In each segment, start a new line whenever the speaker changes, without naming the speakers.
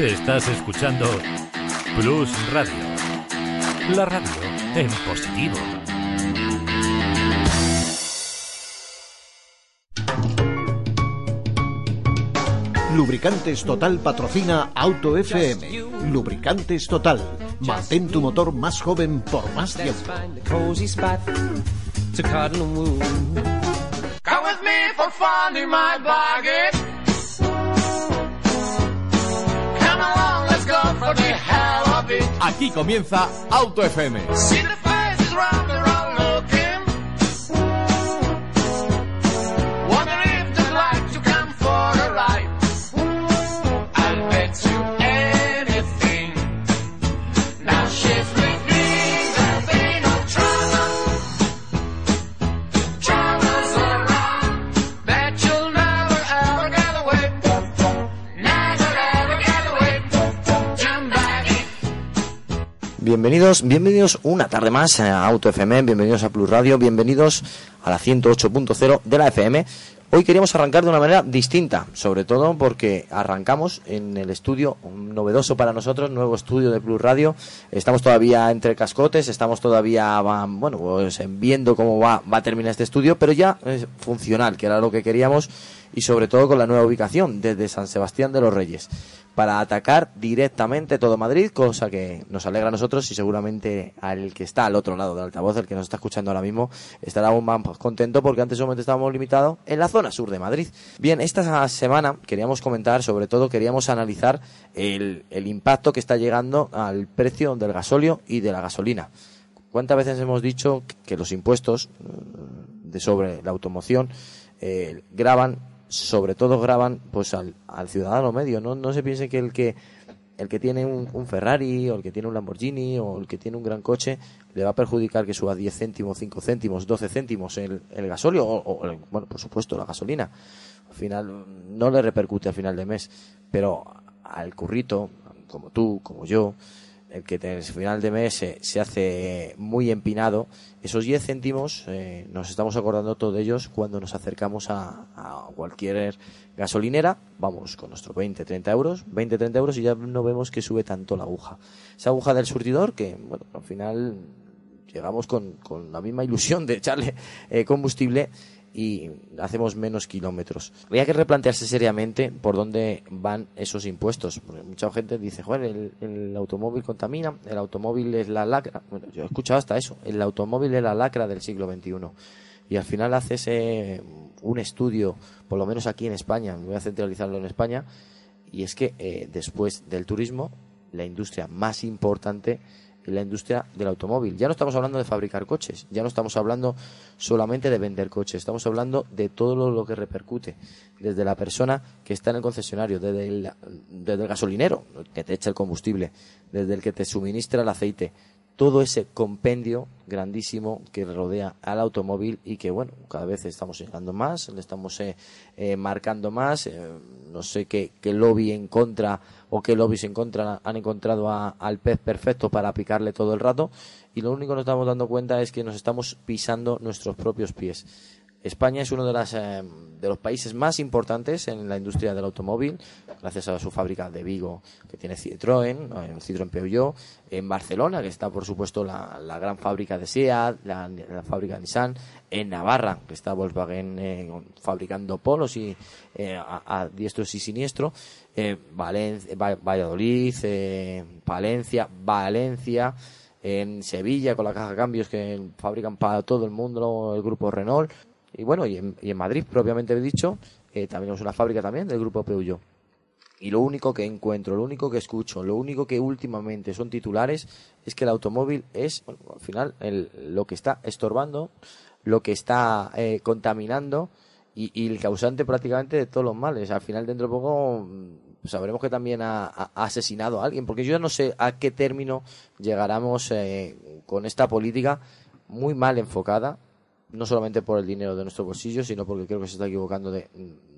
Estás escuchando Plus Radio. La radio en positivo.
Lubricantes Total patrocina Auto FM. Lubricantes Total. Mantén tu motor más joven por más tiempo.
Aquí comienza Auto FM.
Bienvenidos, bienvenidos una tarde más a Auto FM, bienvenidos a Plus Radio, bienvenidos a la 108.0 de la FM. Hoy queríamos arrancar de una manera distinta, sobre todo porque arrancamos en el estudio, novedoso para nosotros, nuevo estudio de Plus Radio. Estamos todavía entre cascotes, estamos todavía, bueno, pues viendo cómo va, va a terminar este estudio, pero ya es funcional, que era lo que queríamos, y sobre todo con la nueva ubicación desde San Sebastián de los Reyes para atacar directamente todo Madrid, cosa que nos alegra a nosotros y seguramente al que está al otro lado del altavoz, el que nos está escuchando ahora mismo, estará aún más contento porque antes solamente estábamos limitados en la zona sur de Madrid. Bien, esta semana queríamos comentar, sobre todo queríamos analizar el, el impacto que está llegando al precio del gasóleo y de la gasolina. ¿Cuántas veces hemos dicho que los impuestos mm, de sobre la automoción eh, graban sobre todo graban pues al, al ciudadano medio, ¿no? No se piense que el que el que tiene un, Ferrari o el que tiene un Lamborghini o el que tiene un gran coche le va a perjudicar que suba 10 céntimos, 5 céntimos, 12 céntimos el, el gasóleo o, bueno, por supuesto, la gasolina. Al final no le repercute al final de mes, pero al currito, como tú, como yo, el que en el final de mes se, hace muy empinado, esos 10 céntimos eh, nos estamos acordando todos de ellos cuando nos acercamos a, cualquier gasolinera, vamos con nuestros 20, 30 euros, 20, 30 euros y ya no vemos que sube tanto la aguja. Esa aguja del surtidor que, bueno, al final llegamos con, con la misma ilusión de echarle eh, combustible y hacemos menos kilómetros. Habría que replantearse seriamente por dónde van esos impuestos. Porque mucha gente dice, joder, el, automóvil contamina, el automóvil es la lacra. Bueno, yo he escuchado hasta eso, el automóvil es la lacra del siglo XXI. Y al final haces eh, un estudio, por lo menos aquí en España, voy a centralizarlo en España, y es que eh, después del turismo, la industria más importante la industria del automóvil. Ya no estamos hablando de fabricar coches, ya no estamos hablando solamente de vender coches, estamos hablando de todo lo, que repercute, desde la persona que está en el concesionario, desde el, desde el gasolinero que te echa el combustible, desde el que te suministra el aceite, todo ese compendio grandísimo que rodea al automóvil y que, bueno, cada vez estamos llegando más, le estamos eh, eh, marcando más, eh, no sé qué, lobby en contra o qué lobbies en contra han encontrado al pez perfecto para picarle todo el rato y lo único que nos estamos dando cuenta es que nos estamos pisando nuestros propios pies. España es uno de, las, eh, de los países más importantes en la industria del automóvil, gracias a su fábrica de Vigo, que tiene Citroën, eh, Citroën Peugeot, en Barcelona, que está, por supuesto, la, gran fábrica de SEAT, la, fábrica de Nissan, en Navarra, que está Volkswagen eh, fabricando polos y a, diestros y siniestros, Valencia, Valladolid, Valencia, Valencia, en Sevilla con la caja de cambios que fabrican para todo el mundo el grupo Renault y bueno, y en, y en Madrid, propiamente dicho, eh, también es una fábrica también del grupo Peugeot. Y lo único que encuentro, lo único que escucho, lo único que últimamente son titulares es que el automóvil es, al final, el, lo que está estorbando, lo que está eh, contaminando y, el causante prácticamente de todos los males. Al final, dentro de poco, mm, sabremos que también ha, ha asesinado a alguien, porque yo no sé a qué término llegaremos eh, con esta política muy mal enfocada, no solamente por el dinero de nuestro bolsillo, sino porque creo que se está equivocando de,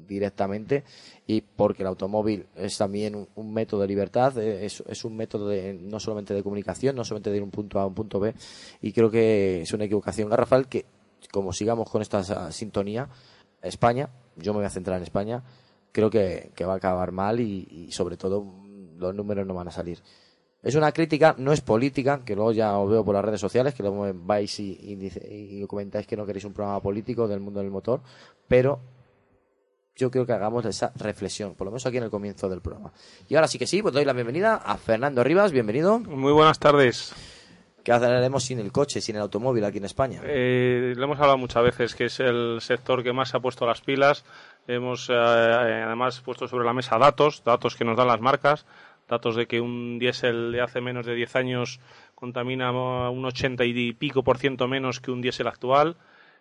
directamente y porque el automóvil es también un, método de libertad, eh, es, un método de, no solamente de comunicación, no solamente de ir un punto A a un punto B, y creo que es una equivocación garrafal que, como sigamos con esta sintonía, España, yo me voy a centrar en España, creo que, que va a acabar mal y sobre todo los números no van a salir. Es una crítica, no es política, que luego ya os veo por las redes sociales, que luego vais y, y, dice- y comentáis que no queréis un programa político del mundo del motor, pero yo creo que hagamos esa reflexión, por lo menos aquí en el comienzo del programa. Y ahora sí que sí, pues doy la bienvenida a Fernando Rivas, bienvenido.
Muy buenas tardes.
¿Qué haremos sin el coche, sin el automóvil aquí en España?
Eh, lo hemos hablado muchas veces que es el sector que más se ha puesto las pilas. Hemos eh, además puesto sobre la mesa datos, datos que nos dan las marcas, datos de que un diésel de hace menos de 10 años contamina un 80 y pico por ciento menos que un diésel actual,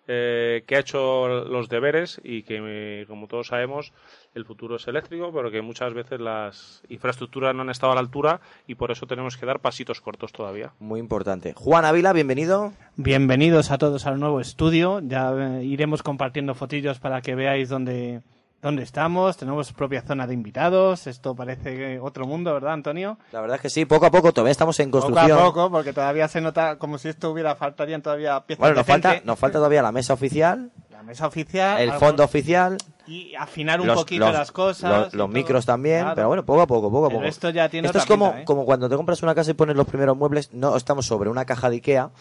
eh, que ha hecho los deberes y que, como todos sabemos, el futuro es eléctrico, pero que muchas veces las infraestructuras no han estado a la altura y por eso tenemos que dar pasitos cortos todavía.
Muy importante. Juan Ávila, bienvenido.
Bienvenidos a todos al nuevo estudio. Ya eh, iremos compartiendo fotillos para que veáis dónde, dónde estamos. Tenemos propia zona de invitados. Esto parece otro mundo, ¿verdad, Antonio?
La verdad es que sí, poco a poco, todavía estamos en
Poco
construcción.
a poco, porque todavía se nota como si esto hubiera, faltarían todavía piezas
Bueno, nos falta, nos falta todavía la mesa oficial,
La mesa oficial.
el
algo-
fondo oficial,
Y afinar un
los,
poquito
los-
las cosas.
los- los micros también,
Claro.
pero bueno, poco a poco, poco a
Pero
poco.
esto ya tiene
Esto
otra
es como,
pinta, ¿eh?
como cuando te compras una casa y pones los primeros muebles, no estamos sobre una caja de Ikea,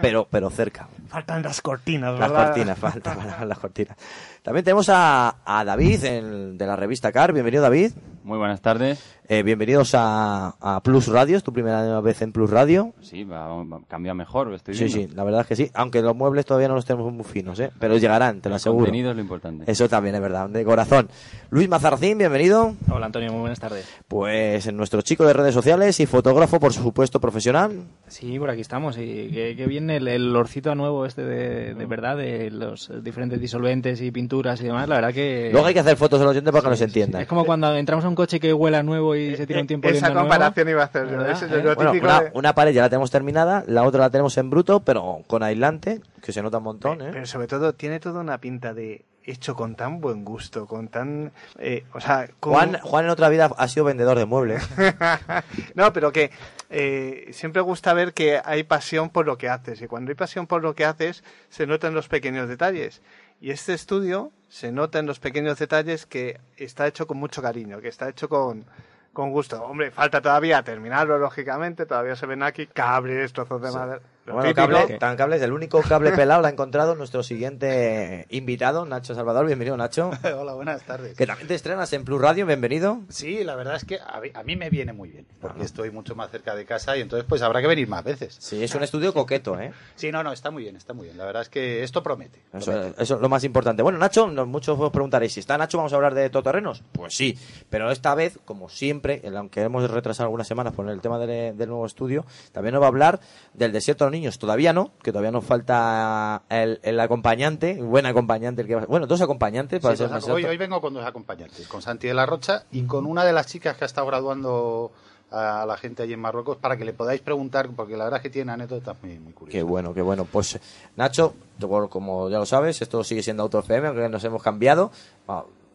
pero, pero cerca.
Faltan las cortinas,
Las
¿verdad?
cortinas, falta faltan las cortinas. También tenemos a, a David el- de la revista Car. Bienvenido, David.
Muy buenas tardes.
Eh, bienvenidos a, a Plus Radio, es tu primera vez en Plus Radio.
Sí, va, va- cambia mejor, estoy
Sí,
viendo.
sí, la verdad es que sí. Aunque los muebles todavía no los tenemos muy finos, ¿eh? Pero llegarán, te lo
El
aseguro.
contenido es lo importante.
Eso también es verdad, de corazón. Luis Mazarcín, bienvenido.
Hola Antonio, muy buenas tardes.
Pues en nuestro chico de redes sociales y fotógrafo, por supuesto, profesional.
Sí, por aquí estamos. Y que, que viene el, el olorcito nuevo este de, de verdad, de los diferentes disolventes y pinturas y demás. La verdad que...
Luego hay que hacer fotos a los oyentes para que nos entiendan.
Es como cuando entramos a un coche que huela nuevo y se tira un tiempo
Eh, Esa
oliendo nuevo.
comparación iba a hacer yo.
¿Verdad?
Ese es
¿Eh?
lo
Bueno,
típico
una,
de-
una pared ya la tenemos terminada, la otra la tenemos en bruto, pero con aislante, que se nota un montón, ¿eh?
Pero sobre todo tiene toda una pinta de hecho con tan buen gusto, con tan... eh, o sea, con-
Juan, Juan en otra vida ha sido vendedor de muebles.
no, pero que eh, siempre gusta ver que hay pasión por lo que haces. Y cuando hay pasión por lo que haces, se nota en los pequeños detalles. Y este estudio se nota en los pequeños detalles que está hecho con mucho cariño, que está hecho con, con gusto. Hombre, falta todavía terminarlo, lógicamente. Todavía se ven aquí cables, trozos de madera.
Bueno, cable, tan cables, el único cable pelado lo ha encontrado nuestro siguiente invitado, Nacho Salvador. Bienvenido, Nacho.
Hola, buenas tardes.
Que también te estrenas en Plus Radio, bienvenido.
Sí, la verdad es que a mí, a mí me viene muy bien, porque estoy mucho más cerca de casa y entonces pues habrá que venir más veces.
Sí, es un estudio coqueto, ¿eh?
Sí, no, no, está muy bien, está muy bien. La verdad es que esto promete.
Eso,
promete.
eso es lo más importante. Bueno, Nacho, muchos os preguntaréis, si está Nacho, ¿vamos a hablar de todoterrenos? Pues sí, pero esta vez, como siempre, el- aunque hemos retrasado algunas semanas por el tema del, del nuevo estudio, también nos va a hablar del desierto de los niños. Todavía no, que todavía nos falta el, el acompañante, buen acompañante. El que va- bueno, dos acompañantes para
Sí,
ser más
hoy, hoy vengo con dos acompañantes, con Santi de la Rocha y con una de las chicas que ha estado graduando a la gente allí en Marruecos para que le podáis preguntar, porque la verdad es que tiene anécdotas muy, muy curiosas.
Qué bueno, qué bueno. Pues Nacho, como ya lo sabes, esto sigue siendo Auto FM, aunque nos hemos cambiado.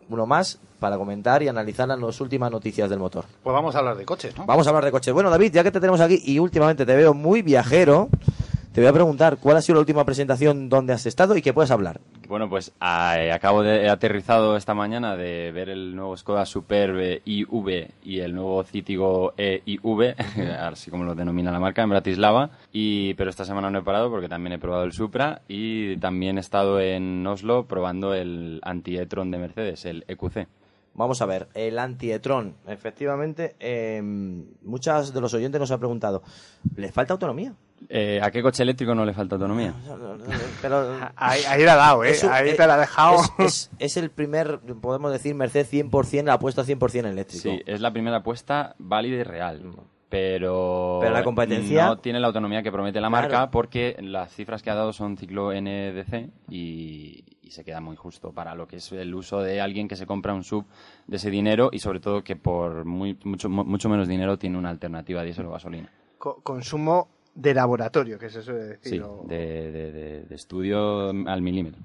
Uno más para comentar y analizar las últimas noticias del motor.
Pues vamos a hablar de coches, ¿no?
Vamos a hablar de coches. Bueno, David, ya que te tenemos aquí y últimamente te veo muy viajero, te voy a preguntar cuál ha sido la última presentación donde has estado y qué puedes hablar.
Bueno, pues eh, acabo de he aterrizado esta mañana de ver el nuevo Skoda Superb eh, IV y el nuevo Citigo E IV, así como lo denomina la marca, en Bratislava. Y, pero esta semana no he parado porque también he probado el Supra y también he estado en Oslo probando el anti-e-tron de Mercedes, el EQC.
Vamos a ver, el anti-e-tron. Efectivamente, eh, muchos de los oyentes nos han preguntado, ¿le falta autonomía?
Eh, ¿A qué coche eléctrico no le falta autonomía?
Pero
Ahí, ahí la ha dado, ¿eh? ahí
eh,
te la ha dejado.
Es, es- es el primer, podemos decir, Mercedes 100%, la apuesta 100% eléctrico.
Sí, es la primera apuesta válida y real. Pero,
Pero la competencia-
no tiene la autonomía que promete la
Claro.
marca porque las cifras que ha dado son ciclo NDC y, y se queda muy justo para lo que es el uso de alguien que se compra un sub de ese dinero y sobre todo que por muy, mucho, mu- mucho menos dinero tiene una alternativa a diésel o gasolina.
Co- consumo de laboratorio, que se suele decir.
Sí,
o-
de, de- de- de estudio al milímetro.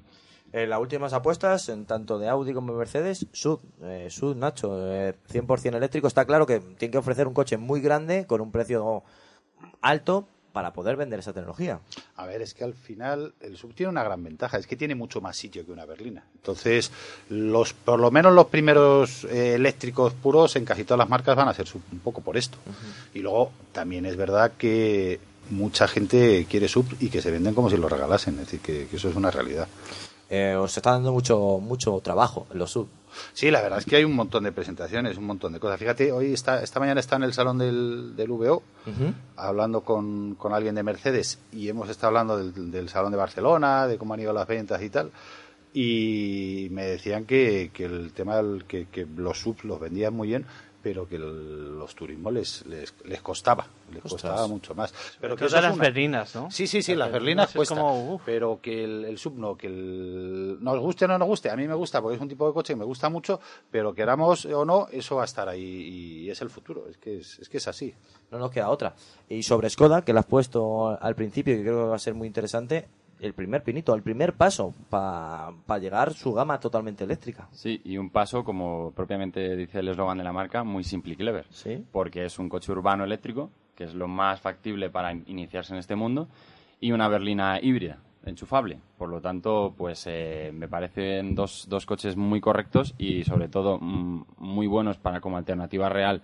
Eh, las últimas apuestas, en tanto de Audi como de Mercedes, Sud, eh, Sud Nacho, eh, 100% eléctrico. Está claro que tiene que ofrecer un coche muy grande, con un precio alto, para poder vender esa tecnología.
A ver, es que al final el sub tiene una gran ventaja, es que tiene mucho más sitio que una berlina. Entonces, los, por lo menos los primeros eh, eléctricos puros en casi todas las marcas van a ser sub un poco por esto. Y luego también es verdad que mucha gente quiere sub y que se venden como si lo regalasen, es decir, que, que eso es una realidad.
Eh, os está dando mucho mucho trabajo en los sub.
Sí, la verdad es que hay un montón de presentaciones, un montón de cosas. Fíjate, hoy está, esta mañana está en el salón del, del VO hablando con, con alguien de Mercedes y hemos estado hablando del, del salón de Barcelona, de cómo han ido las ventas y tal. Y me decían que, que el tema del, que, que los subs los vendían muy bien, pero que el- los turismos les, les, les costaba, les
Ostras.
costaba mucho más. Pero que
las
una-
berlinas, ¿no?
Sí, sí, sí,
Las
las berlinas
berlinas es
cuestan,
como, uf.
pero que el, el sub no, que el, nos guste o no nos guste, a mí me gusta porque es un tipo de coche que me gusta mucho, pero queramos o no, eso va a estar ahí y es el futuro, es que es, es que es así.
No nos queda otra. Y sobre Skoda, que la has puesto al principio, que creo que va a ser muy interesante, el primer pinito, el primer paso para llegar su gama totalmente eléctrica.
Sí, y un paso, como propiamente dice el eslogan de la marca, muy simple y clever.
Sí.
Porque es un coche urbano eléctrico, que es lo más factible para in- iniciarse en este mundo, y una berlina híbrida, enchufable. Por lo tanto, pues eh, me parecen dos, dos coches muy correctos y sobre todo mm, muy buenos para como alternativa real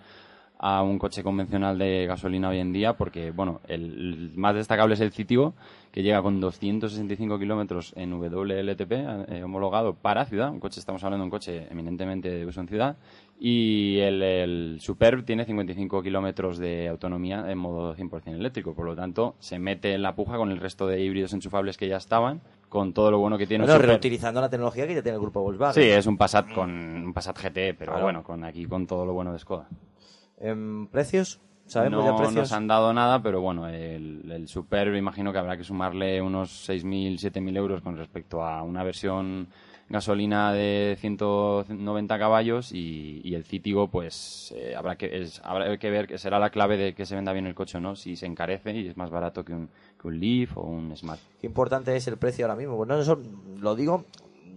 a un coche convencional de gasolina hoy en día, porque bueno, el, más destacable es el Citigo, que llega con 265 kilómetros en WLTP eh, homologado para ciudad. Un coche, estamos hablando de un coche eminentemente de uso en ciudad. Y el, el Superb tiene 55 kilómetros de autonomía en modo 100% eléctrico. Por lo tanto, se mete en la puja con el resto de híbridos enchufables que ya estaban, con todo lo bueno que tiene
Bueno, reutilizando la tecnología que ya tiene el grupo Volkswagen.
Sí, es un Passat con un Passat GT, pero
Claro.
bueno, con aquí con todo lo bueno de Skoda.
¿En precios? ¿Sabemos
no
ya precios?
nos han dado nada, pero bueno, el, el Superb imagino que habrá que sumarle unos 6.000, 7.000 euros con respecto a una versión gasolina de 190 caballos y, y el Citigo pues eh, habrá que es- habrá que ver que será la clave de que se venda bien el coche o no si se encarece y es más barato que un, que un Leaf o un Smart
Qué importante es el precio ahora mismo. Bueno, eso lo digo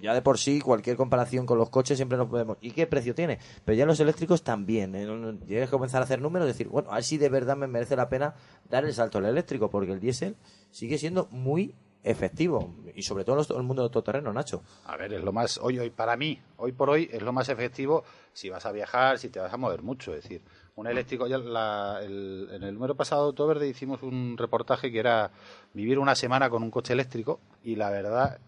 ya de por sí, cualquier comparación con los coches siempre nos podemos. ¿Y qué precio tiene? Pero ya los eléctricos también. ¿eh? Tienes que comenzar a hacer números y decir, bueno, a ver si de verdad me merece la pena dar el salto al eléctrico, porque el diésel sigue siendo muy efectivo. Y sobre todo en el mundo del todoterreno, Nacho.
A ver, es lo más, hoy, hoy, para mí, hoy por hoy, es lo más efectivo si vas a viajar, si te vas a mover mucho. Es decir, un eléctrico, en el número pasado de Autoverde hicimos un reportaje que era vivir una semana con un coche eléctrico y la verdad,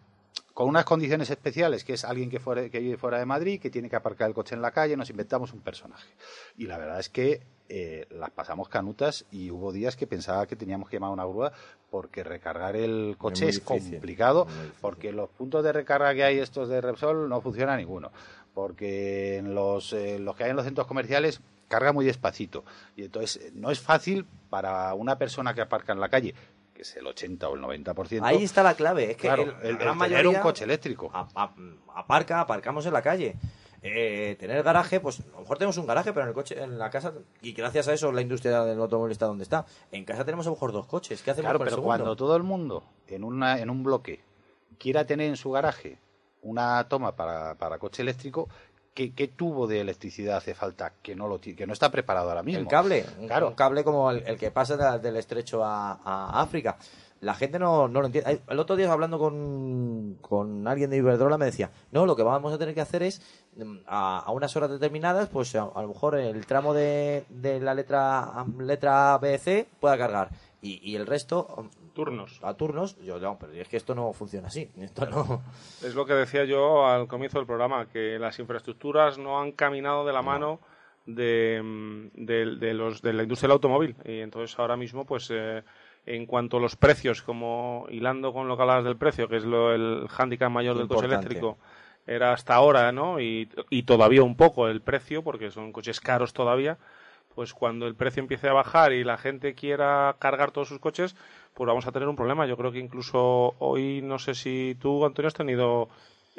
con unas condiciones especiales, que es alguien que, fuera, que vive fuera de Madrid, que tiene que aparcar el coche en la calle, nos inventamos un personaje. Y la verdad es que eh, las pasamos canutas y hubo días que pensaba que teníamos que llamar a una grúa porque recargar el coche es,
difícil,
complicado, porque los puntos de recarga que hay estos de Repsol no funciona ninguno, porque en los, eh, los que hay en los centros comerciales carga muy despacito y entonces eh, no es fácil para una persona que aparca en la calle, que es el 80 o el 90%.
Ahí está la clave. Es que
claro,
el-
el, el
gran
tener
mayoría
un coche eléctrico.
a- a- aparca, aparcamos en la calle. Eh, tener garaje, pues a lo mejor tenemos un garaje, pero en el coche, en la casa, y gracias a eso la industria del automóvil está donde está. En casa tenemos a lo mejor dos coches. ¿Qué hacemos
Claro,
con
pero cuando todo el mundo en, una, en un bloque quiera tener en su garaje una toma para, para coche eléctrico, ¿qué, qué tubo de electricidad hace falta que no, lo, que no está preparado ahora mismo?
El cable,
Claro.
un cable como el, el que pasa de- del estrecho a, a África. La gente no, no lo entiende. El otro día hablando con, con alguien de Iberdrola me decía, no, lo que vamos a tener que hacer es mm, a, a unas horas determinadas, pues a, a lo mejor el tramo de, de la letra letra B, C pueda cargar y, y el resto
Turnos.
a turnos. Yo no, pero es que esto no funciona así. Esto no.
Es lo que decía yo al comienzo del programa, que las infraestructuras no han caminado de la mano de, mm, de- de los, de la industria del automóvil. Y entonces ahora mismo, pues eh, en cuanto a los precios, como hilando con lo que hablabas del precio, que es lo, el hándicap mayor del coche eléctrico, era hasta ahora, ¿no? Y, y todavía un poco el precio, porque son coches caros todavía. Pues cuando el precio empiece a bajar y la gente quiera cargar todos sus coches, pues vamos a tener un problema. Yo creo que incluso hoy, no sé si tú, Antonio, has tenido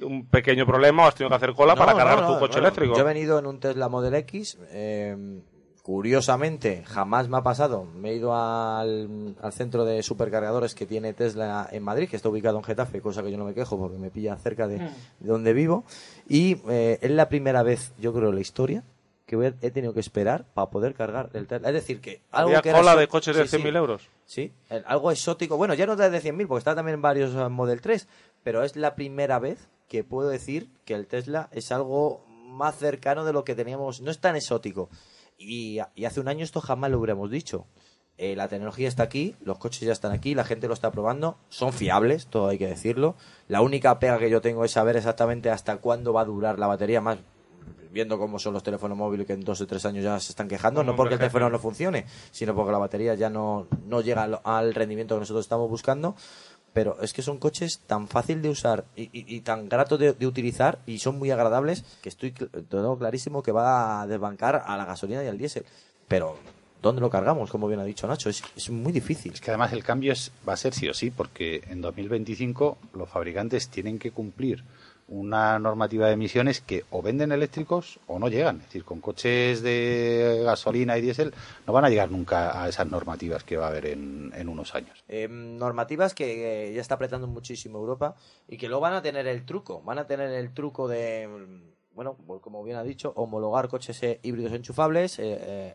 un pequeño problema o has tenido que hacer cola
No,
para
no,
cargar
no,
tu coche
bueno,
eléctrico.
Yo he venido en un Tesla Model X. eh, curiosamente, jamás me ha pasado. Me he ido al, al centro de supercargadores que tiene Tesla en Madrid, que está ubicado en Getafe, cosa que yo no me quejo porque me pilla cerca de, de donde vivo. Y eh, es la primera vez, yo creo, en la historia que voy a- he tenido que esperar para poder cargar el Tesla. Es decir, que algo
Había
que
cola de coches de
Sí, sí.
100.000 euros.
Sí, algo exótico. Bueno, ya no es de 100.000 porque está también en varios eh, Model 3, pero es la primera vez que puedo decir que el Tesla es algo más cercano de lo que teníamos. No es tan exótico. Y, y hace un año esto jamás lo hubiéramos dicho. Eh, la tecnología está aquí, los coches ya están aquí, la gente lo está probando, son fiables, todo hay que decirlo. La única pega que yo tengo es saber exactamente hasta cuándo va a durar la batería, más viendo cómo son los teléfonos móviles que en dos o tres años ya se están quejando, no porque el teléfono no funcione, sino porque la batería ya no, no llega al, al rendimiento que nosotros estamos buscando. Pero es que son coches tan fácil de usar y, y- y tan gratos de, de utilizar y son muy agradables que estoy tengo clarísimo que va a desbancar a la gasolina y al diésel. Pero, ¿dónde lo cargamos? Como bien ha dicho Nacho, es, es muy difícil.
Es que además el cambio es, va a ser sí o sí, porque en 2025 los fabricantes tienen que cumplir una normativa de emisiones que o venden eléctricos o no llegan. Es decir, con coches de gasolina y diésel no van a llegar nunca a esas normativas que va a haber en, en unos años.
Eh, normativas que eh, ya está apretando muchísimo Europa y que luego van a tener el truco, van a tener el truco de, mm, bueno, pues como bien ha dicho, homologar coches eh, híbridos enchufables,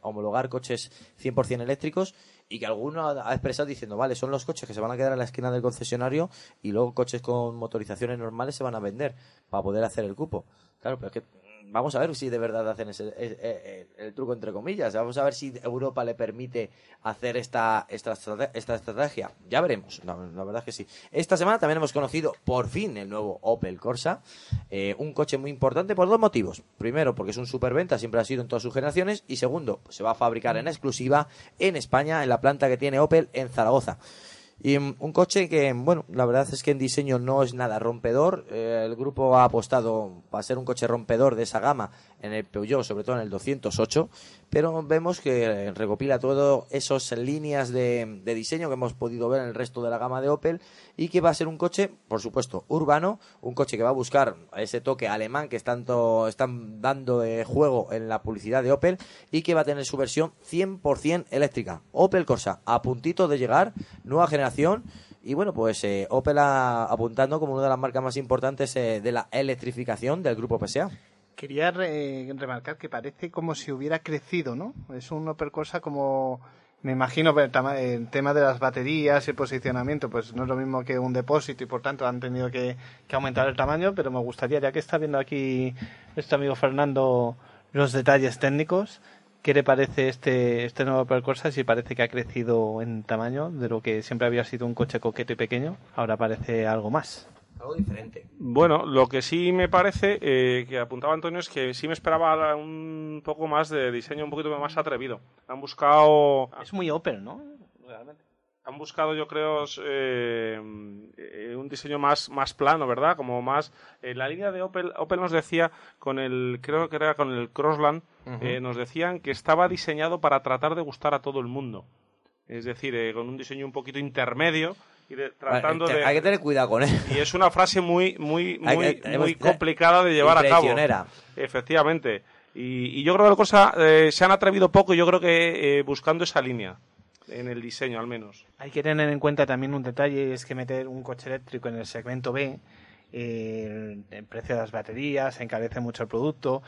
homologar coches 100% eléctricos y que alguno ha expresado diciendo, vale, son los coches que se van a quedar en la esquina del concesionario y luego coches con motorizaciones normales se van a vender para poder hacer el cupo. Claro, pero es que vamos a ver si de verdad hacen ese, eh, eh, el truco entre comillas. Vamos a ver si Europa le permite hacer esta, esta, esta estrategia. Ya veremos, la, verdad es que sí. Esta semana también hemos conocido por fin el nuevo Opel Corsa, eh, un coche muy importante por dos motivos. Primero, porque es un superventa, siempre ha sido en todas sus generaciones. Y segundo, se va a fabricar en exclusiva en España, en la planta que tiene Opel en Zaragoza. Y mm, un coche que, bueno, la verdad es que en diseño no es nada rompedor. Eh, el grupo ha apostado para ser un coche rompedor de esa gama en el Peugeot, sobre todo en el 208, pero vemos que recopila todo esas líneas de, diseño que hemos podido ver en el resto de la gama de Opel y que va a ser un coche, por supuesto, urbano, un coche que va a buscar ese toque alemán que están dando de juego en la publicidad de Opel y que va a tener su versión 100% eléctrica. Opel Corsa, a puntito de llegar, nueva generación. Y bueno, pues eh, Opel apuntando como una de las marcas más importantes eh, de la electrificación del grupo PSA.
Quería re- remarcar que parece como si hubiera crecido, ¿no? Es un Opel Corsa como, me imagino, el, tema de las baterías y el posicionamiento, pues no es lo mismo que un depósito y por tanto han tenido que, aumentar el tamaño, pero me gustaría, ya que está viendo aquí nuestro amigo Fernando los detalles técnicos, ¿qué le parece este, este nuevo Opel Corsa? Si parece que ha crecido en tamaño de lo que siempre había sido un coche coqueto y pequeño, ahora parece algo más.
Algo diferente.
Bueno, lo que sí me parece eh, que apuntaba Antonio es que sí me esperaba un poco más de diseño un poquito más atrevido. Han buscado
Es muy Opel, ¿no? Realmente.
han buscado yo creo eh, eh, un diseño más más plano verdad como más en la línea de Opel Opel nos decía con el creo que era con el Crossland eh, nos decían que estaba diseñado para tratar de gustar a todo el mundo es decir eh, con un diseño un poquito intermedio y de- tratando
Hay que-
de
Hay que tener cuidado con él.
y es una frase muy muy muy,
que-
muy complicada de llevar a cabo efectivamente y, y yo creo que las cosas eh, se han atrevido poco yo creo que eh, buscando esa línea en el diseño al menos
Hay que tener en cuenta también un detalle, es que meter un coche eléctrico en el segmento B, eh, el, el precio de las baterías, encarece mucho el producto.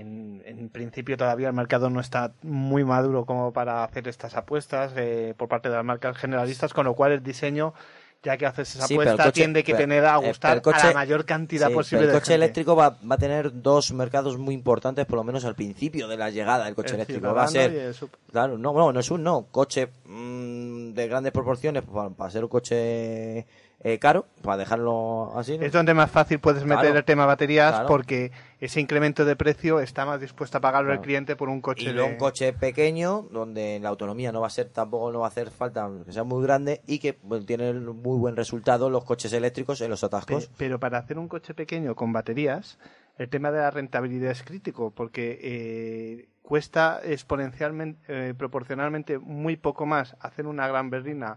En, en principio todavía el mercado no está muy maduro como para hacer estas apuestas eh, por parte de las marcas generalistas, con lo cual el diseño, ya que haces esa
Sí,
apuesta,
coche-
tiende que
pero-
tener a
eh,
gustar
coche-
a la mayor cantidad
Sí,
posible
el
de
coche
gente.
eléctrico va, va a tener dos mercados muy importantes, por lo menos al principio de la llegada del coche
El
eléctrico. Va a ser,
el
claro, no, no, no es un no, coche mm, de grandes proporciones para, para ser un coche eh, caro, para dejarlo así. ¿no?
Es donde más fácil puedes meter
Claro.
el tema baterías
Claro.
porque ese incremento de precio está más dispuesto a pagarlo
Claro.
el cliente por un coche
y
de-
un coche pequeño donde la autonomía no va a ser tampoco no va a hacer falta que sea muy grande y que bueno, tiene muy buen resultado los coches eléctricos en los atascos
Pe- Pero para hacer un coche pequeño con baterías, el tema de la rentabilidad es crítico porque eh, cuesta exponencialmente, eh, proporcionalmente muy poco más hacer una gran berlina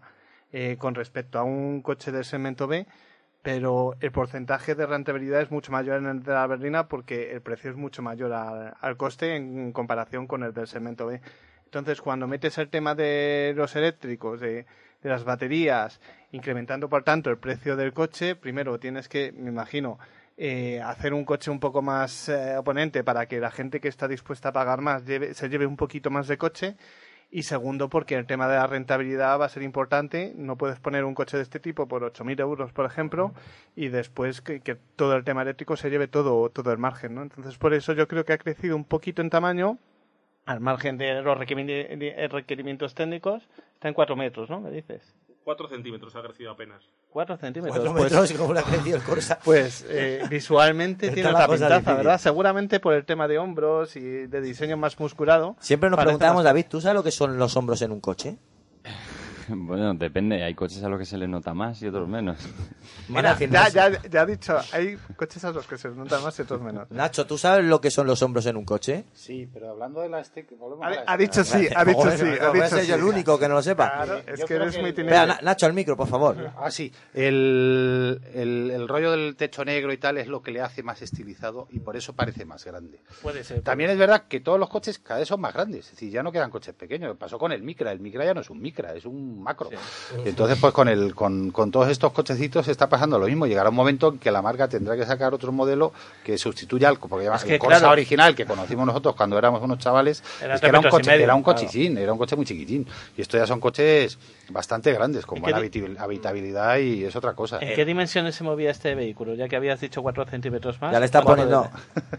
eh, con respecto a un coche del segmento B, pero el porcentaje de rentabilidad es mucho mayor en el de la berlina porque el precio es mucho mayor al, al coste en comparación con el del segmento B. Entonces, cuando metes el tema de los eléctricos, de, de las baterías, incrementando por tanto el precio del coche, primero tienes que, me imagino, eh, hacer un coche un poco más eh, oponente para que la gente que está dispuesta a pagar más lleve- se lleve un poquito más de coche. Y segundo, porque el tema de la rentabilidad va a ser importante. No puedes poner un coche de este tipo por 8.000 euros, por ejemplo, y después que, que todo el tema eléctrico se lleve todo, todo el margen. ¿no? Entonces, por eso yo creo que ha crecido un poquito en tamaño, al margen de los de- requerimientos técnicos. Está en 4 metros, ¿no? ¿Me dices?
4 centímetros ha crecido apenas.
4 centímetros.
Cuatro
Pues-
metros, ¿cómo le ha crecido el Corsa?
Pues eh, visualmente tiene
la
otra pintaza,
difícil.
¿verdad? Seguramente por el tema de hombros y de diseño más musculado.
Siempre nos preguntamos,
más-
David, ¿tú sabes lo que son los hombros en un coche?
Bueno, depende. Hay coches a los que se les nota más y otros menos.
Al
Ya, ya, ya ha dicho, hay coches a los que se les notan más y otros menos.
Nacho, ¿tú sabes lo que son los hombros en un coche?
Sí, pero hablando de la stick, volvemos
Ha,
a la
ha dicho
stick.
sí, ha dicho sí, ha dicho
ser yo el único que no lo sepa.
Claro, es
Yo
que eres
que
muy
el-
Nacho, al micro, por favor.
Ah, sí. El, el, el rollo del techo negro y tal es lo que le hace más estilizado y por eso parece más grande.
Puede ser.
También es verdad que todos los coches cada vez son más grandes, es decir, ya no quedan coches pequeños. Pasó con el Micra, el Micra ya no es un Micra, es un macro. Entonces, pues con el con, con todos estos cochecitos está pasando lo mismo. Llegará un momento en que la marca tendrá que sacar otro modelo que sustituya al porque
Es
el
que,
Corsa
claro.
original que conocimos nosotros cuando éramos unos chavales,
Era
es que era un coche,
medio,
era un
claro.
cochichín, era un coche muy chiquitín. Y estos ya son coches bastante grandes, con
¿Y
buena habitabilidad y es otra cosa.
¿En qué dimensiones se movía este vehículo? Ya que habías dicho 4 centímetros más.
Ya le está
¿Cuánto
poniendo.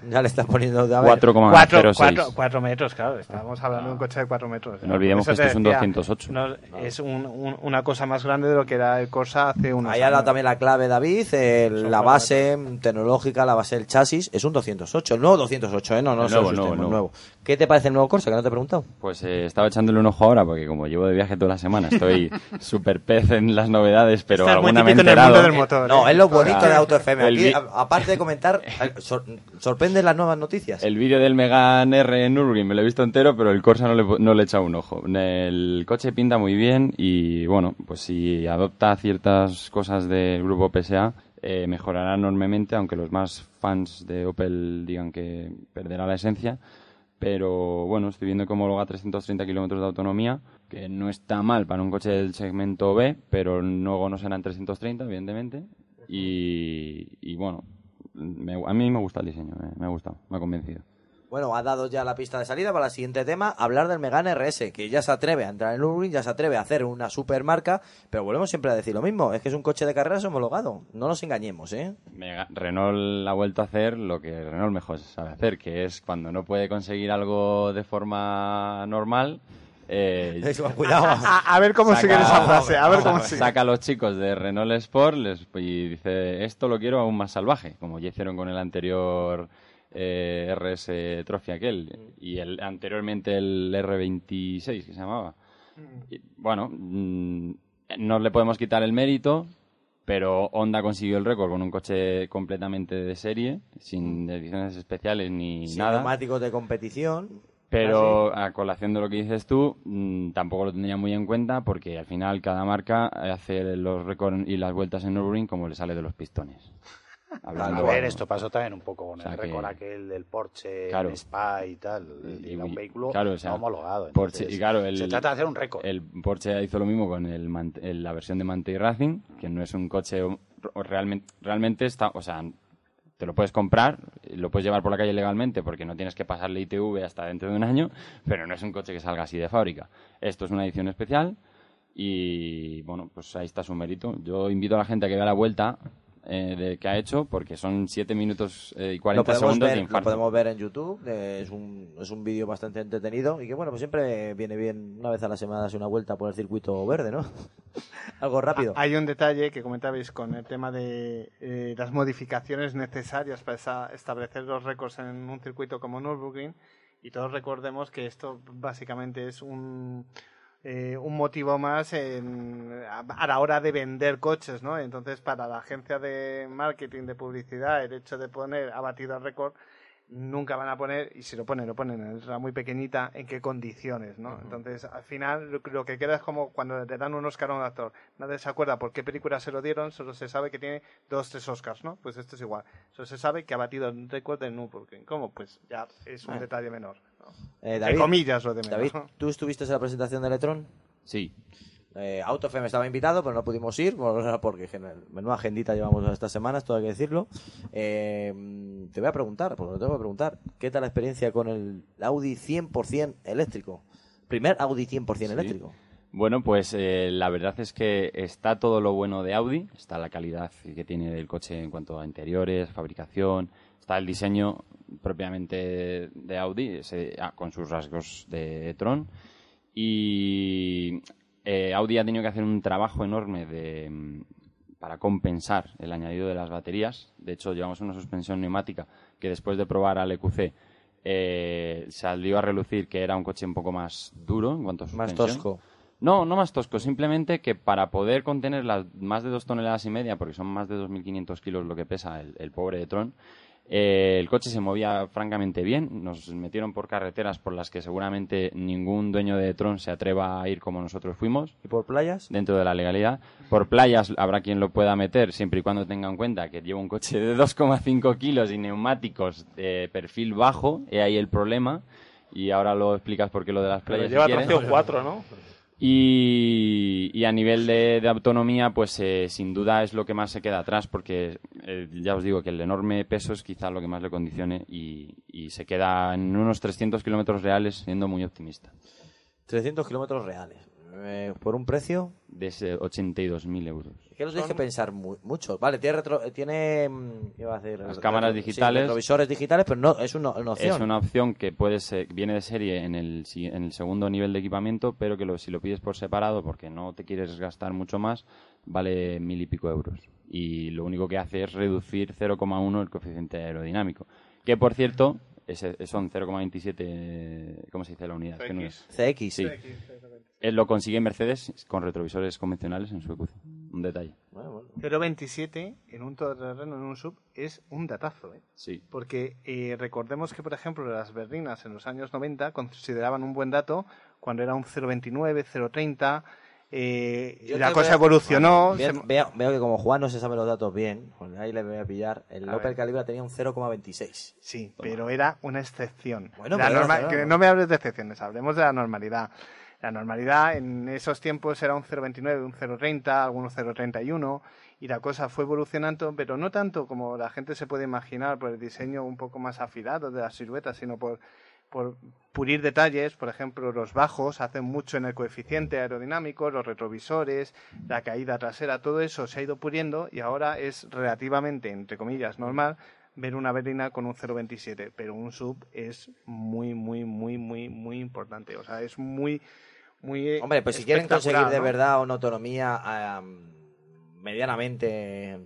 de-
Ya le está poniendo. A ver,
4,
4,06.
metros, claro. Estábamos hablando de un coche de 4 metros.
No olvidemos
Por eso
que esto es un
decía,
208.
no, es un- un- una cosa más grande de lo que era el Corsa hace unos
Ahí ha dado
años.
también la clave, David. el- la base tecnológica, la base del chasis, es un 208. El nuevo 208, ¿eh? No, no,
El nuevo, nuevo,
el
nuevo.
¿Qué te parece el nuevo Corsa? Que no te he preguntado.
Pues eh, estaba echándole un ojo ahora porque como llevo de viaje toda la semana estoy súper pez en las novedades, pero
Estás
alguna me he
en
enterado.
mundo del motor.
No,
¿eh?
es lo bonito de Auto FM. Aquí, aparte de comentar, sor- sorprenden las nuevas noticias.
El vídeo del Megane R en Nürburgring me lo he visto entero, pero el Corsa no le, no le he echado un ojo. El coche pinta muy bien y, bueno, pues si adopta ciertas cosas del grupo PSA, eh, mejorará enormemente, aunque los más fans de Opel digan que perderá la esencia. Pero, bueno, estoy viendo que homologa 330 kilómetros de autonomía, que no está mal para un coche del segmento B, pero luego no serán 330, evidentemente. Y, y bueno, me- a mí me gusta el diseño, eh, me ha gustado, me ha convencido.
Bueno, ha dado ya la pista de salida para el siguiente tema, hablar del Megane RS, que ya se atreve a entrar en Nürburgring, ya se atreve a hacer una supermarca, pero volvemos siempre a decir lo mismo, es que es un coche de carreras homologado, no nos engañemos, ¿eh?
Mega- Renault ha vuelto a hacer lo que Renault mejor sabe hacer, que es cuando no puede conseguir algo de forma normal. eh,
Eso, cuidado.
A, a ver cómo
saca-
siguen esa frase, a ver cómo
saca,
sigue.
saca a los chicos de Renault Sport les- y dice, esto lo quiero aún más salvaje, como ya hicieron con el anterior eh, RS Trophy aquel, y el anteriormente el R26 que se llamaba. Y, bueno, mm, no le podemos quitar el mérito, pero Honda consiguió el récord con un coche completamente de serie, sin ediciones especiales ni
Sin
nada.
neumáticos de competición.
Pero a colación de lo que dices tú, mm, tampoco lo tendría muy en cuenta porque al final cada marca hace los récords y las vueltas en Nürburgring como le sale de los pistones.
A
Hablando
ver, esto pasó también un poco con
O sea
el
que-
récord aquel del Porsche
Claro.
en Spa y tal.
Y-
Era un vehículo
claro, o sea,
no homologado.
Porsche-
entonces,
y claro, el,
se trata de hacer un récord.
El Porsche hizo lo mismo con el, el- la versión de Mante Racing, que no es un coche realmente, realmente está, o sea, te lo puedes comprar, lo puedes llevar por la calle legalmente porque no tienes que pasarle ITV hasta dentro de un año, pero no es un coche que salga así de fábrica. Esto es una edición especial y bueno, pues ahí está su mérito. Yo invito a la gente a que vea la vuelta eh, de, que ha hecho porque son 7 minutos eh, y
Lo
40
podemos,
segundos de
ver, lo
infarto.
podemos ver en YouTube, eh, es un, es un vídeo bastante entretenido y que bueno, pues siempre viene bien una vez a la semana darse una vuelta por el circuito verde, ¿no? Algo rápido.
Hay un detalle que comentabais con el tema de eh, las modificaciones necesarias para esa- establecer los récords en un circuito como Nürburgring y todos recordemos que esto básicamente es un, eh, un motivo más en- a, la hora de vender coches, ¿no? Entonces para la agencia de marketing, de publicidad, el hecho de poner ha batido el récord nunca van a poner, y si lo ponen, lo ponen en letra muy pequeñita, en qué condiciones, ¿no? Entonces, al final, lo, lo que queda es como cuando le dan un Oscar a un actor. Nadie se acuerda por qué película se lo dieron, solo se sabe que tiene dos, tres Oscars, ¿no? Pues esto es igual. Solo se sabe que ha batido el récord de Nürburgring. ¿Cómo? Pues ya es un detalle menor. ¿no?
Eh,
comillas, lo de menos.
David. ¿tú estuviste en la presentación de Electron?
Sí.
Eh, Auto FM estaba invitado, pero no pudimos ir por- porque menuda agendita llevamos estas semanas, todo hay que decirlo. Eh, te voy a preguntar, porque lo tengo que preguntar, ¿qué tal la experiencia con el Audi 100% eléctrico? Primer Audi 100% eléctrico.
Bueno, pues eh, la verdad es que está todo lo bueno de Audi, está la calidad que tiene el coche en cuanto a interiores, fabricación, está el diseño propiamente de Audi, ese- ah, con sus rasgos de Tron, y eh, Audi ha tenido que hacer un trabajo enorme de, mm, para compensar el añadido de las baterías. De hecho, llevamos una suspensión neumática que después de probar al EQC eh, salió a relucir que era un coche un poco más duro en cuanto a
Más
suspensión.
tosco.
No, no más tosco, simplemente que para poder contener las más de dos toneladas y media, porque son más de 2.500 kilos lo que pesa el, el pobre de Tron, eh, el coche se movía francamente bien. Nos metieron por carreteras por las que seguramente ningún dueño de Tron se atreva a ir como nosotros fuimos.
¿Y por playas?
Dentro de la legalidad. Por playas habrá quien lo pueda meter, siempre y cuando tenga en cuenta que lleva un coche de 2,5 kilos y neumáticos de perfil bajo. He ahí el problema. Y ahora lo explicas por qué lo de las playas. si
lleva tracción 4, ¿no?
Y, a nivel de, autonomía, pues eh, sin duda es lo que más se queda atrás, porque eh, ya os digo que el enorme peso es quizá lo que más le condicione y se queda en unos 300 kilómetros reales, siendo muy optimista.
300 kilómetros reales. Eh, ¿Por un precio?
De ese 82.000 euros.
Es que los tienes que pensar mu- mucho. Vale, tiene, retro- eh, tiene mm, ¿qué iba a decir?
Las cámaras
sí,
digitales.
retrovisores digitales, pero no, es una, una opción.
Es una opción que puede ser- viene de serie en el, en el segundo nivel de equipamiento, pero que lo- si lo pides por separado, porque no te quieres gastar mucho más, vale mil y pico euros. Y lo único que hace es reducir 0,1 el coeficiente aerodinámico. Que, por cierto, ese- son 0,27, ¿cómo se dice la unidad? Es no es-
CX.
Sí. Eh, lo consigue Mercedes con retrovisores convencionales en su EQC. Un detalle.
0.27 en un todoterreno, en un sub, es un datazo. ¿eh?
Sí.
Porque eh, recordemos que, por ejemplo, las berlinas en los años 90 consideraban un buen dato cuando era un 0.29, 0.30. Eh, la cosa evolucionó. Se-
veo, veo que como Juan no se sabe los datos bien, pues ahí le voy a pillar. El Opel. Calibra tenía un 0,26.
Sí, pero era una excepción.
Bueno,
La
pero-
norma-
pero-
que no me hables de excepciones, hablemos de la normalidad. La normalidad en esos tiempos era un 0,29, un 0,30, algunos 0,31 y la cosa fue evolucionando, pero no tanto como la gente se puede imaginar por el diseño un poco más afilado de las siluetas, sino por, por pulir detalles, por ejemplo, los bajos hacen mucho en el coeficiente aerodinámico, los retrovisores, la caída trasera, todo eso se ha ido puliendo y ahora es relativamente, entre comillas, normal ver una berlina con un 0.27, pero un sub es muy, muy, muy, muy, muy importante. O sea, es muy, muy. eh,
Hombre, pues si quieren conseguir de verdad una autonomía am, medianamente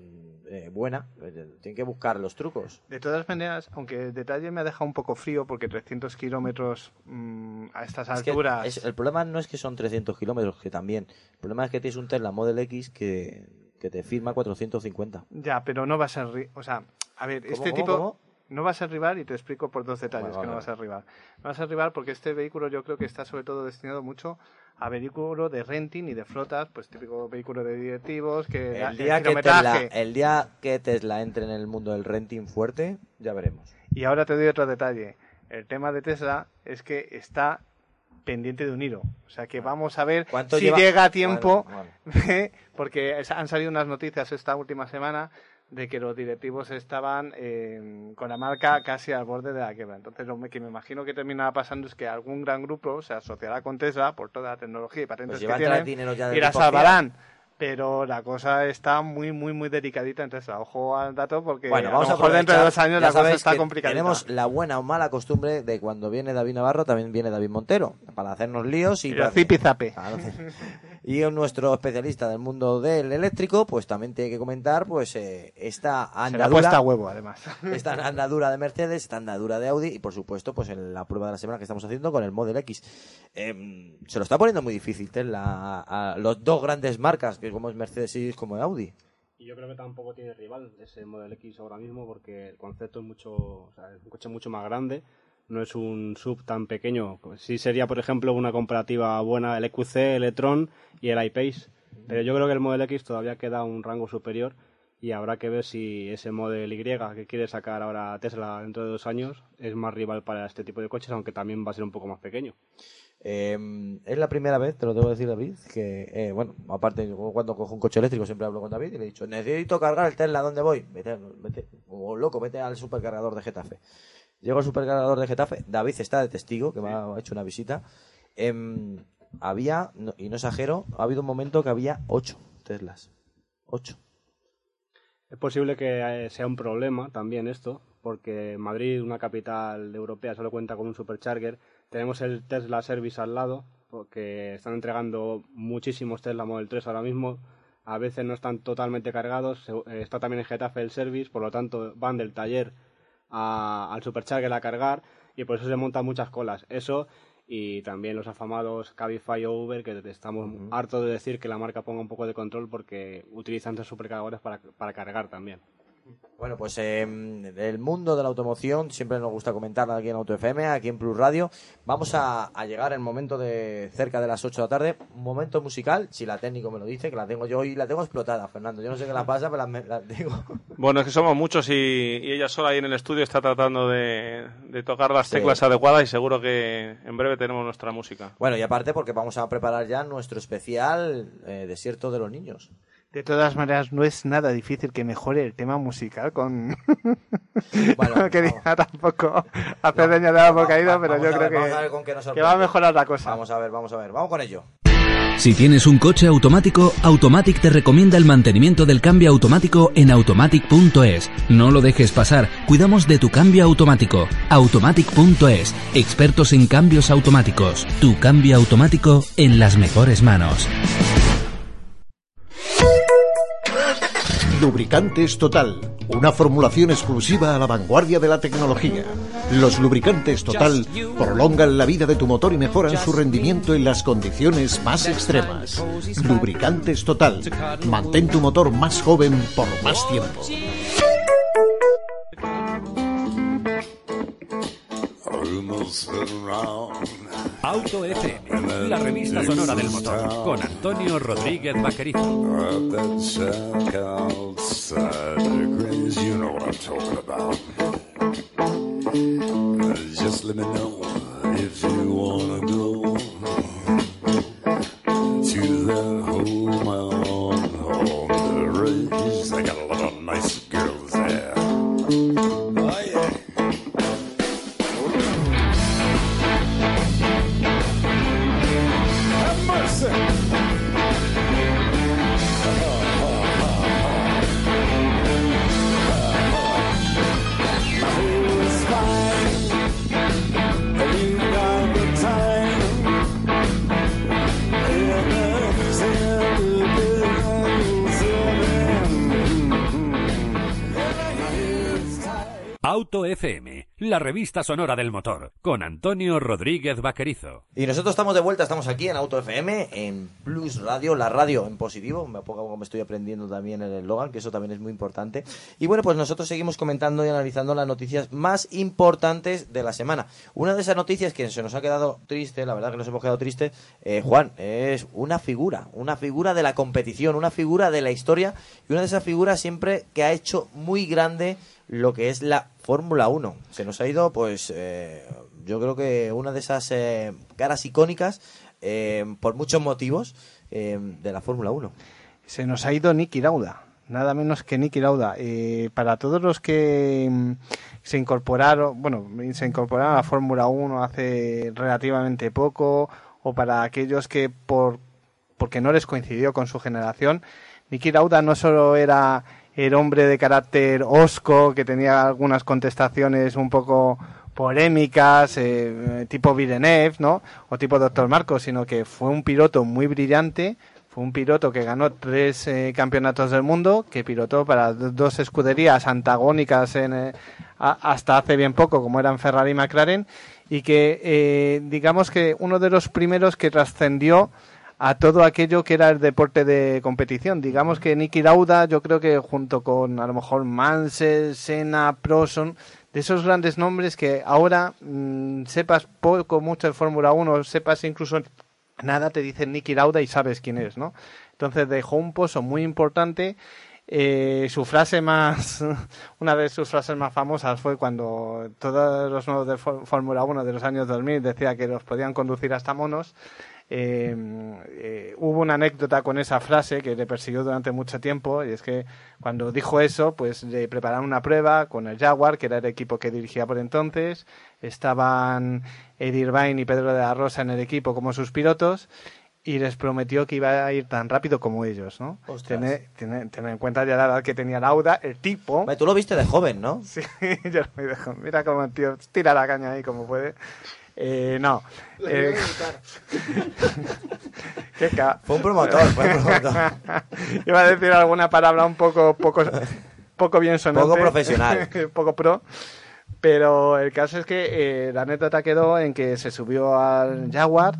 eh, buena, pues, eh, tienen que buscar los trucos.
De todas maneras, aunque el detalle me ha dejado un poco frío, porque 300 kilómetros mm, a estas
Es
alturas.
es- el problema no es que son 300 kilómetros, que también. El problema es que tienes un Tesla Model X que, que te firma 450.
Ya, pero no va a ser. O sea, a ver,
¿Cómo,
este
cómo,
tipo.
cómo?
No va a ser rival y te explico por dos detalles
Vale,
que no va
vale,
a ser rival. No va a ser rival porque este vehículo yo creo que está sobre todo destinado mucho a vehículo de renting y de flotas, pues típico vehículo de directivos que
El día, que Tesla, el día que Tesla entre en el mundo del renting fuerte, ya veremos.
Y ahora te doy otro detalle. El tema de Tesla es que está pendiente de un hilo. O sea que vamos a ver
¿Cuánto
si
lleva?
llega a tiempo, porque han salido unas noticias esta última semana de que los directivos estaban eh, con la marca casi al borde de la quiebra. Entonces lo que me imagino que terminará pasando es que algún gran grupo se asociará con Tesla por toda la tecnología y patentes
Pues
que tienen
ya
y la salvarán. Pero la cosa está muy, muy, muy delicadita en Tesla. Ojo al dato porque
Bueno,
a
vamos
lo
a
mejor dentro de dos años la cosa está complicada.
Tenemos la buena o mala costumbre de cuando viene David Navarro también viene David Montero para hacernos líos y,
Y lo zipizape.
Y nuestro especialista del mundo del eléctrico pues también tiene que comentar pues eh, esta
Se
andadura
a huevo, además.
esta andadura de Mercedes, esta andadura de Audi y por supuesto pues en la prueba de la semana que estamos haciendo con el Model X. Eh, se lo está poniendo muy difícil Tesla a, a los dos grandes marcas que como es Mercedes y como es Audi.
Y yo creo que tampoco tiene rival ese Model X ahora mismo porque el concepto es mucho, o sea, es un coche mucho más grande, no es un sub tan pequeño. Sí sería, por ejemplo, una comparativa buena el EQC, el y el iPace, pero yo creo que el Model X todavía queda un rango superior y habrá que ver si ese Model Y que quiere sacar ahora Tesla dentro de dos años es más rival para este tipo de coches, aunque también va a ser un poco más pequeño.
Eh, es la primera vez, te lo debo decir David, que, eh, bueno, aparte cuando cojo un coche eléctrico siempre hablo con David y le he dicho, necesito cargar el Tesla, ¿dónde voy? Vete, vete, loco, vete al supercargador de Getafe. Llego al supercargador de Getafe, David está de testigo, que me ha hecho una visita. Em, había, y no exagero, ha habido un momento que había ocho Teslas. Ocho.
Es posible que eh, sea un problema también esto, porque Madrid, una capital europea, solo cuenta con un supercharger. Tenemos el Tesla Service al lado, porque están entregando muchísimos Tesla Model 3 ahora mismo. A veces no están totalmente cargados. Eh, Está también en Getafe el Service, por lo tanto van del taller a- al supercharger a cargar y por eso se montan muchas colas. Eso y también los afamados Cabify o Uber, que estamos hartos de decir que la marca ponga un poco de control porque utilizan tres supercargadores para, para cargar también.
Bueno, pues eh, el mundo de la automoción siempre nos gusta comentar aquí en Auto FM, aquí en Plus Radio. Vamos a, a llegar el momento de cerca de las 8 de la tarde, un momento musical, si la técnico me lo dice, que la tengo yo y la tengo explotada, Fernando. Yo no sé qué la pasa, pero la, la tengo.
Bueno, es que somos muchos y, y ella sola ahí en el estudio está tratando de, de tocar las
Sí.
teclas adecuadas y seguro que en breve tenemos nuestra música.
Bueno, y aparte porque vamos a preparar ya nuestro especial eh, Desierto de los Niños.
De todas maneras, no es nada difícil que mejore el tema musical con... no quería tampoco hacer leña de árbol caído, pero yo creo que, que va a mejorar la cosa.
Vamos a ver, vamos a ver, vamos con ello.
Si tienes un coche automático, Automatic te recomienda el mantenimiento del cambio automático en automatic.es. No lo dejes pasar, cuidamos de tu cambio automático. Automatic.es, expertos en cambios automáticos. Tu cambio automático en las mejores manos.
Lubricantes Total, una formulación exclusiva a la vanguardia de la tecnología. Los lubricantes Total prolongan la vida de tu motor y mejoran su rendimiento en las condiciones más extremas. Lubricantes Total, mantén tu motor más joven por más tiempo.
Auto FM, la revista sonora del motor, con Antonio Rodríguez Vaquerizo.
If you wanna go to the home on, the range. They got a lot of nice
Auto FM, la revista sonora del motor, con Antonio Rodríguez Vaquerizo.
Y nosotros estamos de vuelta, estamos aquí en Auto FM, en Plus Radio, la radio en positivo. Me poco me estoy aprendiendo también el eslogan, que eso también es muy importante. Y bueno, pues nosotros seguimos comentando y analizando las noticias más importantes de la semana. Una de esas noticias que se nos ha quedado triste, la verdad que nos hemos quedado tristes, eh, Juan, es una figura, una figura de la competición, una figura de la historia y una de esas figuras siempre que ha hecho muy grande lo que es la Fórmula 1. Se nos ha ido, pues, eh, yo creo que una de esas eh, caras icónicas, eh, por muchos motivos, eh, de la Fórmula 1.
Se nos ha ido Nicky Lauda, nada menos que Nicky Lauda. Para todos los que mm, se incorporaron, bueno, se incorporaron a la Fórmula 1 hace relativamente poco, o para aquellos que por porque no les coincidió con su generación, Nicky Lauda no solo era el hombre de carácter osco, que tenía algunas contestaciones un poco polémicas, eh, tipo Villeneuve, ¿no? O tipo Doctor Marcos, sino que fue un piloto muy brillante, fue un piloto que ganó tres eh, campeonatos del mundo, que pilotó para do- dos escuderías antagónicas en, eh, hasta hace bien poco, como eran Ferrari y McLaren, y que eh, digamos que uno de los primeros que trascendió a todo aquello que era el deporte de competición. Digamos que Nicky Lauda, yo creo que junto con a lo mejor Mansell, Senna, Proson, de esos grandes nombres que ahora mm, sepas poco, mucho de Fórmula 1, sepas incluso nada, te dicen Nicky Lauda y sabes quién es, ¿no? Entonces dejó un pozo muy importante Eh, su frase más, una de sus frases más famosas fue cuando todos los nuevos de Fór- Fórmula 1 de los años 2000 decía que los podían conducir hasta monos. Eh, eh, hubo una anécdota con esa frase que le persiguió durante mucho tiempo y es que cuando dijo eso, pues le prepararon una prueba con el Jaguar, que era el equipo que dirigía por entonces. Estaban Eddie Irvine y Pedro de la Rosa en el equipo como sus pilotos y les prometió que iba a ir tan rápido como ellos, ¿no? Tener- tener en cuenta ya la edad que tenía Lauda, el tipo.
Tú lo viste de joven, ¿no?
Sí, yo lo vi de joven. Mira cómo el tío tira la caña ahí como puede. Eh, no. Eh, qué ca-
Fue un promotor, fue un promotor.
Iba a decir alguna palabra un poco, poco, poco bien sonante.
Poco profesional.
poco pro. Pero el caso es que eh, la anécdota quedó en que se subió al Jaguar,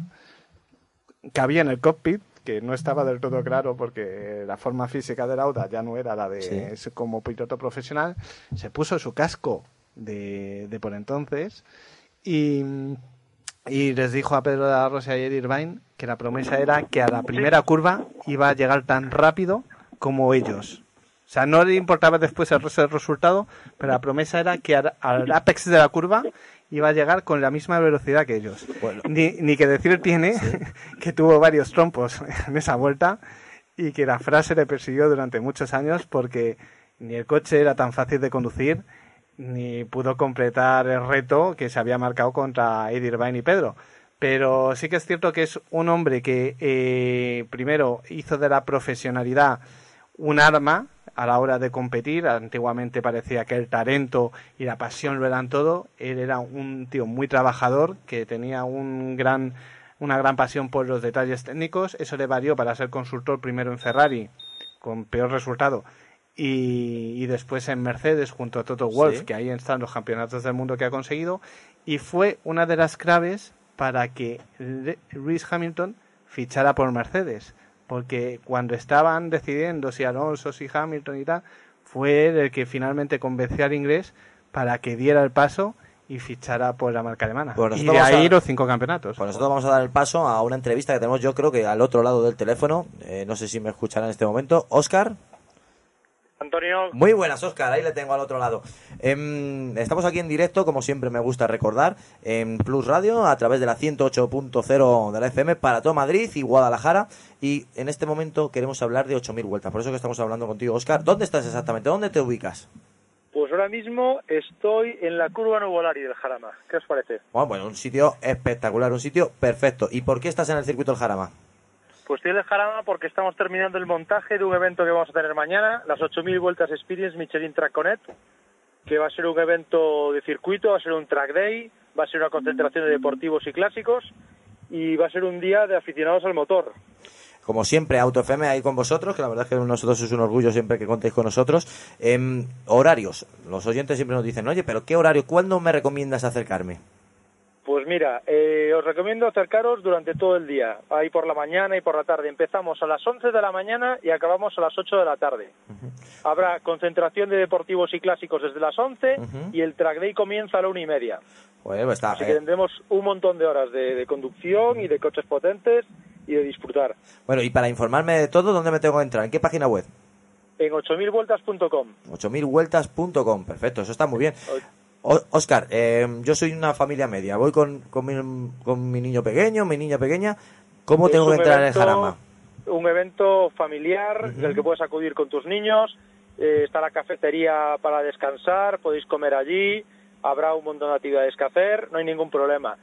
cabía en el cockpit, que no estaba del todo claro porque la forma física de Lauda ya no era la de
Sí.
como piloto profesional, se puso su casco de, de por entonces y, y les dijo a Pedro de la Rosa y a Irvine que la promesa era que a la primera curva iba a llegar tan rápido como ellos. O sea, no le importaba después el resto del resultado, pero la promesa era que al, al apex de la curva iba a llegar con la misma velocidad que ellos. Ni, ni que decir tiene que tuvo varios trompos en esa vuelta y que la frase le persiguió durante muchos años porque ni el coche era tan fácil de conducir ni pudo completar el reto que se había marcado contra Eddie Irvine y Pedro. Pero sí que es cierto que es un hombre que eh, primero hizo de la profesionalidad un arma a la hora de competir. Antiguamente parecía que el talento y la pasión lo eran todo. Él era un tío muy trabajador que tenía un gran, una gran pasión por los detalles técnicos. Eso le valió para ser consultor primero en Ferrari, con peor resultado. Y, y después en Mercedes junto a Toto Wolff,
Sí.
que ahí están los campeonatos del mundo que ha conseguido. Y fue una de las claves para que Le- Lewis Hamilton fichara por Mercedes. Porque cuando estaban decidiendo si Alonso, si Hamilton y tal, fue él el que finalmente convenció al inglés para que diera el paso y fichara por la marca alemana.
Pues
y de ahí
a-
los cinco campeonatos.
Pues nosotros vamos a dar el paso a una entrevista que tenemos, yo creo que al otro lado del teléfono. Eh, no sé si me escucharán en este momento. Oscar.
Antonio,
Muy buenas, Oscar. Ahí le tengo al otro lado. Em, estamos aquí en directo, como siempre me gusta recordar, en Plus Radio, a través de la 108.0 de la FM para todo Madrid y Guadalajara. Y en este momento queremos hablar de 8.000 vueltas. Por eso que estamos hablando contigo, Oscar. ¿Dónde estás exactamente? ¿Dónde te ubicas?
pues ahora mismo estoy en la curva Nuvolari del Jarama. ¿Qué os parece?
Bueno, bueno, un sitio espectacular, un sitio perfecto. ¿Y por qué estás en el circuito del Jarama?
Pues estoy en Jarama porque estamos terminando el montaje de un evento que vamos a tener mañana, las 8.000 vueltas Experience Michelin Track Connect, que va a ser un evento de circuito, va a ser un track day, va a ser una concentración de deportivos y clásicos y va a ser un día de aficionados al motor.
Como siempre, Auto FM ahí con vosotros, que la verdad es que nosotros es un orgullo siempre que contéis con nosotros. Em, horarios. Los oyentes siempre nos dicen, oye, pero ¿qué horario? ¿Cuándo me recomiendas acercarme?
Pues mira, eh, os recomiendo acercaros durante todo el día, ahí por la mañana y por la tarde. Empezamos a las 11 de la mañana y acabamos a las 8 de la tarde. Habrá concentración de deportivos y clásicos desde las 11 y el track day comienza a la una y media.
Pues está,
Así que
eh,
tendremos un montón de horas de, de conducción y de coches potentes y de disfrutar.
Bueno, y para informarme de todo, ¿dónde me tengo que entrar? ¿En qué página web?
En 8000vueltas.com.
8000vueltas.com. Perfecto, eso está muy bien. Oscar, eh, yo soy una familia media. Voy con, con, mi, con mi niño pequeño, mi niña pequeña. ¿Cómo
Es
tengo que entrar en el Jarama?
Un evento familiar del que puedes acudir con tus niños. Eh, está la cafetería para descansar, podéis comer allí. Habrá un montón de actividades que hacer, no hay ningún problema.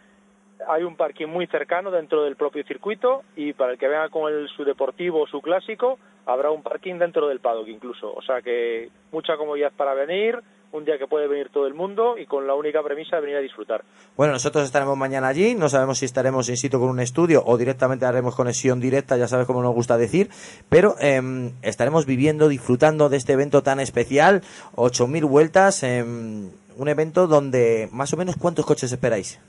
Hay un parking muy cercano dentro del propio circuito y para el que venga con el, su deportivo o su clásico, habrá un parking dentro del paddock incluso. O sea que mucha comodidad para venir, un día que puede venir todo el mundo y con la única premisa de venir a disfrutar.
Bueno, nosotros estaremos mañana allí, no sabemos si estaremos in situ con un estudio o directamente haremos conexión directa, ya sabes cómo nos gusta decir, pero em, estaremos viviendo, disfrutando de este evento tan especial, 8.000 vueltas, em, un evento donde más o menos cuántos coches esperáis.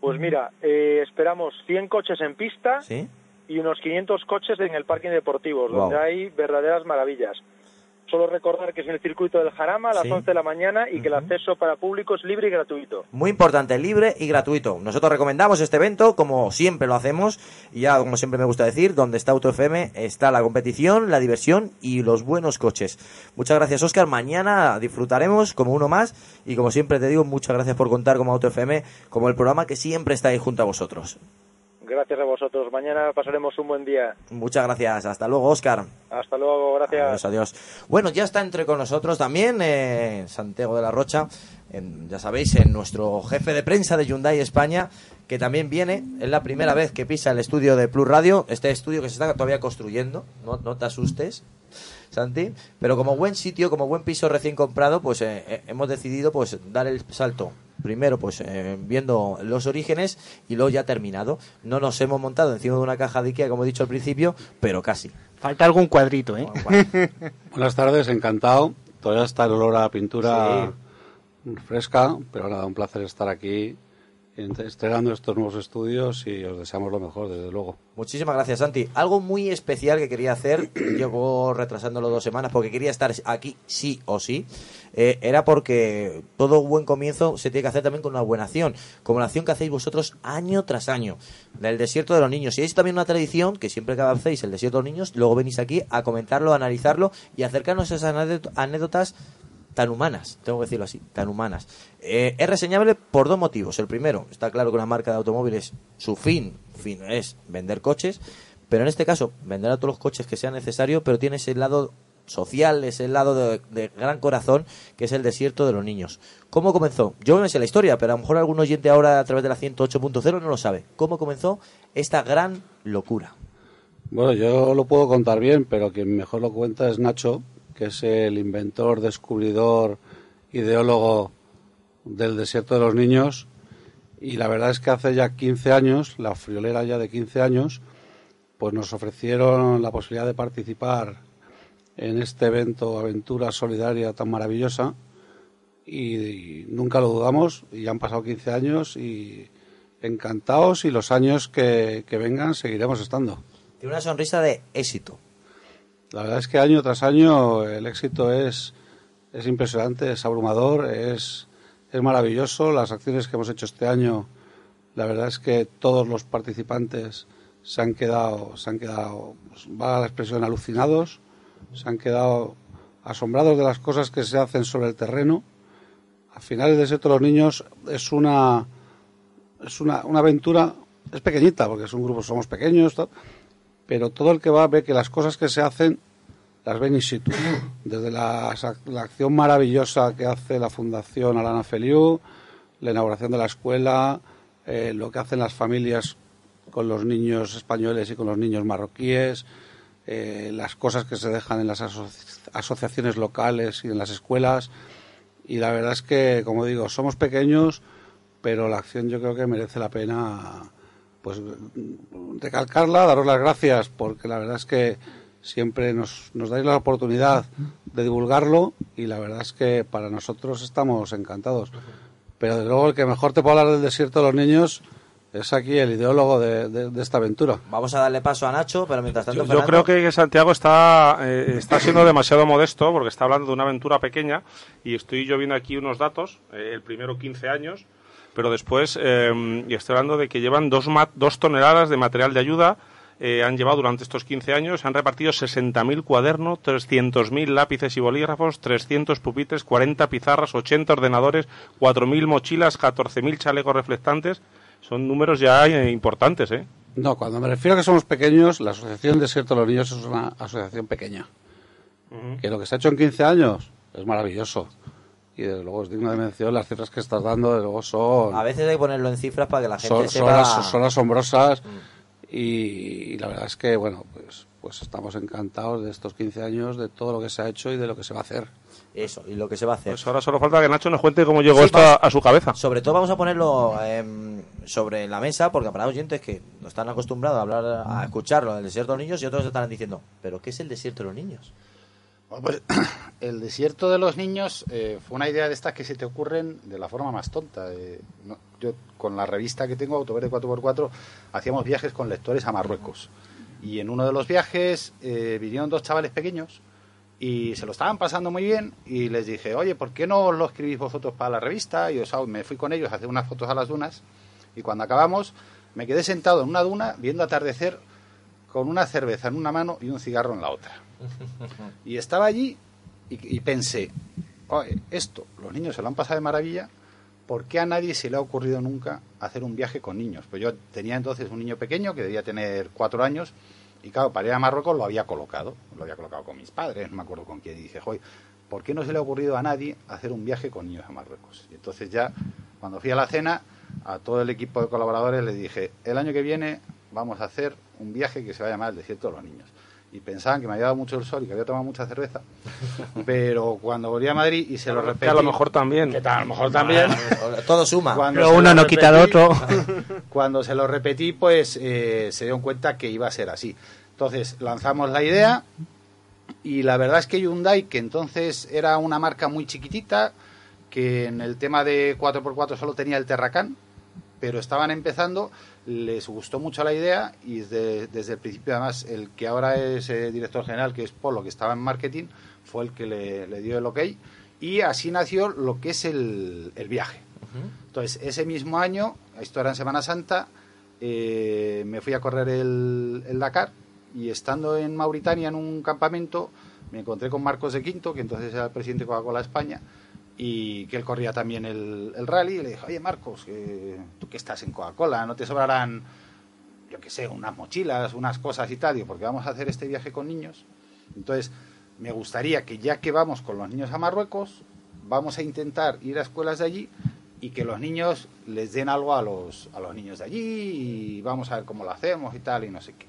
Pues mira, eh, esperamos 100 coches en pista
¿Sí?
y unos 500 coches en el parking deportivo,
Wow.
donde hay verdaderas maravillas. Solo recordar que es en el circuito del Jarama a las
Sí.
11 de la mañana y que el acceso para público es libre y gratuito.
Muy importante, libre y gratuito. Nosotros recomendamos este evento, como siempre lo hacemos, y ya como siempre me gusta decir, donde está Auto FM está la competición, la diversión y los buenos coches. Muchas gracias, Oscar. Mañana disfrutaremos como uno más y como siempre te digo, muchas gracias por contar como Auto FM, como el programa que siempre está ahí junto a vosotros.
Gracias a vosotros. Mañana pasaremos un buen día.
Muchas gracias. Hasta luego, Oscar.
Hasta luego. Gracias.
Adiós, adiós. Bueno, ya está entre con nosotros también eh, Santiago de la Rocha, en- ya sabéis, en nuestro jefe de prensa de Hyundai España, que también viene, es la primera vez que pisa el estudio de Plus Radio, este estudio que se está todavía construyendo, no, no te asustes, Santi, pero como buen sitio, como buen piso recién comprado, pues eh, eh, hemos decidido pues dar el salto. Primero, pues eh, viendo los orígenes y luego ya terminado. No nos hemos montado encima de una caja de Ikea, como he dicho al principio, pero casi.
Falta algún cuadrito, ¿eh?
Buenas tardes, encantado. Todavía está el olor a pintura fresca, pero nada, un placer estar aquí en- estrenando estos nuevos estudios y os deseamos lo mejor, desde luego.
Muchísimas gracias, Santi. Algo muy especial que quería hacer, llevo retrasándolo dos semanas porque quería estar aquí sí o sí, eh, era porque todo buen comienzo se tiene que hacer también con una buena acción, como la acción que hacéis vosotros año tras año, del desierto de los niños. Y es también una tradición que siempre que hacéis el desierto de los niños, luego venís aquí a comentarlo, a analizarlo y acercarnos a esas anécdot- anécdotas tan humanas, tengo que decirlo así, tan humanas. Eh, es reseñable por dos motivos. El primero, está claro que una marca de automóviles, su fin, fin es vender coches, pero en este caso, vender a todos los coches que sea necesario, pero tiene ese lado social, ese lado de, de gran corazón, que es el desierto de los niños. ¿Cómo comenzó? Yo me sé la historia, pero a lo mejor algún oyente ahora a través de la 108.0 no lo sabe. ¿Cómo comenzó esta gran locura?
Bueno, yo lo puedo contar bien, pero quien mejor lo cuenta es Nacho, que es el inventor, descubridor, ideólogo del desierto de los niños. Y la verdad es que hace ya 15 años, la friolera ya de 15 años, pues nos ofrecieron la posibilidad de participar en este evento, aventura solidaria tan maravillosa. Y, nunca lo dudamos, y ya han pasado 15 años y encantados y los años que, que vengan seguiremos estando.
Tiene una sonrisa de éxito.
La verdad es que año tras año el éxito es, es impresionante, es abrumador, es, es maravilloso. Las acciones que hemos hecho este año, la verdad es que todos los participantes se han quedado, se han quedado, pues, va la expresión, alucinados, se han quedado asombrados de las cosas que se hacen sobre el terreno. Al final el desierto de los niños es una, es una, una aventura, es pequeñita, porque es un grupo, somos pequeños, pero todo el que va ve que las cosas que se hacen las ven in situ. Desde la, la acción maravillosa que hace la Fundación Alana Feliu, la inauguración de la escuela, eh, lo que hacen las familias con los niños españoles y con los niños marroquíes, eh, las cosas que se dejan en las aso- asociaciones locales y en las escuelas. Y la verdad es que, como digo, somos pequeños, pero la acción yo creo que merece la pena pues recalcarla, daros las gracias, porque la verdad es que siempre nos, nos dais la oportunidad de divulgarlo y la verdad es que para nosotros estamos encantados. Pero desde luego el que mejor te puede hablar del desierto de los niños es aquí el ideólogo de, de- de esta aventura.
Vamos a darle paso a Nacho, pero mientras tanto,
Yo, yo
Fernando-
creo que Santiago está, eh, está siendo demasiado modesto porque está hablando de una aventura pequeña y estoy yo viendo aquí unos datos, eh, el primero 15 años, pero después eh, y estoy hablando de que llevan dos, dos toneladas de material de ayuda, eh, han llevado durante estos 15 años, han repartido 60.000 cuadernos, 300.000 lápices y bolígrafos, 300 pupitres, 40 pizarras, 80 ordenadores, 4.000 mochilas, 14.000 chalecos reflectantes. Son números ya eh, importantes, ¿eh?
No, cuando me refiero a que somos pequeños, la Asociación Desierto de los Niños es una asociación pequeña. Que lo que se ha hecho en 15 años es maravilloso. Y desde luego es digno de mención, las cifras que estás dando, desde luego son...
A veces hay que ponerlo en cifras para que la gente
son, son
sepa...
as- son asombrosas y, y la verdad es que, bueno, pues, pues estamos encantados de estos 15 años, de todo lo que se ha hecho y de lo que se va a hacer.
Eso, y lo que se va a hacer.
Pues ahora solo falta que Nacho nos cuente cómo llegó
Sí,
esto
vamos-
a, su cabeza.
Sobre todo vamos a ponerlo em, sobre la mesa, porque para oyentes que no están acostumbrados a hablar, a escucharlo del desierto de los niños y otros estarán diciendo, ¿pero qué es el desierto de los niños?
Pues, el desierto de los niños eh, fue una idea de estas que se te ocurren de la forma más tonta. Eh, yo con la revista que tengo, Autoverde 4x4, hacíamos viajes con lectores a Marruecos. Y en uno de los viajes eh, vinieron dos chavales pequeños y se lo estaban pasando muy bien y les dije, oye, ¿por qué no lo escribís vosotros para la revista? Y o sea, me fui con ellos a hacer unas fotos a las dunas y cuando acabamos me quedé sentado en una duna viendo atardecer con una cerveza en una mano y un cigarro en la otra. Y estaba allí y, pensé, oye, esto, los niños se lo han pasado de maravilla, ¿por qué a nadie se le ha ocurrido nunca hacer un viaje con niños? Pues yo tenía entonces un niño pequeño que debía tener cuatro años y claro, para ir a Marruecos lo había colocado, lo había colocado con mis padres, no me acuerdo con quién, y dije, ¿por qué no se le ha ocurrido a nadie hacer un viaje con niños a Marruecos? Y entonces ya, cuando fui a la cena, a todo el equipo de colaboradores les dije, el año que viene vamos a hacer un viaje que se va a llamar el desierto de los niños. Y pensaban que me había dado mucho el sol y que había tomado mucha cerveza, pero cuando volví a Madrid y se lo repetí...
a lo mejor también.
Que tal, a lo mejor también.
Todo suma.
Cuando
Pero uno no quita el otro.
Cuando se lo repetí, pues eh, se dieron cuenta que iba a ser así. Entonces lanzamos la idea y la verdad es que Hyundai, que entonces era una marca muy chiquitita, que en el tema de 4x4 solo tenía el Terracan, pero estaban empezando, les gustó mucho la idea y desde, desde el principio además el que ahora es eh, director general, que es Polo, que estaba en marketing, fue el que le, le dio el ok y así nació lo que es el, el viaje. Entonces, ese mismo año, esto era en Semana Santa, eh, me fui a correr el, el Dakar y estando en Mauritania en un campamento, me encontré con Marcos de Quinto, que entonces era el presidente de Coca-Cola España, y que él corría también el, el rally, y le dije, oye Marcos, tú que estás en Coca-Cola, ¿no te sobrarán, yo qué sé, unas mochilas, unas cosas y tal? Porque vamos a hacer este viaje con niños. Entonces, me gustaría que ya que vamos con los niños a Marruecos, vamos a intentar ir a escuelas de allí y que los niños les den algo a los, a los niños de allí y vamos a ver cómo lo hacemos y tal y no sé qué.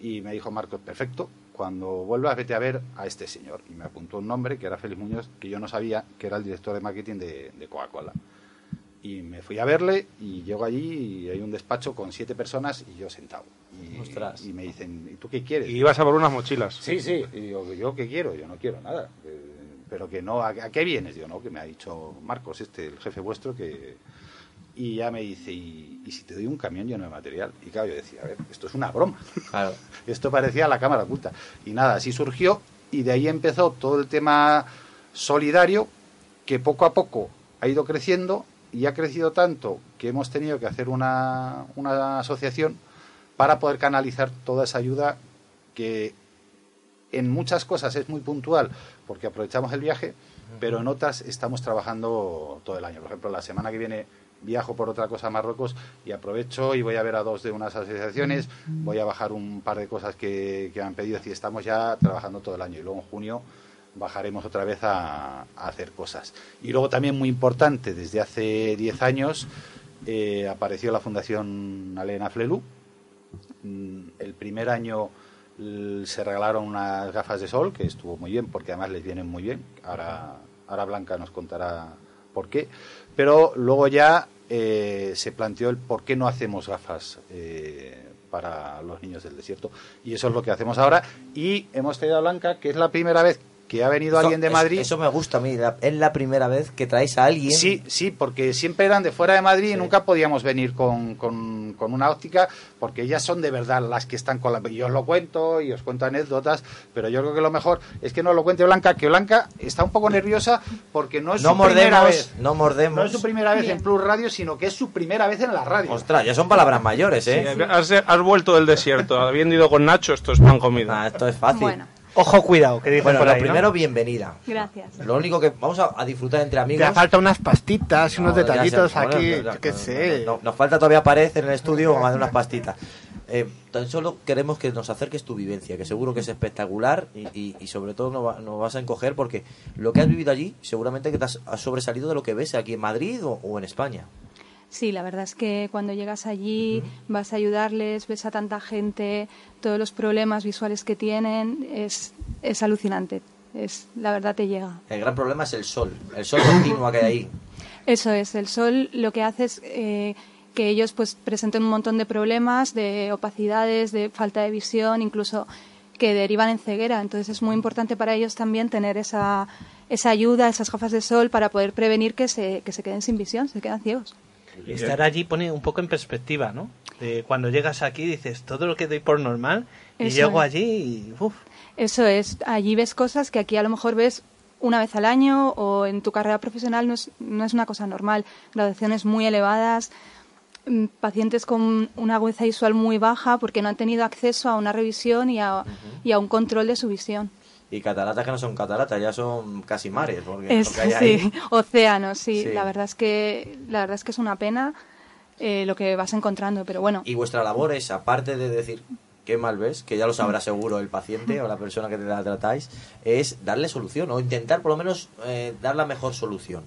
Y me dijo Marcos, perfecto, cuando vuelvas vete a ver a este señor. Y me apuntó un nombre que era Félix Muñoz, que yo no sabía que era el director de marketing de, de Coca-Cola. Y me fui a verle y llego allí y hay un despacho con siete personas y yo sentado. Y, y me dicen, ¿y tú qué quieres?
Y ibas a por unas mochilas.
Sí, sí. Y digo, ¿yo qué quiero? Yo no quiero nada. Eh, pero que no, ¿a, a qué vienes? Yo no, que me ha dicho Marcos, este, el jefe vuestro, que... Y ya me dice, ¿y, y si te doy un camión lleno de material? Y claro, yo decía, a ver, esto es una broma. esto parecía la cámara oculta. Y nada, así surgió y de ahí empezó todo el tema solidario que poco a poco ha ido creciendo y ha crecido tanto que hemos tenido que hacer una, una asociación para poder canalizar toda esa ayuda que en muchas cosas es muy puntual porque aprovechamos el viaje, pero en otras estamos trabajando todo el año. Por ejemplo, la semana que viene viajo por otra cosa a Marruecos y aprovecho y voy a ver a dos de unas asociaciones, voy a bajar un par de cosas que, que han pedido y estamos ya trabajando todo el año. Y luego en junio bajaremos otra vez a, hacer cosas. Y luego también muy importante, desde hace 10 años eh, apareció la Fundación Alena Flelu. Mm, El primer año se regalaron unas gafas de sol, que estuvo muy bien, porque además les vienen muy bien. Ahora, ahora Blanca nos contará por qué. Pero luego ya eh, se planteó el por qué no hacemos gafas eh, para los niños del desierto. Y eso es lo que hacemos ahora. Y hemos traído a Blanca, que es la primera vez que ha venido alguien de
Eso-
Madrid.
Eso me gusta a mí. la- Es la primera vez que traéis a alguien.
Sí, sí, porque siempre eran de fuera de Madrid y nunca podíamos venir con, con- con una óptica, porque ellas son de verdad las que están con la... Yo os lo cuento y os cuento anécdotas, pero yo creo que lo mejor es que nos lo cuente Blanca, que Blanca está un poco nerviosa porque no es
No
su primera
mordemos,
vez.
no mordemos.
No es su primera vez en Plus Radio, sino que es su primera vez en la radio.
Ostras, ya son palabras mayores, ¿eh?
Sí, has, has vuelto del desierto, habiendo ido con Nacho, esto es pan comido.
esto es fácil.
Bueno.
Ojo, cuidado, que dicen
Bueno,
por
lo
ahí, ¿no?
primero, bienvenida.
Gracias.
Lo único que vamos a, a disfrutar entre amigos.
Te falta unas pastitas y unos
No,
detallitos
sé, bueno,
aquí,
ya, ya,
yo qué
no,
sé.
no, no, nos falta todavía pared en el estudio, vamos a hacer unas pastitas. Eh, tan solo queremos que nos acerques tu vivencia, que seguro que es espectacular y, y- y sobre todo nos, va- nos vas a encoger porque lo que has vivido allí seguramente que te has, has sobresalido de lo que ves aquí en Madrid o, o en España.
Sí, la verdad es que cuando llegas allí vas a ayudarles, ves a tanta gente, todos los problemas visuales que tienen, es, es alucinante. Es, la verdad te llega.
El gran problema es el sol, el sol continuo que hay ahí.
Eso es, el sol lo que hace es eh, que ellos pues presenten un montón de problemas, de opacidades, de falta de visión, incluso que derivan en ceguera. Entonces es muy importante para ellos también tener esa, esa ayuda, esas gafas de sol para poder prevenir que se, que se queden sin visión, se quedan ciegos.
Y estar allí pone un poco en perspectiva, ¿no? De cuando llegas aquí dices todo lo que doy por normal y
Eso
llego
es.
allí y uf,
Eso es, allí ves cosas que aquí a lo mejor ves una vez al año o en tu carrera profesional no es, no es una cosa normal. Graduaciones muy elevadas, mm, pacientes con una agudeza visual muy baja porque no han tenido acceso a una revisión y a, y a un control de su visión.
Y cataratas que no son cataratas, ya son casi mares. Porque
Es,
hay ahí-
sí, océanos, sí.
Sí.
La verdad es que la verdad es que es una pena eh, lo que vas encontrando, pero bueno.
Y vuestra labor es, aparte de decir qué mal ves, que ya lo sabrá seguro el paciente o la persona que te la tratáis, es darle solución o intentar por lo menos eh, dar la mejor solución.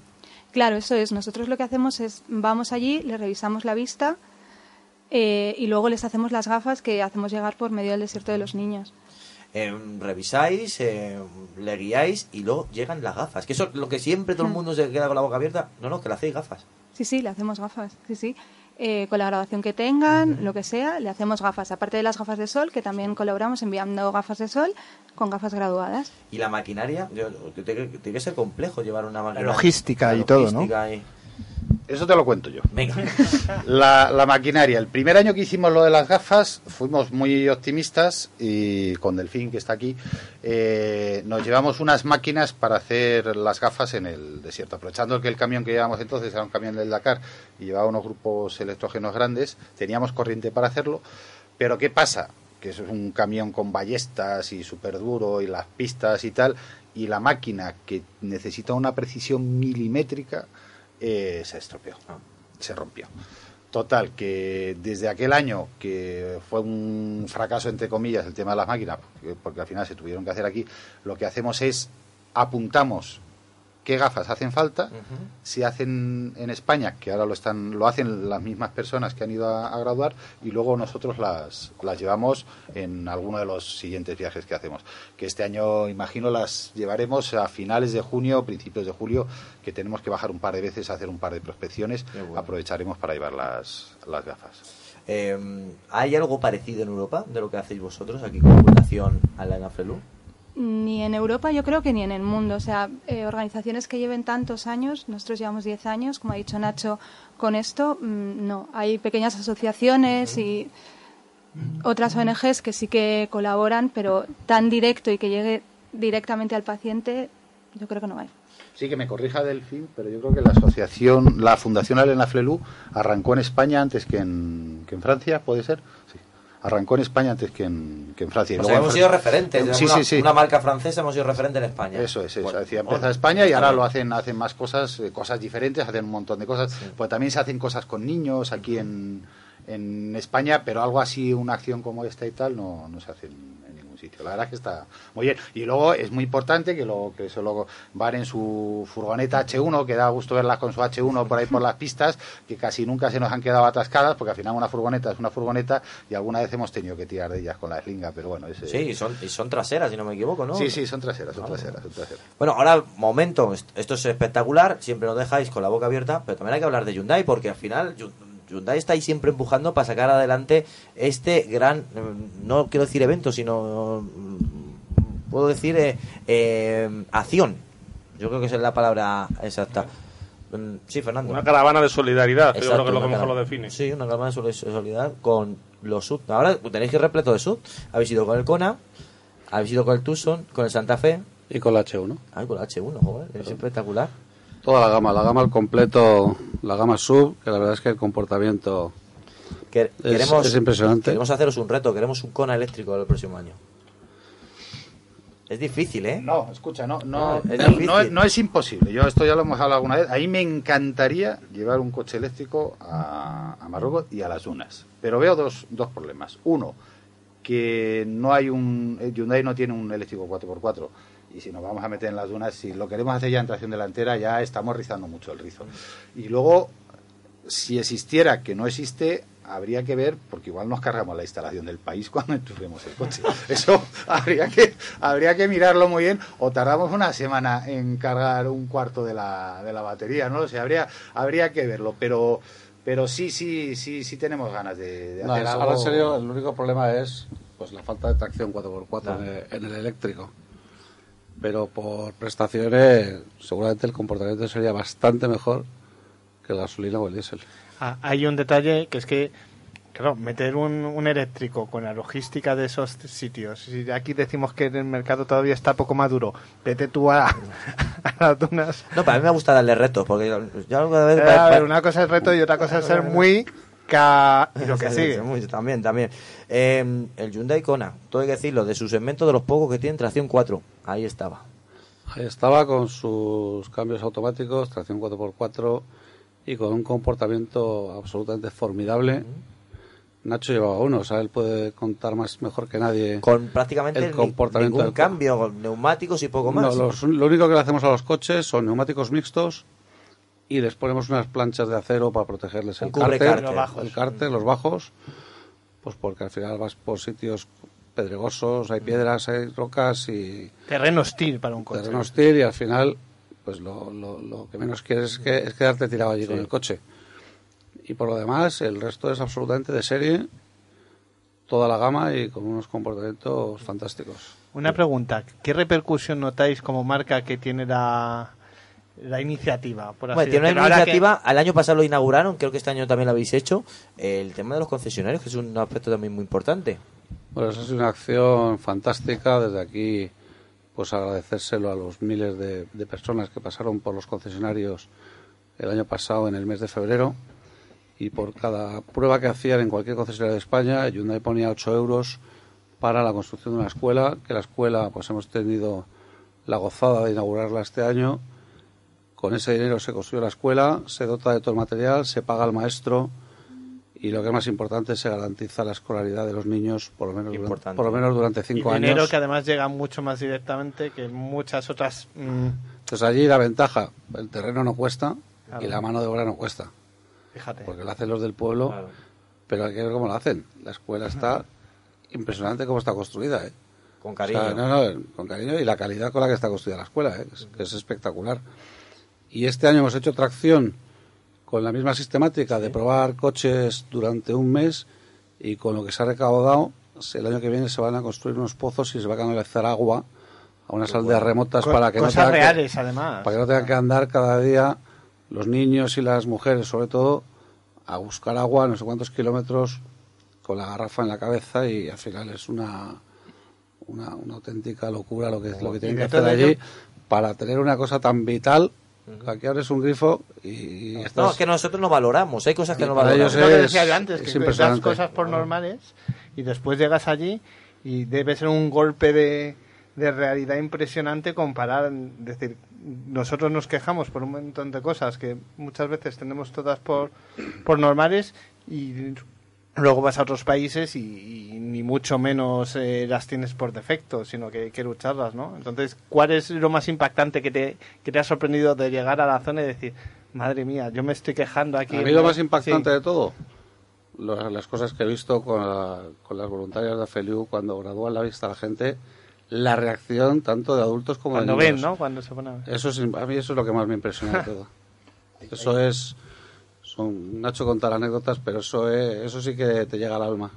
Claro, eso es. Nosotros lo que hacemos es vamos allí, le revisamos la vista eh, y luego les hacemos las gafas que hacemos llegar por medio del desierto de los niños.
Eh, revisáis, eh, le guiáis y luego llegan las gafas. Que eso es lo que siempre todo el mundo se queda con la boca abierta. No, no, que le hacéis gafas.
Sí, sí, le hacemos gafas. Sí, sí. Eh, con la grabación que tengan, lo que sea, le hacemos gafas. Aparte de las gafas de sol, que también colaboramos enviando gafas de sol con gafas graduadas.
Y la maquinaria, yo- tiene, que- ser complejo llevar una máquina.
logística
La
y todo, ¿no?
logística y-
Eso te lo cuento yo.
Venga.
La, la maquinaria. El primer año que hicimos lo de las gafas, fuimos muy optimistas y con Delfín, que está aquí, eh, nos llevamos unas máquinas para hacer las gafas en el desierto. Aprovechando que el camión que llevábamos entonces era un camión del Dakar y llevaba unos grupos electrógenos grandes, teníamos corriente para hacerlo. Pero ¿qué pasa? Que eso es un camión con ballestas y súper duro y las pistas y tal, y la máquina que necesita una precisión milimétrica eh, se estropeó, se rompió. Total, que desde aquel año, que fue un fracaso entre comillas el tema de las máquinas, porque, porque al final se tuvieron que hacer aquí, lo que hacemos es apuntamos qué gafas hacen falta, si hacen en España, que ahora lo están, lo hacen las mismas personas que han ido a, a graduar, y luego nosotros las, las llevamos en alguno de los siguientes viajes que hacemos. Que este año, imagino, las llevaremos a finales de junio, principios de julio, que tenemos que bajar un par de veces a hacer un par de prospecciones, aprovecharemos para llevar las, las gafas.
Eh, ¿Hay algo parecido en Europa de lo que hacéis vosotros aquí con Fundación Alain Aflelu?
Ni en Europa, yo creo que ni en el mundo. O sea, eh, organizaciones que lleven tantos años, nosotros llevamos 10 años, como ha dicho Nacho, con esto, mm, no. Hay pequeñas asociaciones y otras ONGs que sí que colaboran, pero tan directo y que llegue directamente al paciente, yo creo que no hay.
Sí, que me corrija Delfín, pero yo creo que la asociación, la Fundación Elena Flelú arrancó en España antes que en, que en Francia, ¿puede ser? Sí. Arrancó en España antes que en, que en Francia. Y
O
luego
sea,
en
hemos sido referentes.
Sí,
una,
sí, sí.
una marca francesa hemos sido referente en España.
Eso es, eso.
Bueno,
Es decir,
bueno,
empieza España y ahora lo hacen, hacen más cosas, eh, cosas diferentes, hacen un montón de cosas. Pues también se hacen cosas con niños aquí en, en España, pero algo así, una acción como esta y tal, no, no se hace sitio. La verdad es que está muy bien. Y luego es muy importante que lo que se lo van en su furgoneta H1, que da gusto verlas con su H1 por ahí por las pistas, que casi nunca se nos han quedado atascadas, porque al final una furgoneta es una furgoneta y alguna vez hemos tenido que tirar de ellas con la eslinga, pero bueno, ese-
Sí, y son, y son traseras, si no me equivoco, ¿no?
Sí, sí, son traseras, son traseras, son traseras.
Bueno, ahora, momento, est- esto es espectacular, siempre nos dejáis con la boca abierta, pero también hay que hablar de Hyundai, porque al final Hyundai está ahí siempre empujando para sacar adelante este gran, mm, no quiero decir evento, sino, mm, puedo decir, eh, eh, acción. Yo creo que esa es la palabra exacta. Mm, Sí, Fernando.
Una caravana de solidaridad, yo
Exacto,
creo que es lo que mejor lo define.
Sí, una caravana de soli- solidaridad con los sub. Ahora tenéis que ir repleto de sub. Habéis ido con el Kona, habéis ido con el Tucson, con el Santa Fe.
Y con la H1.
Ah, con la H1, joder, es espectacular.
Toda la gama, la gama al completo, la gama sub, que la verdad es que el comportamiento
Que- queremos,
es impresionante.
queremos haceros un reto, queremos un Kona eléctrico el próximo año. Es difícil, ¿eh?
No, escucha, no,
No,
no,
es
no, es, imposible. Yo esto ya lo hemos hablado alguna vez. A mí me encantaría llevar un coche eléctrico a, a Marruecos y a las dunas. Pero veo dos, dos problemas. Uno, que no hay un Hyundai no tiene un eléctrico 4x4 y si nos vamos a meter en las dunas, si lo queremos hacer ya en tracción delantera, ya estamos rizando mucho el rizo. Y luego, si existiera, que no existe, habría que ver, porque igual nos cargamos la instalación del país cuando enchufemos el coche. Eso habría que, habría que mirarlo muy bien, o tardamos una semana en cargar un cuarto de la, de la batería, ¿no? O sea, habría, habría que verlo, pero, pero sí, sí, sí, sí tenemos ganas de, de
No,
hacer
es-
algo.
ahora en serio, el único problema es pues la falta de tracción 4x4
Claro.
en, el, en el eléctrico. Pero por prestaciones, seguramente el comportamiento sería bastante mejor que la gasolina o el diésel.
Ah, hay un detalle que es que Claro, meter un, un eléctrico con la logística de esos sitios. Si aquí decimos que el mercado todavía está poco maduro, vete tú a, a las dunas.
No, para mí me gusta darle retos, porque yo, yo alguna vez...
Eh, a ver, una cosa es reto y otra cosa es ser muy... Y lo que
Sí,
sigue.
también, también. Eh, el Hyundai Kona, todo hay que decirlo, de su segmento de los pocos que tienen tracción 4. Ahí estaba.
Ahí estaba con sus cambios automáticos, tracción 4x4 y con un comportamiento absolutamente formidable. Nacho llevaba uno, o sea, él puede contar más mejor que nadie
Con prácticamente
el comportamiento
ningún
del
cambio, con neumáticos y poco
No,
más.
los- lo único que le hacemos a los coches son neumáticos mixtos y les ponemos unas planchas de acero para protegerles el cárter,
cárter. Los bajos.
el cárter, los bajos, pues porque al final vas por sitios pedregosos, hay piedras, hay rocas y
Terreno hostil para un coche.
terreno hostil y al final pues lo, lo- lo que menos quieres es, que, es quedarte tirado allí con el coche. Y por lo demás, el resto es absolutamente de serie, toda la gama y con unos comportamientos fantásticos.
Una pregunta, ¿qué repercusión notáis como marca que tiene la, la iniciativa? Por así
Bueno, tiene una
que-
iniciativa, al año pasado lo inauguraron, creo que este año también lo habéis hecho, el tema de los concesionarios, que es un aspecto también muy importante.
Bueno, esa es una acción fantástica. Desde aquí, pues agradecérselo a los miles de, de personas que pasaron por los concesionarios el año pasado, en el mes de febrero. Y por cada prueba que hacían en cualquier concesionario de España, Hyundai ponía 8 euros para la construcción de una escuela, que la escuela, pues hemos tenido la gozada de inaugurarla este año. Con ese dinero se construyó la escuela, se dota de todo el material, se paga al maestro y lo que es más importante se garantiza la escolaridad de los niños por lo menos, durante, por lo menos durante cinco
y dinero
años.
que además llega mucho más directamente que muchas otras... mm,
Entonces allí la ventaja, el terreno no cuesta
Claro.
y la mano de obra no cuesta,
fíjate.
porque lo hacen los del pueblo, pero hay que ver cómo lo hacen. La escuela está impresionante cómo está construida. ¿eh?
Con
O
cariño.
sea, no, no, con cariño y la calidad con la que está construida la escuela, ¿eh? es, que es espectacular. Y este año hemos hecho tracción con la misma sistemática de probar coches durante un mes y con lo que se ha recaudado, el año que viene se van a construir unos pozos y se va a canalizar agua a unas aldeas remotas para que no tengan que-
reales, además.
para que no tengan que andar cada día los niños y las mujeres, sobre todo, a buscar agua no sé cuántos kilómetros con la garrafa en la cabeza y al final es una una, una auténtica locura lo que lo que tienen que hacer allí para tener una cosa tan vital. Aquí abres un grifo y, y
No,
estás-
es que nosotros no valoramos, hay cosas que
Y
no valoramos.
ellos
lo que
es-
decía yo antes,
es
que das cosas por normales y después llegas allí y debe ser un golpe de, de realidad impresionante comparar, es decir, nosotros nos quejamos por un montón de cosas que muchas veces tenemos todas por, por normales y luego vas a otros países y, y ni mucho menos eh, las tienes por defecto, sino que hay que lucharlas, ¿no? Entonces, ¿cuál es lo más impactante que te, que te ha sorprendido de llegar a la zona y decir, madre mía, yo me estoy quejando aquí?
A mí lo más
Sí.
impactante de todo, lo- las cosas que he visto con, la- con las voluntarias de FELIU cuando gradúan la vista a la gente, la reacción tanto de adultos como
Cuando
de
ven,
niños.
¿no? Cuando se pone a ver.
Eso es, a mí eso es lo que más me impresiona de todo. Eso es, son, Nacho contar anécdotas, pero eso es, eso sí que te llega al alma.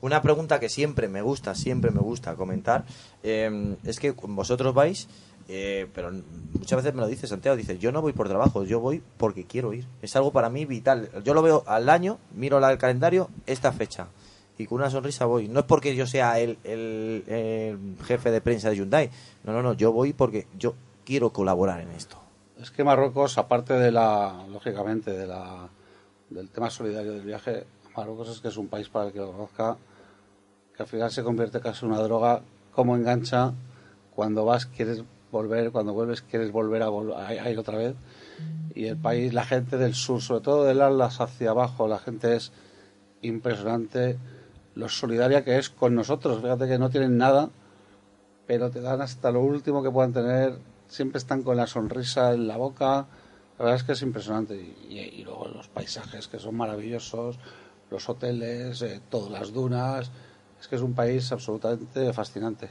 Una pregunta que siempre me gusta, siempre me gusta comentar, eh, es que vosotros vais, eh, pero muchas veces me lo dice Santiago, dice, yo no voy por trabajo, yo voy porque quiero ir. Es algo para mí vital. Yo lo veo al año, miro el calendario, esta fecha, y con una sonrisa voy. No es porque yo sea el, el- el jefe de prensa de Hyundai, no, no, no, yo voy porque yo quiero colaborar en esto.
Es que Marruecos, aparte de la, lógicamente, de la, del tema solidario del viaje, Marruecos es que es un país para el que lo conozca, que al final se convierte casi en una droga, como engancha, cuando vas quieres volver, cuando vuelves quieres volver a, vol- a- ir otra vez. Y el país, la gente del sur, sobre todo del Atlas hacia abajo, la gente es impresionante, lo solidaria que es con nosotros. Fíjate que no tienen nada, pero te dan hasta lo último que puedan tener. Siempre están con la sonrisa en la boca. La verdad es que es impresionante. Y, y- y luego los paisajes que son maravillosos, los hoteles, eh, todas las dunas. Es que es un país absolutamente fascinante.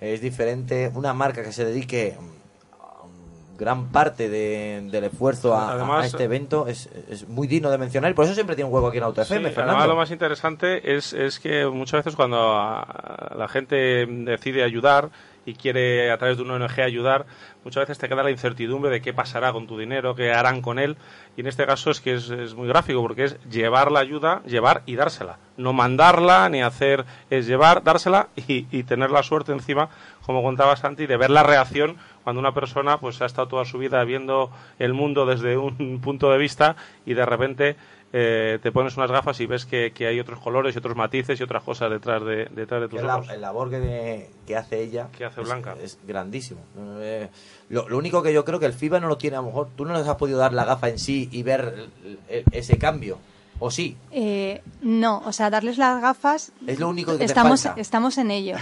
Es diferente una marca que se dedique mm, gran parte de- del esfuerzo a, a-
Además-
a este evento es, es muy digno de mencionar y por eso siempre tiene un hueco aquí en Auto
Sí,
FM,
además
Fernando.
lo más interesante es, es que muchas veces cuando a- la gente decide ayudar y quiere a través de una ONG ayudar, muchas veces te queda la incertidumbre de qué pasará con tu dinero, qué harán con él. Y en este caso es que es, muy gráfico porque es llevar la ayuda, llevar y dársela. No mandarla ni hacer, es llevar, dársela y, y tener la suerte encima, como contaba Santi, de ver la reacción cuando una persona pues ha estado toda su vida viendo el mundo desde un punto de vista y de repente eh, te pones unas gafas y ves que, que hay otros colores y otros matices y otras cosas detrás de, detrás de tus
la,
ojos.
el labor que, que hace ella
Que hace
es-
Blanca.
Es, grandísimo. Eh, lo, lo único que yo creo que el FIBA no lo tiene, a lo mejor tú no les has podido dar la gafa en sí y ver el- el- ese cambio. ¿O sí?
Eh, no, o sea, darles las gafas.
Es lo único que te
estamos,
falta.
estamos en ello.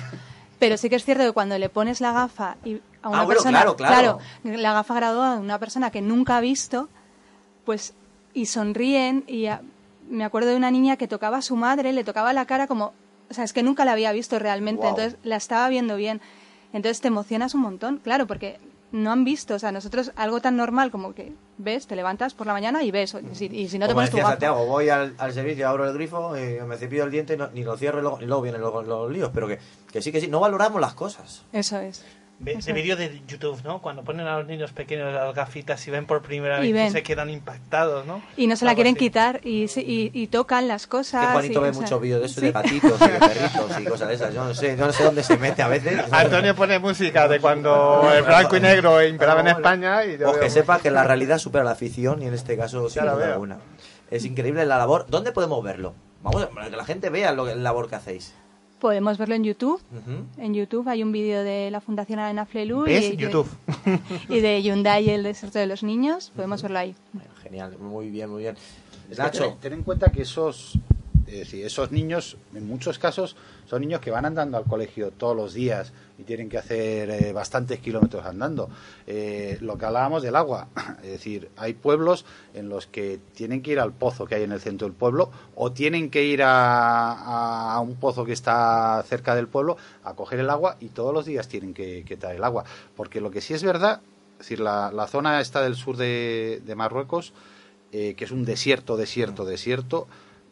Pero sí que es cierto que cuando le pones la gafa y a una
Ah, bueno,
persona,
claro, claro.
la gafa graduada de una persona que nunca ha visto, pues y sonríen y a- me acuerdo de una niña que tocaba a su madre, le tocaba la cara como, o sea, es que nunca la había visto realmente, entonces la estaba viendo bien. Entonces te emocionas un montón, claro, porque no han visto, o sea, nosotros algo tan normal como que ves, te levantas por la mañana y ves, y si, y si no te pones tu
decía
gafa.
Santiago, voy al, al servicio, abro el grifo, eh, me cepillo el diente, no- ni lo cierro y luego, y luego vienen los, los líos. Pero que, que sí, que sí, no valoramos las cosas.
Eso es.
De
es.
vídeo de YouTube, ¿no? Cuando ponen a los niños pequeños las gafitas y ven por primera
Y
vez y se quedan impactados, ¿no?
Y no se la
Algo
quieren
así.
quitar y, y, y tocan las cosas.
Qué bonito
y,
ve muchos vídeos de eso,
sí.
de gatitos y de perritos y cosas de esas. Yo no sé, yo no sé dónde se mete a veces.
Antonio pone música de cuando el blanco y negro imperaba en España y yo
O que sepa que la realidad supera la ficción y en este caso sin
la
duda
veo.
alguna. Es increíble la labor. ¿Dónde podemos verlo? Vamos, para que la gente vea lo, la labor que hacéis.
Podemos verlo en YouTube.
Ujú.
En YouTube hay un vídeo de la Fundación Arena Flelu y,
YouTube.
y de Hyundai y el desierto de los niños. Podemos verlo ahí.
Genial, muy bien, muy bien.
Es
Nacho,
ten, ten en cuenta que esos, es decir, esos niños, en muchos casos, son niños que van andando al colegio todos los días y tienen que hacer eh, bastantes kilómetros andando. Eh, lo que hablábamos del agua, es decir, hay pueblos en los que tienen que ir al pozo que hay en el centro del pueblo o tienen que ir a, un pozo que está cerca del pueblo a coger el agua y todos los días tienen que, traer el agua. Porque lo que sí es verdad, es decir, la, zona esta del sur de, de Marruecos, eh, que es un desierto, desierto, desierto,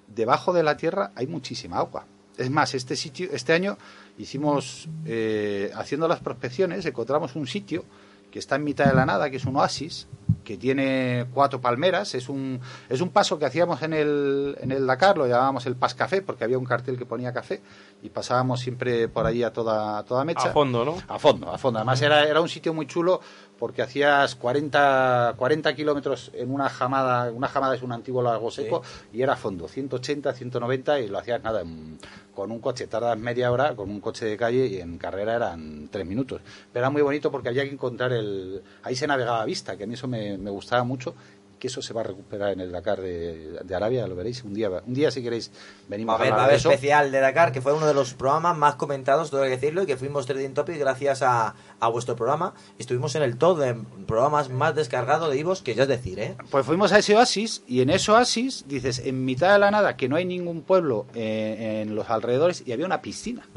debajo de la tierra hay muchísima agua. Es más, este sitio, este año hicimos, eh, haciendo las prospecciones, encontramos un sitio que está en mitad de la nada, que es un oasis, que tiene cuatro palmeras, es un, es un paso que hacíamos en el, en el Dakar, lo llamábamos el Pas Café, porque había un cartel que ponía café, y pasábamos siempre por allí a toda, a toda mecha.
A fondo, ¿no?
A fondo, a fondo. Además era, era un sitio muy chulo porque hacías 40, 40 kilómetros en una jamada, una jamada es un antiguo lago seco y era a fondo, 180, 190 y lo hacías nada, en- con un coche tardas media hora, con un coche de calle y en carrera eran tres minutos. Pero era muy bonito porque había que encontrar el... Ahí se navegaba a vista, que a mí eso me, me gustaba mucho que eso se va a recuperar en el Dakar de, de Arabia, lo veréis un día. Un día si queréis venimos
a va a
de
haber
eso.
especial de Dakar, que fue uno de los programas más comentados, tengo que decirlo, y que fuimos trending topic gracias a, a vuestro programa. Estuvimos en el top de programas más descargados de Ivos, que ya es decir, ¿eh?
Pues fuimos a ese oasis y en ese oasis, dices, en mitad de la nada, que no hay ningún pueblo eh, en los alrededores y había una piscina,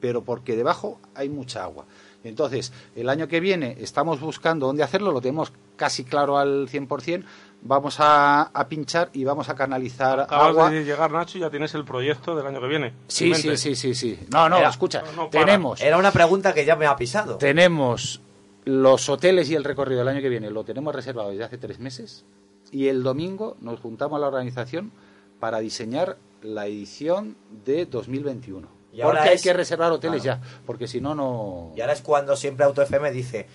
pero porque debajo hay mucha agua. Entonces, el año que viene estamos buscando dónde hacerlo, lo tenemos casi claro al 100%, vamos a, a pinchar y vamos a canalizar
Acabas
agua.
de llegar, Nacho, y ya tienes el proyecto del año que viene.
Sí, sí, sí, sí, sí. No, no,
Era-
escucha,
No, no, para.
tenemos...
Era una pregunta que ya me ha pisado.
Tenemos los hoteles y el recorrido del año que viene, lo tenemos reservado desde hace tres meses. Y el domingo nos juntamos a la organización para diseñar la edición de 2021.
Y ahora
porque hay
es-
que reservar hoteles
Claro.
ya, porque si no, no...
Y ahora es cuando siempre Auto FM dice,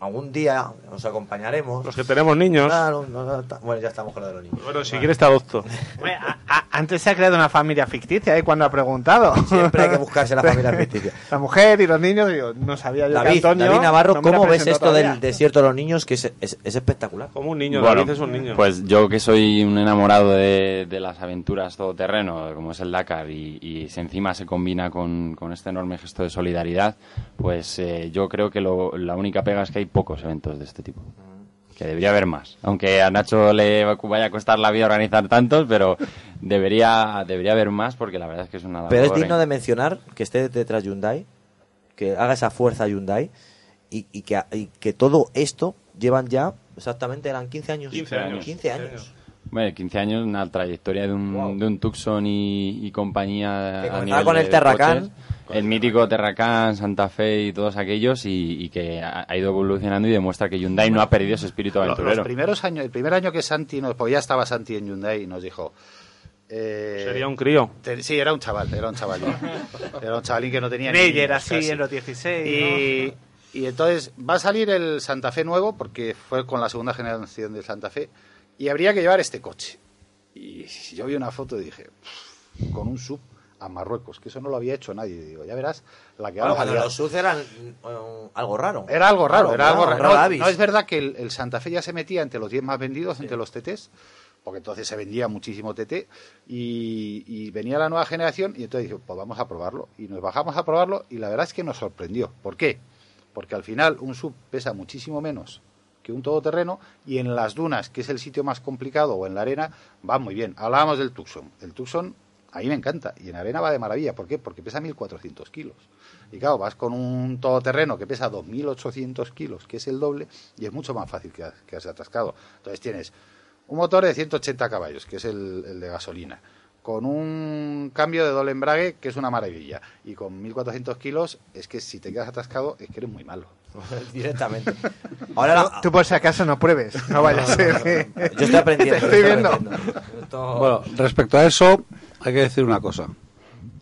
algún día os acompañaremos.
Los que tenemos niños.
Claro, no, no, ta- bueno, ya estamos con lo de los niños.
Bueno, si quieres te adopto.
Hombre, a- a- antes se ha creado una familia ficticia, ¿eh? Cuando ha preguntado.
Siempre hay que buscarse la familia ficticia.
La mujer y los niños, digo, no sabía yo
David,
que Antonio...
David Navarro,
no
¿cómo ves esto
todavía.
del desierto de los niños? Que es, es, es espectacular.
Como un niño,
Bueno,
David es un niño.
Pues yo que soy un enamorado de, de las aventuras todoterreno, como es el Dakar, y, y si encima se combina con, con este enorme gesto de solidaridad, pues eh, yo creo que lo- la única pega es que hay pocos eventos de este tipo. Que debería haber más. Aunque a Nacho le vaya a costar la vida organizar tantos, pero debería, debería haber más porque la verdad es que es una
Pero es digno de mencionar que esté detrás Hyundai, que haga esa fuerza Hyundai y, y que, y que todo esto llevan ya, exactamente, eran 15 años.
15 años.
15 años.
Bueno, 15 años, una trayectoria de un, de un Tucson y, y compañía.
Que
a nivel
con
de
el Terracán.
coches. El mítico Terracan, Santa Fe y todos aquellos y, y que ha, ido evolucionando y demuestra que Hyundai no ha perdido ese espíritu aventurero.
Los primeros años, el primer año que Santi nos, porque ya estaba Santi en Hyundai y nos dijo. eh,
Sería un crío.
te- sí, era un chaval, era un chavalín. era un chavalín que no tenía ni
Meyer,
niños,
así,
casi.
en los 16.
Y, y entonces va a salir el Santa Fe nuevo, porque fue con la segunda generación del Santa Fe, y habría que llevar este coche. Y yo vi una foto y dije, "Pff, con un sub a Marruecos, que eso no lo había hecho nadie. Digo, ya verás la que
Bueno, cuando
liar".
los SUV eran eh, algo raro.
Era algo raro, era algo raro.
raro
No, es verdad que el, el Santa Fe ya se metía entre los 10 más vendidos, entre los TTs, porque entonces se vendía muchísimo TT, y, y venía la nueva generación, y entonces dije, pues vamos a probarlo. Y nos bajamos a probarlo, y la verdad es que nos sorprendió. ¿Por qué? Porque al final un sub pesa muchísimo menos que un todoterreno, y en las dunas, que es el sitio más complicado, o en la arena, va muy bien. Hablábamos del Tucson. El Tucson a mí me encanta, y en arena va de maravilla. ¿Por qué? Porque pesa 1.400 kilos. Y claro, vas con un todoterreno que pesa 2.800 kilos, que es el doble, y es mucho más fácil que quedarse atascado. Entonces tienes un motor de 180 caballos, que es el, el de gasolina, con un cambio de doble embrague, que es una maravilla, y con 1.400 kilos, es que si te quedas atascado, es que eres muy malo.
Directamente. Ahora la-
Tú por si acaso no pruebes, no vaya a ser que...
Yo estoy aprendiendo.
Te estoy viendo.
Esto-
Bueno, respecto a eso, hay que decir una cosa.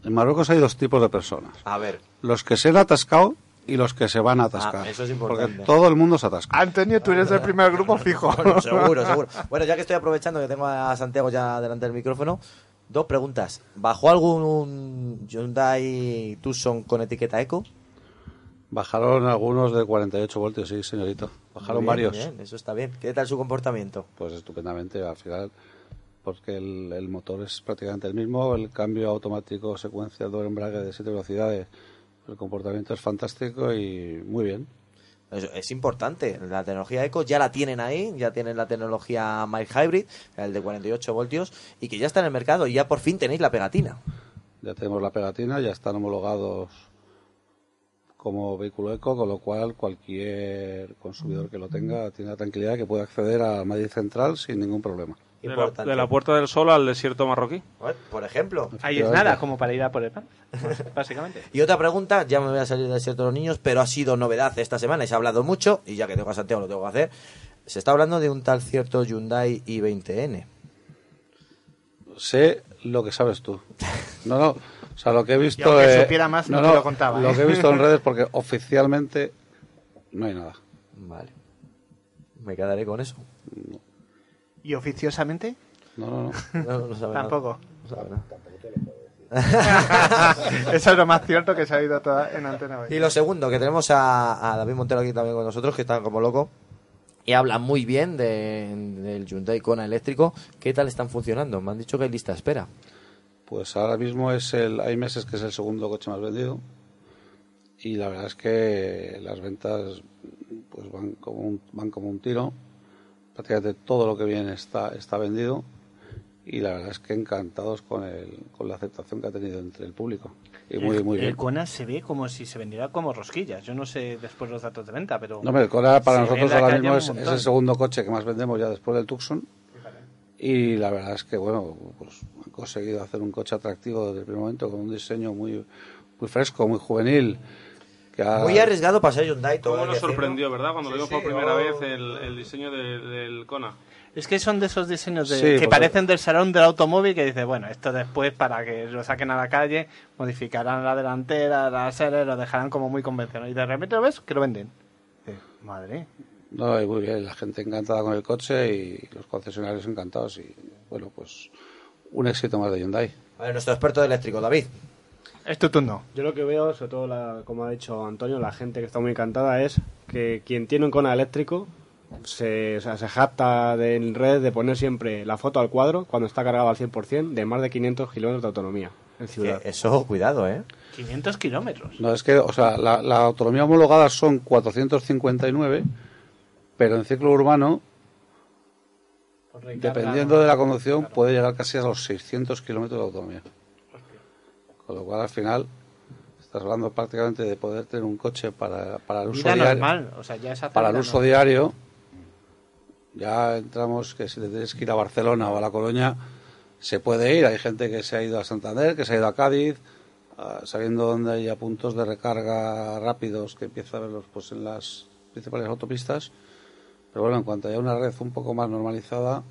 En Marruecos hay dos tipos de personas.
A ver.
Los que se han atascado y los que se van a atascar.
Ah, eso es importante.
Porque todo el mundo se atasca.
Antonio, tú eres del primer grupo fijo.
Bueno, seguro, seguro. Bueno, ya que estoy aprovechando que tengo a Santiago ya delante del micrófono, dos preguntas. ¿Bajó algún Hyundai Tucson con etiqueta Eco?
Bajaron algunos de 48 voltios, sí, señorito. Bajaron
Bien,
varios.
bien, eso está bien. ¿Qué tal su comportamiento?
Pues estupendamente, al final, porque el, el motor es prácticamente el mismo, el cambio automático secuencia doble embrague de 7 velocidades, el comportamiento es fantástico y muy bien.
Es, es importante. La tecnología Eco ya la tienen ahí, ya tienen la tecnología Mild Hybrid, el de 48 voltios, y que ya está en el mercado y ya por fin tenéis la pegatina.
Ya tenemos la pegatina, ya están homologados como vehículo eco, con lo cual cualquier consumidor que lo tenga tiene la tranquilidad de que puede acceder a Madrid Central sin ningún problema.
De la, de la Puerta del Sol al desierto marroquí.
Por ejemplo.
Ahí es nada, como para ir a por el pan, básicamente.
Y otra pregunta, ya me voy a salir del desierto de los niños, pero ha sido novedad esta semana y se ha hablado mucho, y ya que tengo a Santiago lo tengo que hacer. Se está hablando de un tal cierto Hyundai i20N.
Sé lo que sabes tú. No, no. O sea, lo que he visto. Eh,
supiera más, no te lo contaba,
Lo
¿eh?
que he visto en redes, porque oficialmente no hay nada.
Vale. Me quedaré con eso.
¿Y oficiosamente?
No, no, no.
No, no sabe nada.
Tampoco.
No sabe nada.
Eso es lo más cierto que se ha oído toda en Antena Hoy.
Y lo segundo, que tenemos a, a David Montero aquí también con nosotros, que está como loco. Y habla muy bien de- del Hyundai Kona eléctrico. ¿Qué tal están funcionando? Me han dicho que hay lista de espera.
Pues ahora mismo es el, hay meses que es el segundo coche más vendido y la verdad es que las ventas pues van como un, van como un tiro. Prácticamente todo lo que viene está, está vendido y la verdad es que encantados con, el, con la aceptación que ha tenido entre el público. Y muy,
el,
muy bien.
el Kona se ve como si se vendiera como rosquillas. Yo no sé después los datos de venta, pero...
No, el Kona para nosotros ahora mismo es, el segundo coche que más vendemos ya después del Tucson. Y la verdad es que, bueno, pues han conseguido hacer un coche atractivo desde el primer momento con un diseño muy, muy fresco, muy juvenil.
Muy arriesgado para ser Hyundai. todo
¿Cómo
hay
nos
decirlo.
sorprendió, verdad? Cuando
Sí,
lo vimos por primera
oh.
vez el, el diseño de- del Kona.
Es que son de esos diseños de-
Sí,
que
porque-
parecen del salón del automóvil que dice, bueno, esto después para que lo saquen a la calle, modificarán la delantera, la serie, lo dejarán como muy convencional. Y de repente lo ves que lo venden. Madre.
No, y muy bien, la gente encantada con el coche y los concesionarios encantados. Y bueno, pues un éxito más de Hyundai.
A ver, nuestro experto de eléctrico, David.
Es tu turno.
Yo lo que veo, sobre todo, la- como ha dicho Antonio, la gente que está muy encantada es que quien tiene un Kona eléctrico se, o sea, se jacta de- en red de poner siempre la foto al cuadro cuando está cargado al 100% de más de 500 kilómetros de autonomía en ciudad.
Que eso, cuidado, ¿eh?
500 kilómetros.
No, es que, o sea, la, la autonomía homologada son 459, pero en ciclo urbano, dependiendo de la conducción, puede llegar casi a los 600 kilómetros de autonomía. Con lo cual, al final, estás hablando prácticamente de poder tener un coche para, para el uso
Vida
diario.
normal, o sea, ya es
para el uso
normal.
diario, ya entramos que si te tienes que ir a Barcelona o a La Coruña, se puede ir. Hay gente que se ha ido a Santander, que se ha ido a Cádiz, ah, sabiendo dónde haya puntos de recarga rápidos que empieza a verlos pues en las principales autopistas. Pero bueno, en cuanto haya una red un poco más normalizada,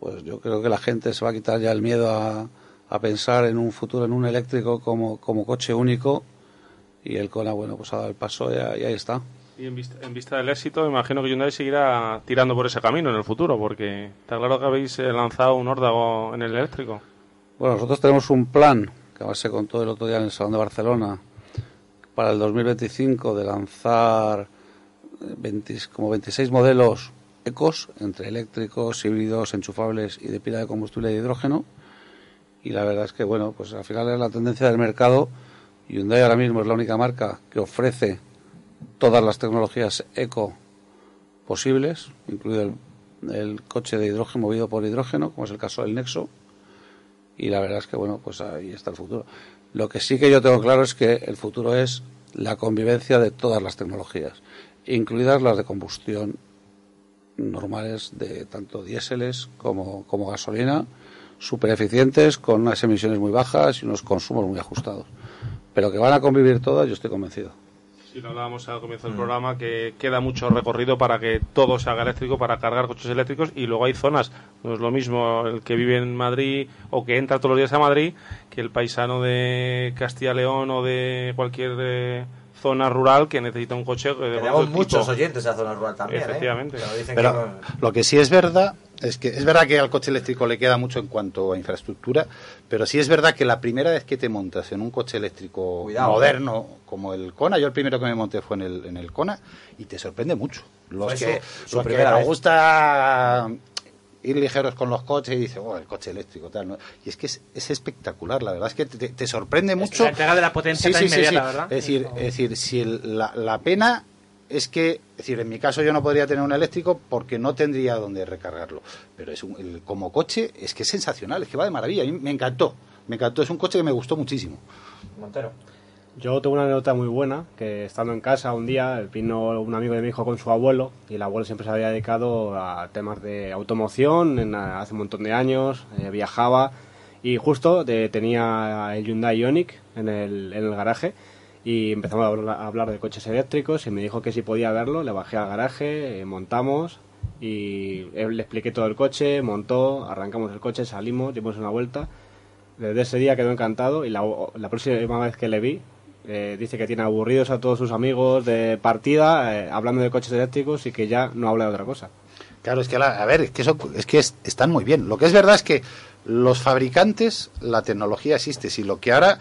pues yo creo que la gente se va a quitar ya el miedo a, a pensar en un futuro en un eléctrico como, como coche único y el Kona, bueno, pues ha dado el paso y, y ahí está.
Y en vista, en vista del éxito, imagino que Hyundai seguirá tirando por ese camino en el futuro, porque está claro que habéis eh, lanzado un órdago en el eléctrico.
Bueno, nosotros tenemos un plan que además se contó el otro día en el Salón de Barcelona para el 2025 de lanzar eh, 20 como 26 modelos ecos entre eléctricos, híbridos, enchufables y de pila de combustible de hidrógeno. Y la verdad es que, bueno, pues al final es la tendencia del mercado. Hyundai ahora mismo es la única marca que ofrece todas las tecnologías eco posibles, incluido el, el coche de hidrógeno movido por hidrógeno, como es el caso del Nexo. Y la verdad es que, bueno, pues ahí está el futuro. Lo que sí que yo tengo claro es que el futuro es la convivencia de todas las tecnologías, incluidas las de combustión normales de tanto diéseles como, como gasolina, súper eficientes, con unas emisiones muy bajas y unos consumos muy ajustados. Pero que van a convivir todas, yo estoy convencido.
Sí, lo hablábamos al comienzo del programa, que queda mucho recorrido para que todo se haga eléctrico, para cargar coches eléctricos, y luego hay zonas, no es lo mismo el que vive en Madrid o que entra todos los días a Madrid, que el paisano de Castilla-León o de cualquier eh, zona rural que necesita un coche. eh, de
Tenemos muchos
tipo.
oyentes de la zona rural también. ¿eh?
Efectivamente.
Dicen
Pero
que no-
lo que sí es verdad es que es verdad que al coche eléctrico le queda mucho en cuanto a infraestructura, pero sí es verdad que la primera vez que te montas en un coche eléctrico
Cuidado,
moderno como el Kona, yo el primero que me monté fue en el, en el Kona y te sorprende mucho. Los
Fue
que,
su- su
los que nos gusta ir ligeros con los coches y dice, oh, el coche eléctrico, tal. ¿no? Y es que es, es espectacular, la verdad es que te, te sorprende mucho.
la entrega de la potencia inmediata, ¿verdad?
Es decir, es decir si el- la, la pena es que, es decir, en mi caso yo no podría tener un eléctrico porque no tendría donde recargarlo. Pero es un- el- como coche es que es sensacional, es que va de maravilla. A mí me encantó, me encantó. Es un coche que me gustó muchísimo.
Montero.
Yo tengo una anécdota muy buena, que estando en casa un día vino un amigo de mi hijo con su abuelo y el abuelo siempre se había dedicado a temas de automoción en- hace un montón de años, eh, viajaba y justo de- tenía el Hyundai Ioniq en el, en el garaje y empezamos a hablar, a hablar de coches eléctricos y me dijo que si podía verlo, le bajé al garaje, eh, montamos y le expliqué todo el coche, montó, arrancamos el coche, salimos, dimos una vuelta. Desde ese día quedó encantado y la, la próxima vez que le vi eh, dice que tiene aburridos a todos sus amigos de partida eh, hablando de coches eléctricos y que ya no habla de otra cosa.
Claro, es que, la- a ver, es que, eso, es que es- están muy bien. Lo que es verdad es que los fabricantes, la tecnología existe. Si lo que ahora,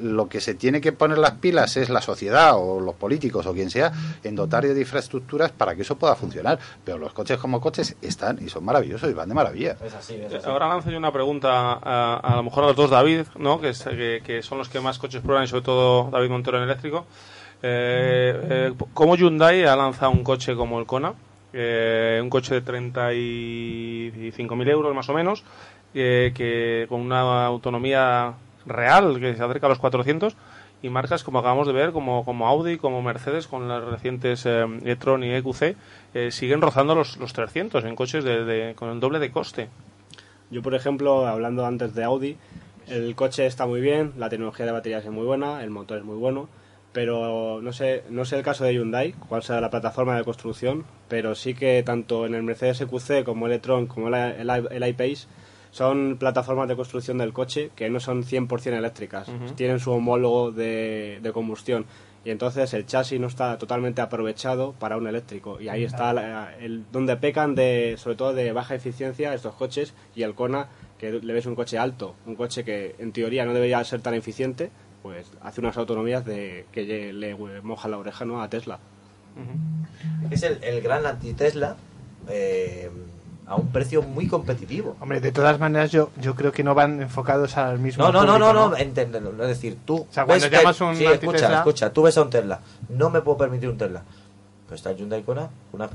lo que se tiene que poner las pilas es la sociedad o los políticos o quien sea, en dotar de infraestructuras para que eso pueda funcionar. Pero los coches como coches están y son maravillosos y van de maravilla.
Es así, es así.
Ahora lanzo yo una pregunta a, a lo mejor a los dos David, ¿no? que, es- que, que son los que más coches prueban y sobre todo David Montero en eléctrico. Eh, eh, ¿Cómo Hyundai ha lanzado un coche como el Kona? Eh, un coche de 35.000 euros más o menos, que con una autonomía real que se acerca a los 400 y marcas como acabamos de ver como, como Audi, como Mercedes con las recientes eh, e-tron y EQC eh, siguen rozando los, los 300 en coches de, con el doble de coste.
Yo, por ejemplo, hablando antes de Audi, el coche está muy bien, la tecnología de baterías es muy buena, el motor es muy bueno, pero no sé, no sé el caso de Hyundai, cuál será la plataforma de construcción, pero sí que tanto en el Mercedes EQC como el e-tron como el, el, el iPace son plataformas de construcción del coche que no son 100% eléctricas,
Ujú.
tienen su homólogo de, de combustión y entonces el chasis no está totalmente aprovechado para un eléctrico y ahí está la- el, donde pecan de sobre todo de baja eficiencia estos coches y el Kona que le ves un coche alto un coche que en teoría no debería ser tan eficiente pues hace unas autonomías de que le, le moja la oreja ¿no? a Tesla
Es el, el gran anti-Tesla eh, a un precio muy competitivo.
Hombre, de todas maneras yo, yo creo que no van enfocados al mismo
No, no, no,
público,
no, no, enténdelo. Es decir, tú.
sea, cuando
que-
llamas un
sí, escucha, escucha, tú ves a un Tesla. No me puedo permitir un Tesla. Pero está el Hyundai Kona, una,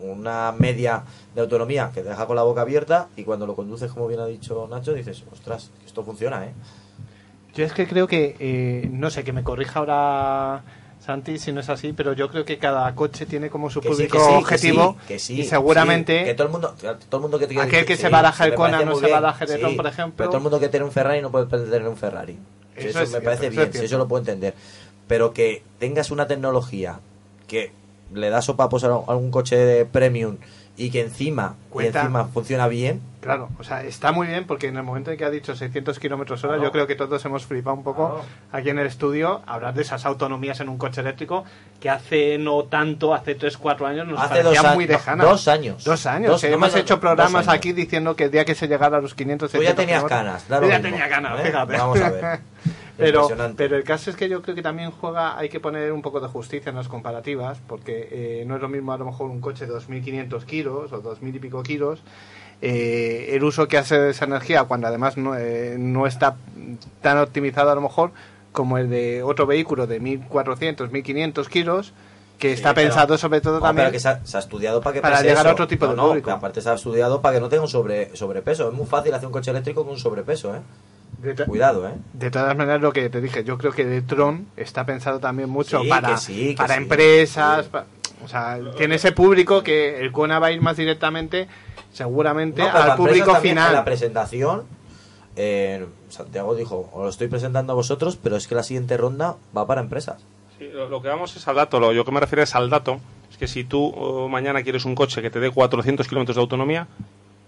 una media de autonomía que te deja con la boca abierta y cuando lo conduces, como bien ha dicho Nacho, dices, ostras, esto funciona, ¿eh?
Yo es que creo que, eh, no sé, que me corrija ahora Santi si no es así, pero yo creo que cada coche tiene como su
Que sí,
público
que sí, que
objetivo
sí, que sí,
y seguramente
que todo el mundo, todo el mundo que
aquel que se baraja el Kona no se baraja el e-tron, por ejemplo.
Pero todo el mundo que tiene un Ferrari no puede tener un Ferrari.
Eso
eso,
es
me
cierto,
parece
eso
bien,
es
si eso lo puedo entender. Pero que tengas una tecnología que le da sopapos a algún coche de premium y que encima, y
Cuenta.
encima funciona bien,
Claro, o sea, está muy bien porque en el momento en que ha dicho 600 kilómetros hora,
Claro.
yo creo que todos hemos flipado un poco aquí en el estudio hablar de esas autonomías en un coche eléctrico que hace no tanto, hace 3, 4 años nos
Hace
parecían
dos
muy
dos años.
Dos años.
Dos- no
hemos hecho
dos
programas aquí diciendo que el día que se llegara a los 500,
Tú ya
600
tenías ganas,
Yo ya
mismo,
tenía ganas,
¿eh?
fíjate.
Vamos a ver.
Pero, pero el caso es que yo creo que también juega, hay que poner un poco de justicia en las comparativas, porque eh, no es lo mismo a lo mejor un coche de 2.500 kilos o 2.000 y pico kilos, eh, el uso que hace de esa energía cuando además no, eh, no está tan optimizado a lo mejor como el de otro vehículo de 1.400, 1.500 kilos, que está pensado sobre todo
No,
también
pero que se ha, se ha estudiado para que
para llegar a otro tipo
No,
de público.
aparte se ha estudiado para que no tenga un sobre, sobrepeso. Es muy fácil hacer un coche eléctrico con un sobrepeso, ¿eh?
De
Cuidado, ¿eh?
De todas maneras, lo que te dije, yo creo que el Tron está pensado también mucho
Sí,
para,
que sí, que
para
sí.
empresas. pa- o sea, tiene ese público que el Kona va a ir más directamente, seguramente,
No, para
al público
En la
final.
presentación, eh, Santiago dijo, os lo estoy presentando a vosotros, pero es que la siguiente ronda va para empresas.
Sí, lo, lo que vamos es al dato. Lo yo que me refiero es al dato. Es que si tú oh, mañana quieres un coche que te dé 400 kilómetros de autonomía,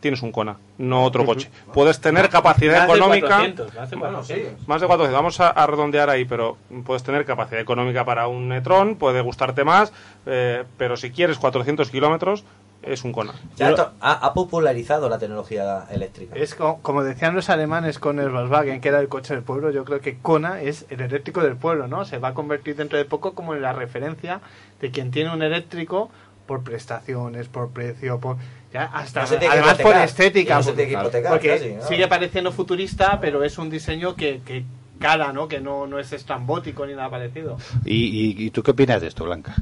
tienes un Kona, no otro coche. Puedes tener capacidad
Más de
económica.
400, más de
Bueno,
400.
sí, más de 400. Vamos a, a redondear ahí, pero puedes tener capacidad económica para un Netron, puede gustarte más, eh, pero si quieres 400 kilómetros, es un Kona.
Ya ha, ha popularizado la tecnología eléctrica.
Es co- como decían los alemanes con el Volkswagen, que era el coche del pueblo, yo creo que Kona es el eléctrico del pueblo, ¿no? Se va a convertir dentro de poco como en la referencia de quien tiene un eléctrico por prestaciones, por precio, por ya hasta
No se
además por estética,
no se
porque, porque
casi, ¿no?
sigue pareciendo futurista, pero es un diseño que, que cala, ¿no? Que no, no es estrambótico ni nada parecido.
¿Y, y, y tú qué opinas de esto, Blanca?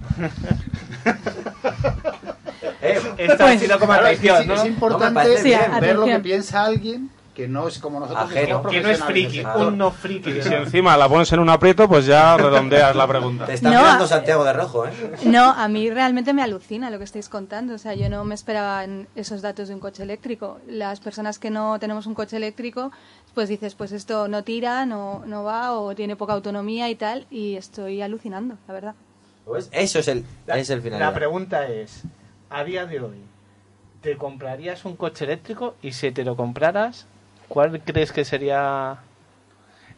Esta ha sido como
Claro,
atención,
es,
¿no?
es importante ver lo que piensa alguien que no es como nosotros.
Ajeno.
somos
Que no es friki,
un no friki.
Y si encima la pones en un aprieto, pues ya redondeas la pregunta.
Te está
No,
mirando Santiago de rojo, ¿eh?
No, a mí realmente me alucina lo que estáis contando. O sea, yo no me esperaba en esos datos de un coche eléctrico. Las personas que no tenemos un coche eléctrico, pues dices, pues esto no tira, no, no va o tiene poca autonomía y tal. Y estoy alucinando, la verdad.
Pues Eso es el, es el final.
La pregunta es, a día de hoy, ¿te comprarías un coche eléctrico? Y si te lo compraras, ¿cuál crees que sería...?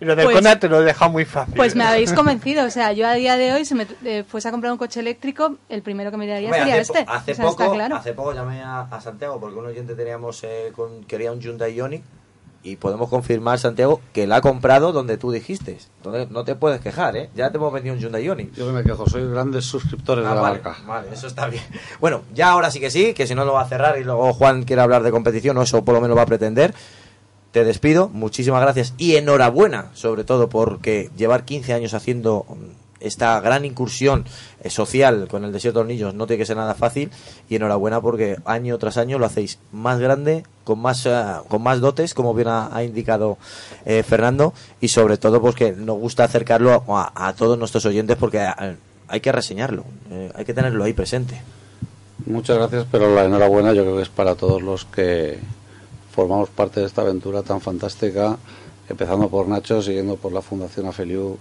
Y lo del
Pues-
Kona te lo he dejado muy fácil.
Pues me habéis convencido. O sea, yo a día de hoy, si me eh, fuese a comprar un coche eléctrico, el primero que me daría
Hombre,
sería
hace,
este.
po- hace
O sea,
poco,
claro.
hace poco llamé a, a Santiago porque un oyente teníamos eh, con- quería un Hyundai Ioniq y podemos confirmar, Santiago, que la ha comprado donde tú dijiste. Entonces no te puedes quejar, ¿eh? Ya te hemos vendido un Hyundai Ioniq.
Yo que me quejo, soy grandes suscriptores
Ah,
de la
vale,
marca.
vale, eso está bien. Bueno, ya ahora sí que sí, que si no lo va a cerrar y luego Juan quiere hablar de competición, o eso por lo menos va a pretender. Te despido, muchísimas gracias y enhorabuena, sobre todo porque llevar 15 años haciendo mm, esta gran incursión eh, social con el Desierto de los Niños no tiene que ser nada fácil y enhorabuena porque año tras año lo hacéis más grande, con más, eh, con más dotes, como bien ha, indicado eh, Fernando, y sobre todo porque nos gusta acercarlo a, a todos nuestros oyentes porque eh, hay que reseñarlo, hay que tenerlo ahí presente.
Muchas gracias, pero la enhorabuena yo creo que es para todos los que formamos parte de esta aventura tan fantástica, empezando por Nacho, siguiendo por la Fundación Afeliu,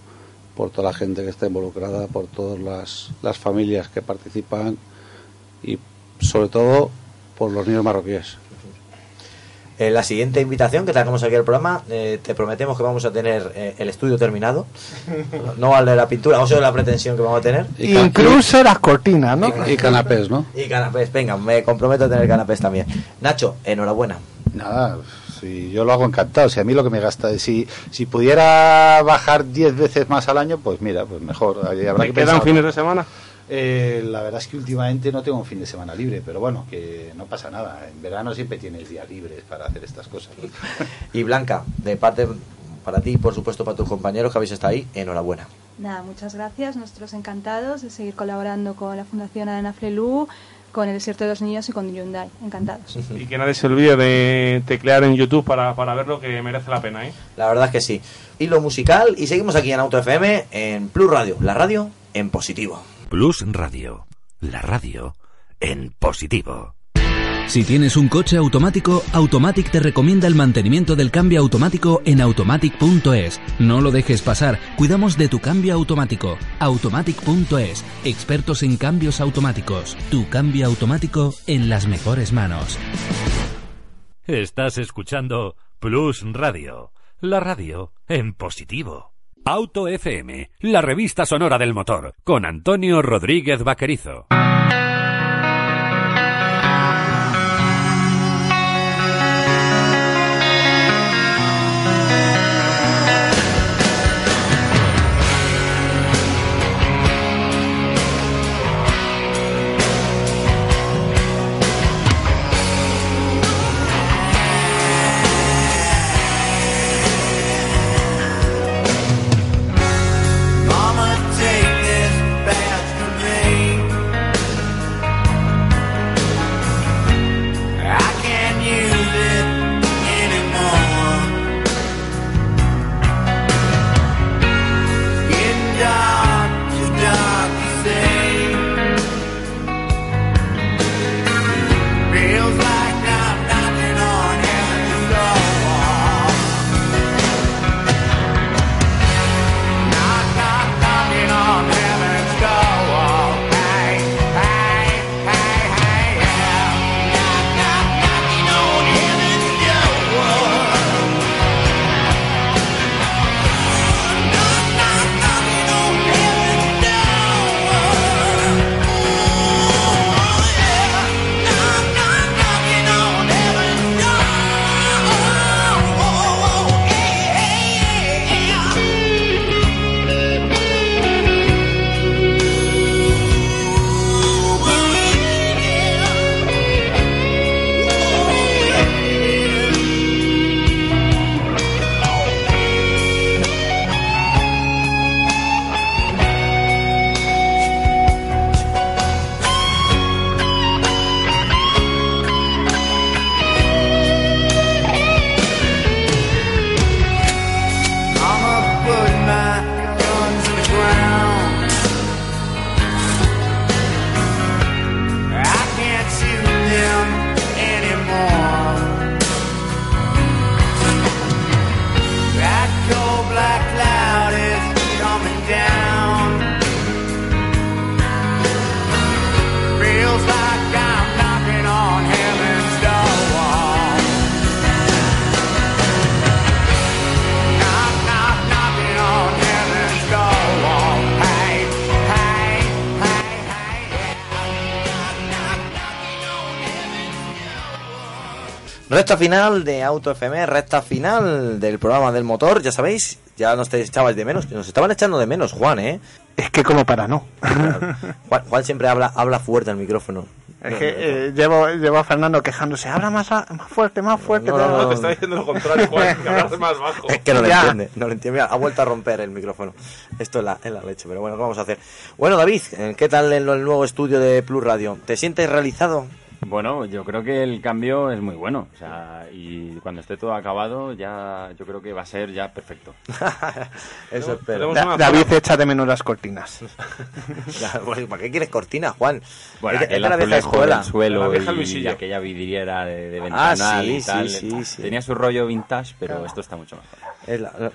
por toda la gente que está involucrada, por todas las, las familias que participan y sobre todo por los niños marroquíes.
En la siguiente invitación que tengamos aquí al programa, eh, te prometemos que vamos a tener eh, el estudio terminado. No vale la pintura, vamos a ver la pretensión que vamos a tener.
Incluso las cortinas, ¿no?
Y canapés, ¿no?
Y canapés, venga, me comprometo a tener canapés también. Nacho, enhorabuena.
Nada, si yo lo hago encantado. Si a mí lo que me gasta, si, si pudiera bajar 10 veces más al año, pues mira, pues mejor. Habrá
¿Te
que
quedan
pensar.
fines de semana?
Eh, la verdad es que últimamente no tengo un fin de semana libre, pero bueno, que no pasa nada. En verano siempre tienes días libres para hacer estas cosas.
Y Blanca, de parte para ti y por supuesto para tus compañeros que habéis estado ahí, enhorabuena.
Nada, muchas gracias. Nosotros encantados de seguir colaborando con la Fundación Arena Flelu, con el Desierto de los Niños y con Hyundai. Encantados.
Y que nadie se olvide de teclear en YouTube para, para verlo, que merece la pena, ¿eh?
La verdad es que sí. Y lo musical, y seguimos aquí en Auto FM, en Plus Radio, la radio en positivo.
Plus Radio, la radio en positivo.
Si tienes un coche automático, Automatic te recomienda el mantenimiento del cambio automático en automatic.es. No lo dejes pasar, cuidamos de tu cambio automático. Automatic.es, expertos en cambios automáticos. Tu cambio automático en las mejores manos.
Estás escuchando Plus Radio, la radio en positivo. Auto FM, la revista sonora del motor, con Antonio Rodríguez Vaquerizo.
Recta final de Auto FM, recta final del programa del motor, ya sabéis, ya nos echabais de menos, nos estaban echando de menos, Juan, ¿eh?
Es que como para no.
Juan, Juan siempre habla, habla fuerte al micrófono.
Es que eh, llevo, llevo a Fernando quejándose. Habla más, a- más fuerte, más fuerte.
No, no, no,
te está diciendo lo contrario, Juan, que hablas más bajo.
Es que no lo
Ya.
entiende, no lo entiende. Mira, ha vuelto a romper el micrófono. Esto es la, es la leche, pero bueno, ¿qué vamos a hacer? Bueno, David, eh, ¿qué tal en lo- el nuevo estudio de Plus Radio? ¿Te sientes realizado?
Bueno, yo creo que el cambio es muy bueno. O sea, y cuando esté todo acabado, ya yo creo que va a ser ya perfecto.
Eso espero.
Da- David echa de menos las cortinas.
Ya, bueno, ¿Para qué quieres cortina, Juan?
Bueno,
Es la vieja escuela.
del suelo
La vieja
y
Luisilla.
aquella vidriera de, de
Ah,
ventanal
sí,
y tal.
sí, sí, sí.
Tenía su rollo vintage, pero esto está mucho mejor.
Es la- la-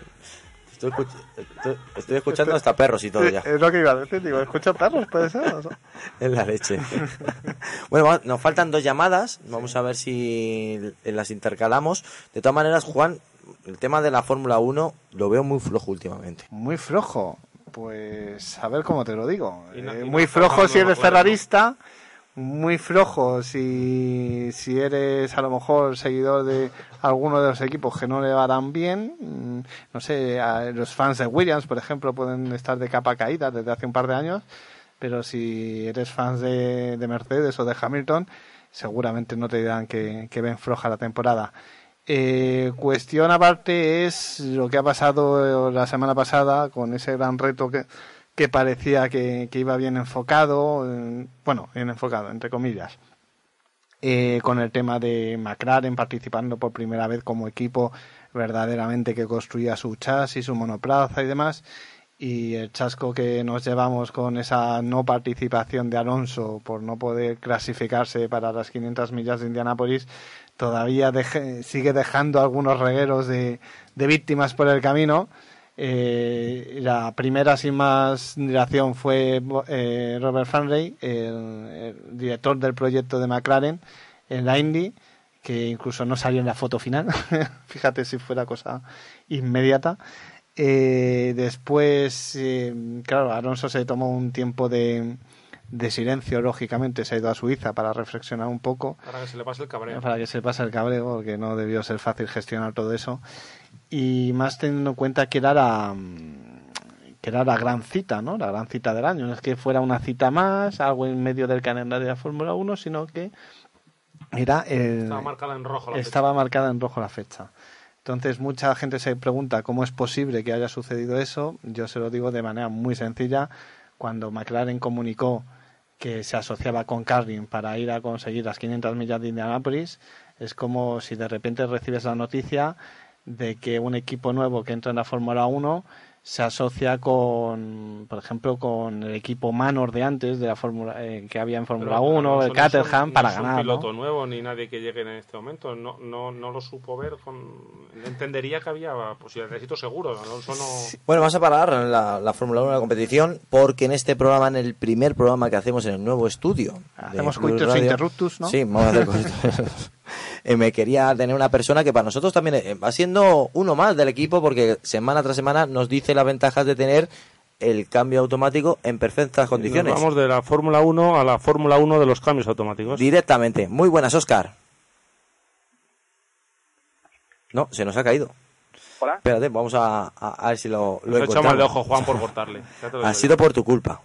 estoy, escuch- estoy- estoy escuchando hasta perros y todo ya.
Es lo que iba a decir, digo, escucho perros, puede ser. O sea,
Es la leche. bueno, nos faltan dos llamadas. Vamos a ver si las intercalamos. De todas maneras, Juan, el tema de la Fórmula 1 lo veo muy flojo últimamente.
Muy flojo. Pues a ver cómo te lo digo.
No-
Eh,
no
muy flojo si eres
juegos.
Muy flojo si, si eres a lo mejor seguidor de alguno de los equipos que no le van bien. Mm, No sé, a- los fans de Williams, por ejemplo, pueden estar de capa caída desde hace un par de años, pero si eres fans de, de Mercedes o de Hamilton, seguramente no te dirán que, que ven floja la temporada. Eh, cuestión aparte es lo que ha pasado la semana pasada con ese gran reto que, que parecía que, iba bien enfocado, eh, bueno, bien enfocado, entre comillas, eh, con el tema de McLaren participando por primera vez como equipo verdaderamente que construía su chasis, su monoplaza y demás. y el chasco que nos llevamos con esa no participación de Alonso por no poder clasificarse para las 500 millas de Indianápolis todavía deje- sigue dejando algunos regueros de, de víctimas por el camino. Eh, la primera, sin más dilación, fue eh, Robert Fanray, el, el director del proyecto de McLaren en la Indy, que incluso no salió en la foto final. Fíjate si fuera cosa inmediata. Eh, después, eh, claro, Alonso se tomó un tiempo de, de silencio, lógicamente, se ha ido a Suiza para reflexionar un poco.
Para que se le pase el cabreo.
Para que se pase el cabreo, porque no debió ser fácil gestionar todo eso. Y más teniendo en cuenta que era la, que era la gran cita, ¿no? La gran cita del año. No es que fuera una cita más, algo en medio del calendario de la Fórmula 1, sino que era el,
Estaba marcada en rojo la
estaba marcada en rojo la fecha. Entonces mucha gente se pregunta cómo es posible que haya sucedido eso. Yo se lo digo de manera muy sencilla. Cuando McLaren comunicó que se asociaba con Carlin para ir a conseguir las 500 millas de Indianapolis, es como si de repente recibes la noticia de que un equipo nuevo que entra en la Fórmula 1 se asocia con, por ejemplo, con el equipo Manor de antes de la Fórmula eh, que había en Fórmula
Pero
1,
Alonso
el
no
Caterham,
no
para
es
ganar.
un
¿no?
piloto nuevo ni nadie que llegue en este momento. No, no, no lo supo ver. Con... Entendería que había posibilidad de éxito seguro. Alonso no.
Bueno, vamos a parar la, la Fórmula 1 de la competición porque en este programa, en el primer programa que hacemos en el nuevo estudio.
Hacemos
Radio-
interruptus, ¿no?
Sí, vamos a hacer coitus. Eh, me quería tener una persona que para nosotros también eh, va siendo uno más del equipo porque semana tras semana nos dice las ventajas de tener el cambio automático en perfectas condiciones.
Nos vamos de la Fórmula 1 a la Fórmula 1 de los cambios automáticos.
Directamente. Muy buenas, Oscar. No, se nos ha caído.
Hola.
Espérate, vamos a, a- a ver si lo, lo
ha echado mal de ojo Juan por cortarle.
Ha sido por tu culpa.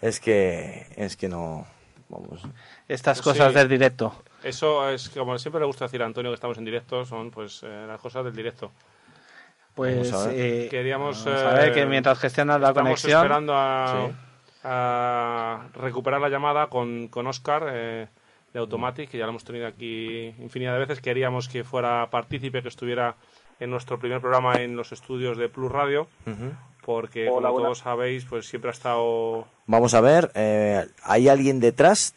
Es que es que no vamos.
Estas
Pues
cosas
sí.
del directo.
Eso es como siempre le gusta decir a Antonio que estamos en directo, son pues eh, las cosas del directo.
Pues
Vamos a ver.
eh,
Queríamos,
vamos a ver
eh,
que mientras gestionas la
Estamos
conexión,
esperando a,
Sí.
a recuperar la llamada con, con Oscar eh, de Automatic, que ya lo hemos tenido aquí infinidad de veces. Queríamos que fuera partícipe, que estuviera en nuestro primer programa en los estudios de Plus Radio, porque
Hola,
como todos sabéis, pues siempre ha estado...
Vamos a ver, eh, ¿hay alguien detrás?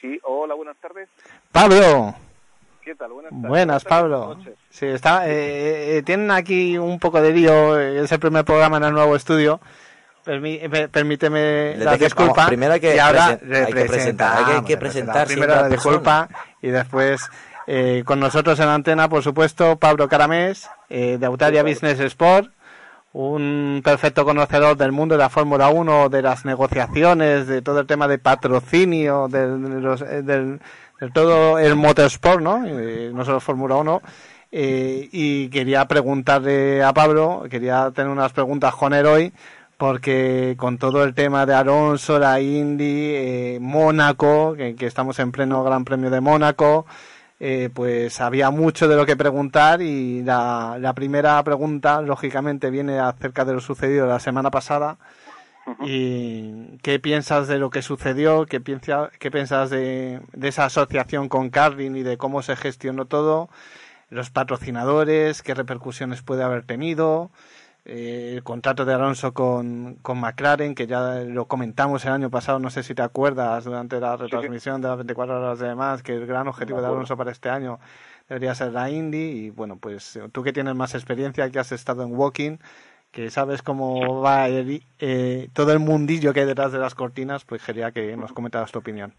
Sí, hola, buenas tardes.
Pablo.
¿Qué tal? Buenas tardes.
Buenas, Pablo. Sí, está, eh, eh, tienen aquí un poco de lío. eh, Es el primer programa en el nuevo estudio. Permí- me- permíteme
Le
la disculpa.
vamos, primero hay que
y ahora
presen- hay que presentar, hay que- hay que presentar
Primero la
la
disculpa y después eh, con nosotros en antena, por supuesto, Pablo Caramés, eh, de Autaria Business Sport, un perfecto conocedor del mundo de la Fórmula 1, de las negociaciones, de todo el tema de patrocinio, del, de los- eh, todo el motorsport, ¿no? Eh, no solo Fórmula 1. Eh, y quería preguntarle a Pablo, quería tener unas preguntas con él hoy, porque con todo el tema de Alonso, la Indy, eh, Mónaco, que, que estamos en pleno Gran Premio de Mónaco, eh, pues había mucho de lo que preguntar y la, la primera pregunta, lógicamente, viene acerca de lo sucedido la semana pasada. ¿Y qué piensas de lo que sucedió? ¿Qué, piensa, qué piensas de, de esa asociación con Carlin y de cómo se gestionó todo? Los patrocinadores, qué repercusiones puede haber tenido, eh, el contrato de Alonso con, con McLaren, que ya lo comentamos el año pasado, no sé si te acuerdas, durante la retransmisión de las 24 horas de más, que el gran objetivo de. Alonso para este año debería ser la Indy. Y bueno, pues tú que tienes más experiencia, que has estado en Walking, que sabes cómo va el- eh, todo el mundillo que hay detrás de las cortinas, pues quería que nos comentaras tu opinión.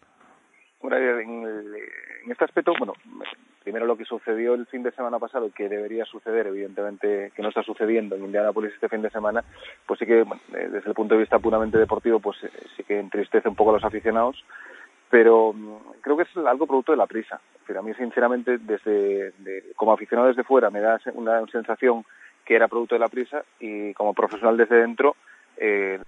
Bueno, en, el- en este aspecto, bueno, primero lo que sucedió el fin de semana pasado, que debería suceder, evidentemente, que no está sucediendo en Indianapolis este fin de semana, pues sí que, bueno, eh, desde el punto de vista puramente deportivo, pues eh, sí que entristece un poco a los aficionados, pero mm, creo que es algo producto de la prisa. Decir, a mí, sinceramente, desde de- como aficionado desde fuera, me da una sensación que era producto de la prisa y como profesional desde dentro, eh,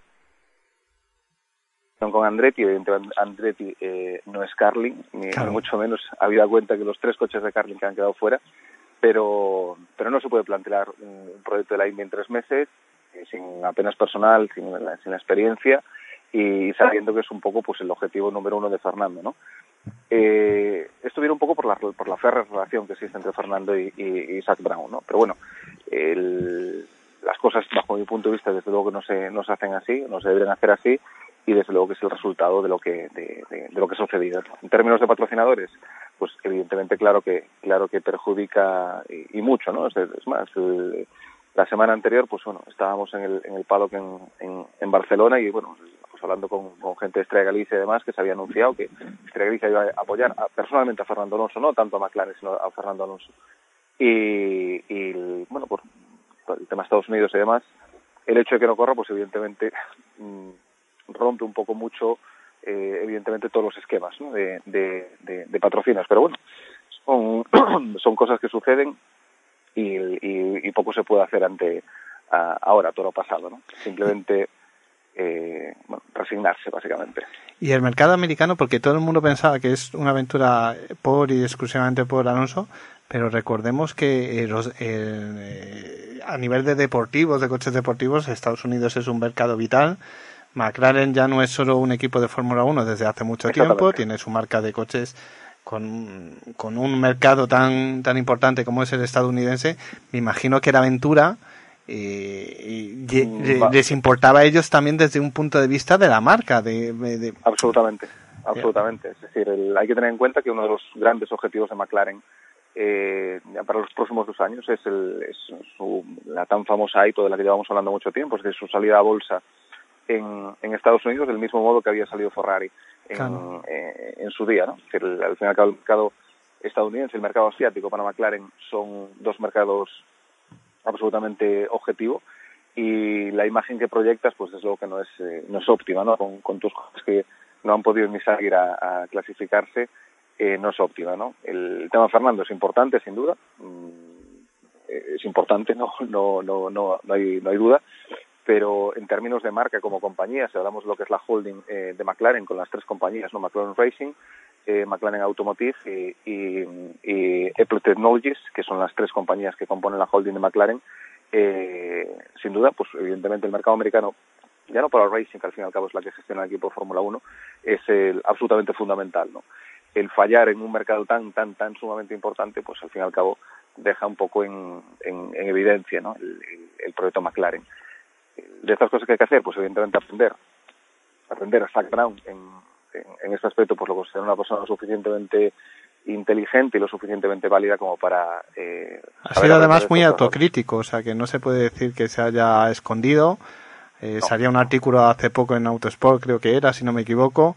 con Andretti, evidentemente Andretti eh, no es Carlin, ni,
Claro.
mucho menos, habida cuenta que los tres coches de Carlin que han quedado fuera, pero, pero no se puede plantear un proyecto de la Indy en tres meses, eh, sin apenas personal, sin, experiencia y sabiendo que es un poco pues el objetivo número uno de Fernando, ¿no? Eh, esto viene un poco por la, por la férrea relación que existe entre Fernando y, y, y Zach Brown, ¿no? Pero bueno, el- las cosas, bajo mi punto de vista, desde luego que no se, no se hacen así, no se deberían hacer así, y desde luego que es el resultado de lo que, de, de, de lo que ha sucedido. En términos de patrocinadores, pues evidentemente claro que, claro que perjudica y, mucho, ¿no? Es, más, la semana anterior, pues bueno, estábamos en el, en el paddock en, en, Barcelona y bueno, pues hablando con, gente de Estrella Galicia y demás, que se había anunciado que Estrella Galicia iba a apoyar personalmente a Fernando Alonso, no tanto a McLaren, sino a Fernando Alonso. Y, y bueno, por, el tema de Estados Unidos y demás, el hecho de que no corra, pues evidentemente mm, rompe un poco mucho, eh, evidentemente, todos los esquemas de, de, patrocinios. Pero bueno, son, son cosas que suceden y, y, y poco se puede hacer ante a- ahora, todo lo pasado, ¿no? Simplemente eh, bueno, resignarse, básicamente.
Y el mercado americano, porque todo el mundo pensaba que es una aventura por y exclusivamente por Alonso, pero recordemos que eh, los, eh, a nivel de deportivos, de coches deportivos, Estados Unidos es un mercado vital. McLaren ya no es solo un equipo de Fórmula 1 desde hace mucho tiempo, tiene su marca de coches con, con un mercado tan, tan importante como es el estadounidense. Me imagino que la aventura eh,
Mm,
les importaba a ellos también desde un punto de vista de la marca, de, de-
Absolutamente, absolutamente. Es decir, el- hay que tener en cuenta que uno de los grandes objetivos de McLaren eh, para los próximos dos años es, el, es su, la tan famosa AITO de la que llevamos hablando mucho tiempo, es decir, su salida a bolsa en, en Estados Unidos del mismo modo que había salido Ferrari en,
Claro.
eh, en su día. ¿no? Es decir, el- al fin y al cabo, el mercado estadounidense el mercado asiático para McLaren son dos mercados absolutamente objetivo y la imagen que proyectas pues es lo que no es eh, no es óptima no con, con tus cosas que no han podido ni salir a, a clasificarse eh, no es óptima no el tema Fernando es importante sin duda. Mm, eh, es importante no no no no no hay no hay duda. Pero en términos de marca como compañía, si hablamos de lo que es la holding eh, de McLaren con las tres compañías, no McLaren Racing, eh, McLaren Automotive y, Apple Technologies, que son las tres compañías que componen la holding de McLaren, eh, sin duda, pues evidentemente el mercado americano, ya no para el racing, que al fin y al cabo es la que gestiona el equipo de Fórmula 1, es absolutamente fundamental, ¿no? El fallar en un mercado tan, tan, tan sumamente importante, pues al fin y al cabo deja un poco en, en, en evidencia, ¿no? El, el, proyecto McLaren de estas cosas que hay que hacer, pues evidentemente aprender, aprender a Zach Brown en, en, en este aspecto, pues lo considero una persona lo suficientemente inteligente y lo suficientemente válida como para... Eh,
Ha sido además muy
cosas.
autocrítico, o sea que no se puede decir que se haya escondido. Eh, Salía un artículo hace poco en Autosport, creo que era, si no me equivoco,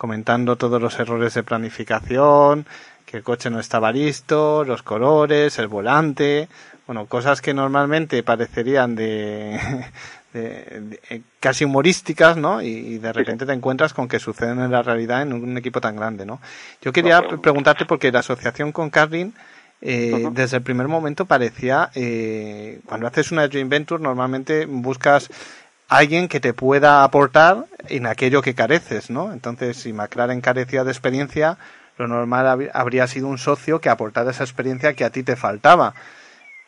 comentando todos los errores de planificación, que el coche no estaba listo, los colores, el volante, bueno, cosas que normalmente parecerían de, de- de- eh, casi humorísticas, ¿no? Y, y de repente te encuentras con que suceden en la realidad en un equipo tan grande, ¿no? Yo quería pre- preguntarte porque la asociación con Carlin eh, desde el primer momento parecía, eh, cuando haces una joint venture normalmente buscas alguien que te pueda aportar en aquello que careces, ¿no? Entonces, si McLaren carecía de experiencia, lo normal hab- habría sido un socio que aportara esa experiencia que a ti te faltaba.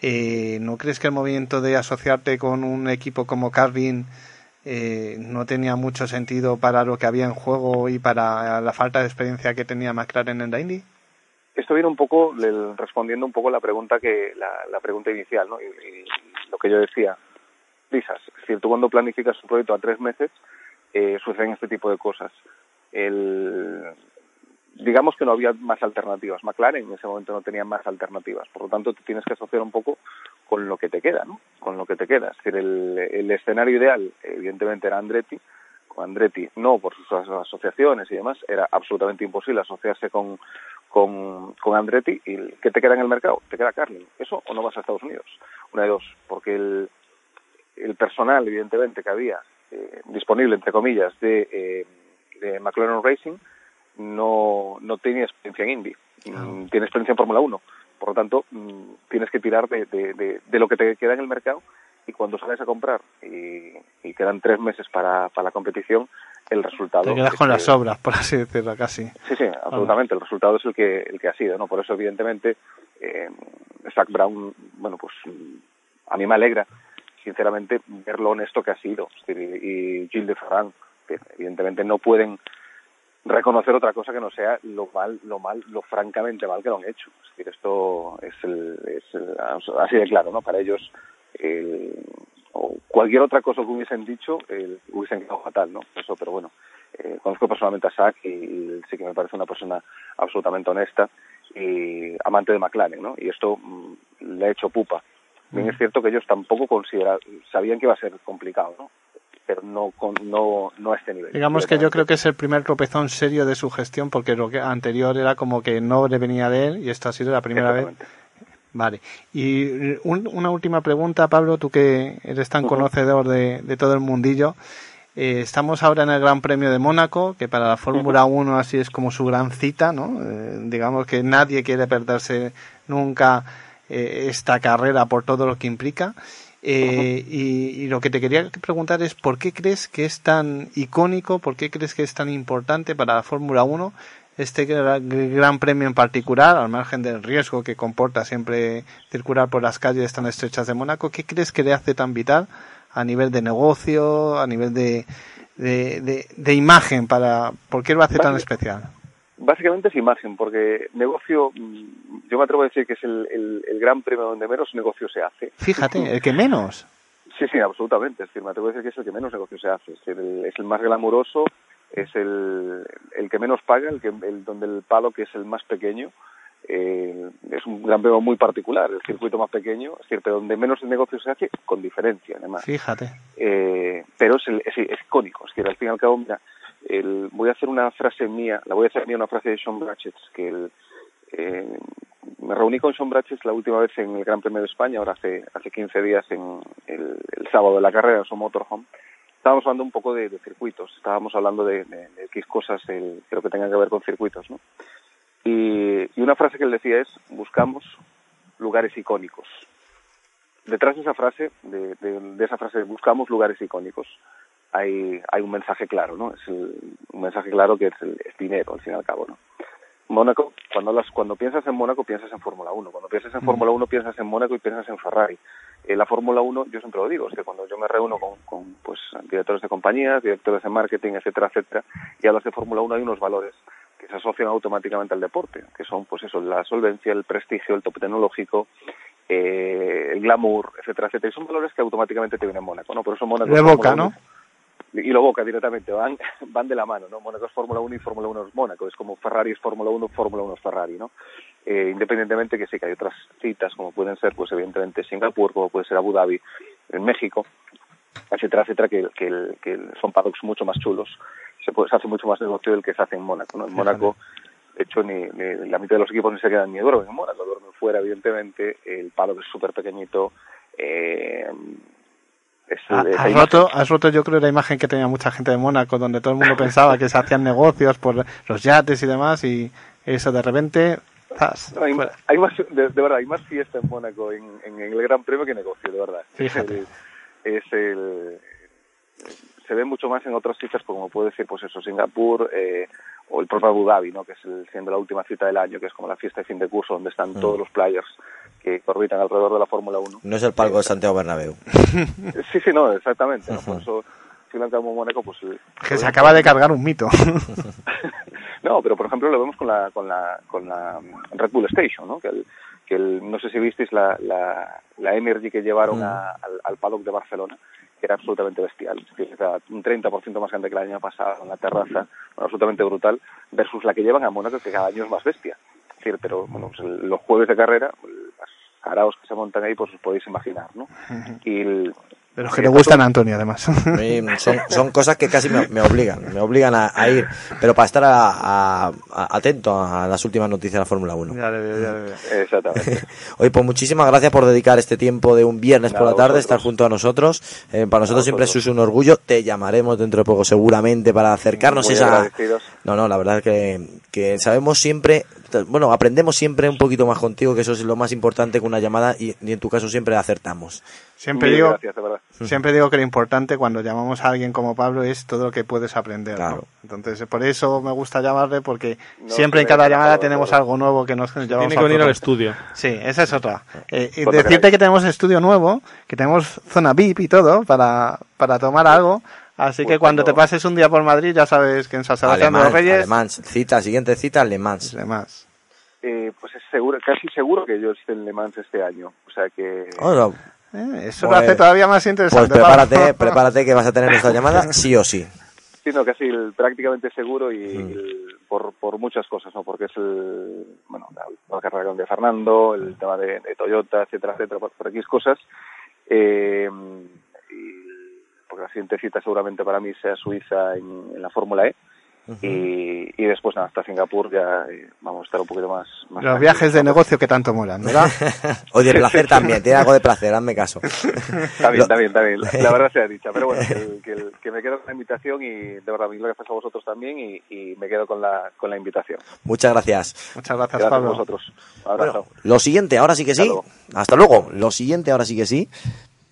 Eh, ¿No crees que el movimiento de asociarte con un equipo como Carlin eh, no tenía mucho sentido para lo que había en juego y para la falta de experiencia que tenía McLaren en la?
Esto viene un poco del- respondiendo un poco la pregunta que la, pregunta inicial, ¿no? Y lo que yo decía, prisas. Es decir, tú cuando planificas un proyecto a tres meses, eh, suceden este tipo de cosas. El, digamos que no había más alternativas. McLaren en ese momento no tenía más alternativas. Por lo tanto, te tienes que asociar un poco con lo que te queda, ¿no? Con lo que te queda. Es decir, el, el escenario ideal, evidentemente, era Andretti. Con Andretti, no por sus as- asociaciones y demás, era absolutamente imposible asociarse con, con, con Andretti. ¿Y qué te queda en el mercado? Te queda Carlin. ¿Eso o no vas a Estados Unidos? Una de dos. Porque el, el personal, evidentemente, que había eh, disponible, entre comillas, de, eh, de McLaren Racing no, no tenía experiencia en Indy, mm, tiene experiencia en Fórmula 1. Por lo tanto, mm, tienes que tirar de, de, de, de lo que te queda en el mercado y cuando sales a comprar y, y quedan tres meses para, para la competición, el resultado...
Te quedas
es
con
que-
las obras, por así decirlo, casi.
Sí, sí, absolutamente. El resultado es el que el que ha sido, ¿no? Por eso, evidentemente, eh, Zach Brown, bueno, pues mm, a mí me alegra, sinceramente, ver lo honesto que ha sido. Y Gilles de Ferran, evidentemente no pueden reconocer otra cosa que no sea lo mal, lo mal, lo francamente mal que lo han hecho. Es decir, esto es, el, es el- así de claro, ¿no? Para ellos, el- o cualquier otra cosa que hubiesen dicho, hubiesen quedado fatal, ¿no? Eso, pero bueno, eh, conozco personalmente a Sack y, y sí que me parece una persona absolutamente honesta y amante de McLaren, ¿no? Y esto mm, le ha hecho pupa. Bien es cierto que ellos tampoco considera, sabían que iba a ser complicado, ¿no? Pero no, con, no, no a este nivel.
Digamos que yo creo que es el primer tropezón serio de su gestión, porque lo que anterior era como que no le venía de él y esta ha sido la primera vez. Vale. Y un- una última pregunta, Pablo, tú que eres tan conocedor de, de todo el mundillo. Eh, estamos ahora en el Gran Premio de Mónaco, que para la Fórmula 1 así es como su gran cita, ¿no? Eh, digamos que nadie quiere perderse nunca eh, esta carrera por todo lo que implica. Eh, y, y lo que te quería preguntar es por qué crees que es tan icónico, por qué crees que es tan importante para la Fórmula 1 este gra- gran premio en particular, al margen del riesgo que comporta siempre circular por las calles tan estrechas de Mónaco, ¿qué crees que le hace tan vital a nivel de negocio, a nivel de, de, de- de imagen? para ¿Por qué lo hace tan especial?
Básicamente es imagen, porque negocio, mm, yo me atrevo a decir que es el, el, el gran premio donde menos negocio se hace.
Fíjate, el que menos.
Sí, sí, absolutamente. Es decir, me atrevo a decir que es el que menos negocio se hace. Es, decir, el, es el más glamuroso, es el, el que menos paga, el que el, donde el palo que es el más pequeño. eh, es un gran premio muy particular, el circuito más pequeño, es decir, pero donde menos negocio se hace, con diferencia, además.
Fíjate.
Eh, pero es, el- es, es icónico, es decir, al fin y al cabo, mira, el- voy a hacer una frase mía, la voy a hacer mía una frase de Sean Bratchett, que el, eh, me reuní con Sean Bratchett la última vez en el Gran Premio de España, ahora hace, hace 15 días, en el, el sábado de la carrera en su motorhome. Estábamos hablando un poco de, de circuitos, estábamos hablando de, de, de qué cosas el, de lo que tengan que ver con circuitos, ¿no? Y, y una frase que él decía es, buscamos lugares icónicos. Detrás de esa frase, de, de, de esa frase, buscamos lugares icónicos, hay, hay un mensaje claro, ¿no? Es el- un mensaje claro que es, el, es dinero, al fin y al cabo, ¿no? Mónaco, cuando hablas, cuando piensas en Mónaco piensas en Fórmula 1, cuando piensas en Fórmula 1 piensas en Mónaco y piensas en Ferrari. En la Fórmula 1, yo siempre lo digo, es que cuando yo me reúno con, con pues, directores de compañías, directores de marketing, etcétera, etcétera, y hablas de Fórmula 1 hay unos valores que se asocian automáticamente al deporte, que son pues eso, la solvencia, el prestigio, el top tecnológico, eh, el glamour, etcétera, etcétera. Y son valores que automáticamente te vienen en Mónaco, ¿no? Por eso Mónaco
De boca, ¿no?
1 y lo boca directamente, van, van de la mano, ¿no? Mónaco es Fórmula 1 y Fórmula 1 es Mónaco, es como Ferrari es Fórmula 1, Fórmula 1 es Ferrari, ¿no? Eh, independientemente que sí que hay otras citas, como pueden ser, pues evidentemente Singapur, como puede ser Abu Dhabi, en México, etcétera, etcétera, que, que, el- que son paddocks mucho más chulos, se, puede, se hace mucho más negocio del que se hace en Mónaco, ¿no? En Mónaco, de hecho, ni, ni la mitad de los equipos ni se quedan ni duermen en Mónaco, duermen fuera, evidentemente, el paddock es súper pequeñito, eh, es,
Ha-
esa
Has
imagen-
roto, has roto yo creo la imagen que tenía mucha gente de Mónaco, donde todo el mundo pensaba que se hacían negocios por los yates y demás, y eso de repente.
No, hay, hay más, de, de verdad, hay más fiesta en Mónaco en, en el Gran Premio que negocio, de verdad.
Fíjate.
Es el, es el- se ve mucho más en otras citas, como puede ser, pues eso, Singapur eh, o el propio Abu Dhabi, ¿no? Que es el, siendo la última cita del año, que es como la fiesta de fin de curso, donde están
Mm.
todos los players que orbitan alrededor de la Fórmula 1.
No es el palco de Santiago Bernabéu.
Sí, sí, no, exactamente. ¿no? Por eso, al cabo, Mónaco, pues... eh,
Que se acaba de cargar un mito.
No, pero por ejemplo lo vemos con la, con la, con la Red Bull Station, ¿no? Que, el, que el, no sé si visteis la, la, la Energy que llevaron
Mm.
a- al, al paddock de Barcelona, que era absolutamente bestial. Es decir, era un 30% más grande que el año pasado en la terraza, bueno, absolutamente brutal, versus la que llevan a Mónaco, que cada año es más bestia. Es decir, pero bueno, pues el- los jueves de carrera, araos que se montan ahí, pues os podéis imaginar, ¿no? Y el,
De los que le gustan a Antonio, además.
Son, son cosas que casi me, me obligan, me obligan a, a ir, pero para estar a- a- a- atento a las últimas noticias de la Fórmula 1.
Ya le veo, ya le veo.
Exactamente.
Oye, pues muchísimas gracias por dedicar este tiempo de un viernes por
Nada,
la tarde,
vosotros.
estar junto a nosotros. Eh, para nosotros siempre es un orgullo. Te llamaremos dentro de poco seguramente para acercarnos
Muy
esa... No, no, la verdad es que, que sabemos siempre, bueno, aprendemos siempre un poquito más contigo, que eso es lo más importante con una llamada y, y en tu caso siempre acertamos.
Siempre digo,
gracias, de verdad.
siempre digo que lo importante cuando llamamos a alguien como Pablo es todo lo que puedes aprender. ¿no?
Claro.
Entonces, por eso me gusta llamarle, porque
No,
siempre en cada llamada tenemos
todo.
algo nuevo que nos llevamos
Tiene
a
que venir al estudio.
Sí, esa es otra. Eh, y decirte que tenemos estudio nuevo, que tenemos zona VIP y todo para, para tomar algo. Así que
Pues
cuando te pases un día por Madrid, ya sabes que en San Sebastián de los Reyes.
alemán, cita, siguiente cita, Le Mans.
Demás.
Eh, pues es seguro, casi seguro que yo esté en Le Mans este año. O sea que...
Oh, no,
Eh, Eso
Pues-
lo hace todavía más
Pues
interesante.
prepárate,
Pablo.
prepárate que vas a tener esta llamada sí o sí.
Sí, no, casi el- prácticamente seguro y
Mm.
el- por, por muchas cosas, ¿no? Porque es el, bueno, la, la carrera de Fernando, el tema de, de Toyota, etcétera, etcétera, por, por X cosas. Eh, porque la siguiente cita seguramente para mí sea Suiza en, en la Fórmula E. y, y después nada, hasta Singapur ya eh, vamos a estar un poquito más... más
Los viajes de negocio que tanto molan, ¿verdad?
O de placer también, tiene algo de placer, hazme caso.
Está bien, está bien, está bien. La, la verdad sea dicha. Pero bueno, que, que, que me quedo con la invitación y de verdad, mil gracias a vosotros también y, y me quedo con la, con la invitación.
Muchas gracias.
Muchas gracias,
Gracias a
Pablo.
vosotros. Un abrazo.
Lo siguiente, ahora sí que sí. Hasta luego. Lo siguiente, ahora sí que sí.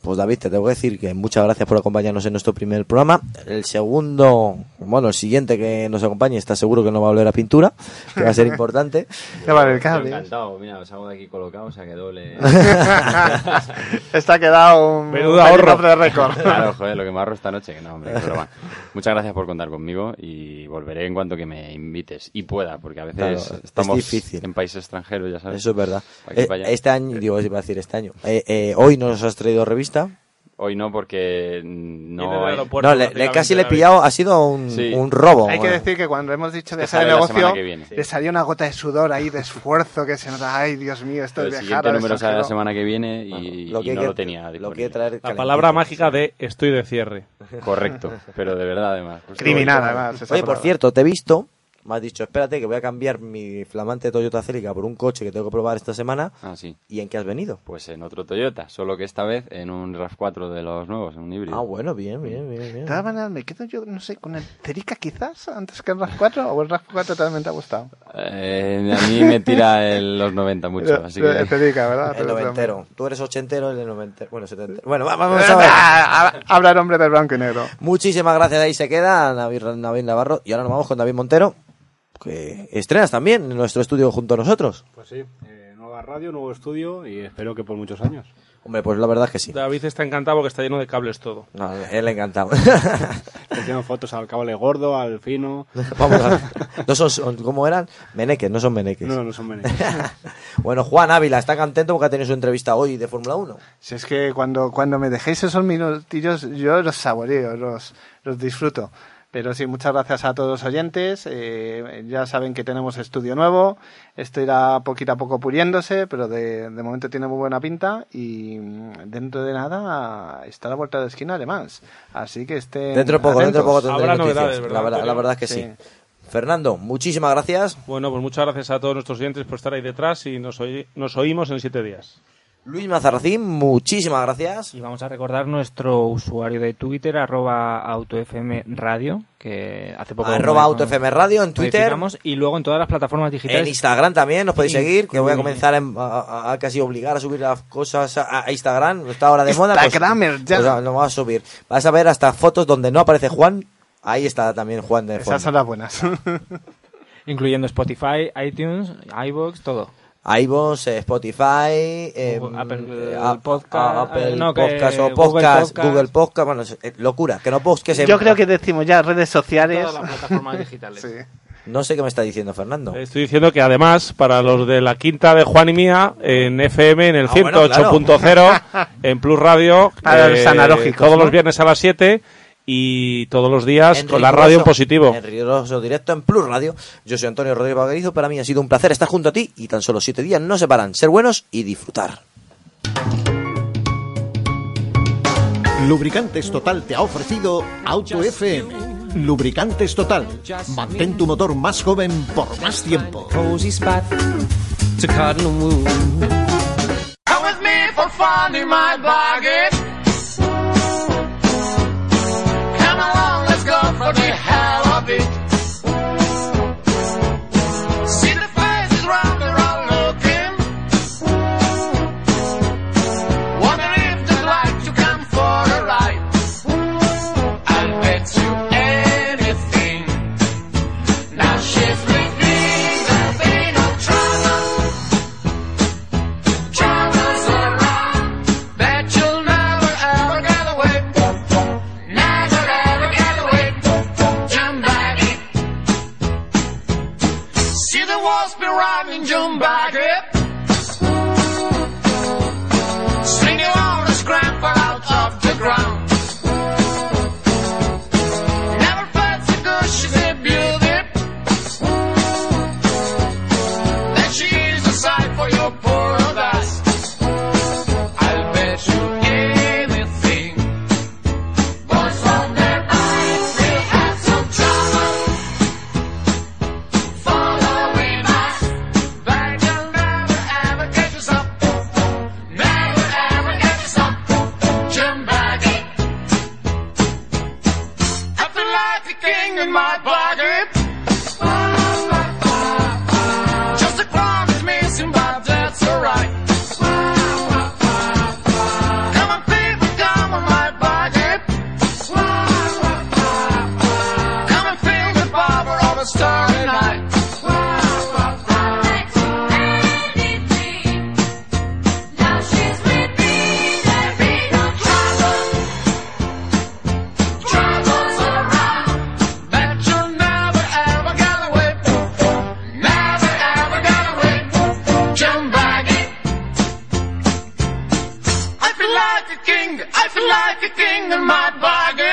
Pues David, te tengo que decir que muchas gracias por acompañarnos en nuestro primer programa. El segundo, bueno, el siguiente que nos acompañe está seguro que no va a volver a pintura, que va a ser importante.
Ya vale el
Estoy
cable.
encantado, mira, os hago de aquí colocado, o sea que doble.
Está quedado un
Menudo ahorro.
de récord.
Claro, joder, lo que me ahorro esta noche, que no, hombre, es broma. Muchas gracias por contar conmigo y volveré en cuanto que me invites y pueda, porque a veces
Claro, es
estamos
difícil.
en países extranjeros, ya sabes.
Eso es verdad.
Aquí,
Eh. Este año, digo, iba a decir este año. Eh, eh, hoy nos has traído revista.
Hoy no, porque no hay...
No, le, le- casi le he pillado, ha sido un,
Sí.
un robo.
Hay que
Bueno.
decir que cuando hemos dicho
Que
viajar de
sale la semana
negocio,
que
le salió una gota de sudor ahí, de esfuerzo, que se nota, ay, Dios mío, esto
el
es viajar al
número sale la
extranjero".
semana que viene y,
Lo
y
que hay
no
que-
lo tenía
lo que traer
La palabra mágica de estoy de cierre.
Correcto, pero de verdad además.
Criminal, además.
Oye, por
palabra.
cierto, te he visto. Me has dicho, espérate, que voy a cambiar mi flamante Toyota Celica por un coche que tengo que probar esta semana.
Ah, sí.
¿Y en qué has venido?
Pues en otro Toyota, solo que esta vez en un RAV4 de los nuevos, en un híbrido.
Ah, bueno, bien, bien, bien. bien.
Me quedo yo, no sé, con el Cerica quizás, antes que el RAV4, o el RAV4 también te ha gustado.
Eh, a mí me tira el- los 90 mucho, así
El
que...
Cerica, ¿verdad?
El noventero. Tú eres ochentero, es noventero. Bueno, setentero. Bueno, va- vamos a ver.
Habla el hombre del blanco y negro.
Muchísimas gracias. Ahí se queda David, David Navarro. Y ahora nos vamos con David Montero, que estrenas también en nuestro estudio junto a nosotros.
Pues sí, eh, nueva radio, nuevo estudio y espero que por muchos años.
Hombre, pues la verdad es que sí.
David está encantado porque está lleno de cables todo.
No, él le encantado.
Te fotos al cable gordo, al fino.
Vamos a ver. No son, son- ¿cómo eran? Meneques, no son meneques.
No, no son meneques.
bueno, Juan Ávila está contento porque ha tenido su entrevista hoy de Fórmula 1.
Si es que cuando, cuando me dejéis esos minutillos, yo los saboreo, los, los disfruto. Pero sí, muchas gracias a todos los oyentes. eh, ya saben que tenemos estudio nuevo. Esto irá poquito a poco puliéndose, pero de, de momento tiene muy buena pinta. Y mm, dentro de nada está a la vuelta de la esquina, además. Así que estén
Dentro de poco, dentro de poco
atentos.
Habrá
noticias.
novedades, ¿verdad,
la, verdad, la verdad es que sí.
Sí.
Fernando, muchísimas gracias.
Bueno, pues muchas gracias a todos nuestros oyentes por estar ahí detrás y nos, oí- nos oímos en siete días.
Luis Mazarracín, muchísimas gracias.
Y vamos a recordar nuestro usuario de Twitter, arroba autofmradio, que hace poco...
Arroba AutoFM Radio en Twitter.
Y luego en todas las plataformas digitales.
En Instagram también nos podéis seguir, que voy a comenzar a, a- a casi obligar a subir las cosas a, a Instagram, está ahora de moda. pues-
Instagramer, ya.
pues, lo vamos a subir. Vas a ver hasta fotos donde no aparece Juan, ahí está también Juan de fondo.
Esas son las buenas.
Incluyendo Spotify, iTunes, iVoox, todo.
iVoox, eh, Spotify, eh,
Apple,
eh,
eh,
a-
Podcast,
Apple
eh, no,
Podcast o
Google
Podcast,
Podcast.
Google Podcast, bueno, es- eh, locura, que no post que se...
Yo creo que decimos ya redes sociales.
Todas las plataformas digitales.
Sí.
No sé qué me está diciendo Fernando.
Estoy diciendo que además, para los de la quinta de Juan y mía, en FM, en el
Ah, bueno,
108.0, en Plus Radio, eh,
Para los analógicos,
todos
¿no?
los viernes a las 7 y todos los días
En
con la radio en positivo.
En riguroso directo en Plus Radio. Yo soy Antonio Rodríguez Bagarizo. Para mí ha sido un placer estar junto a ti y tan solo siete días no se paran. Ser buenos y disfrutar.
Lubricantes Total te ha ofrecido Auto FM. Lubricantes Total. Mantén tu motor más joven por más tiempo.
like a king in my bargain.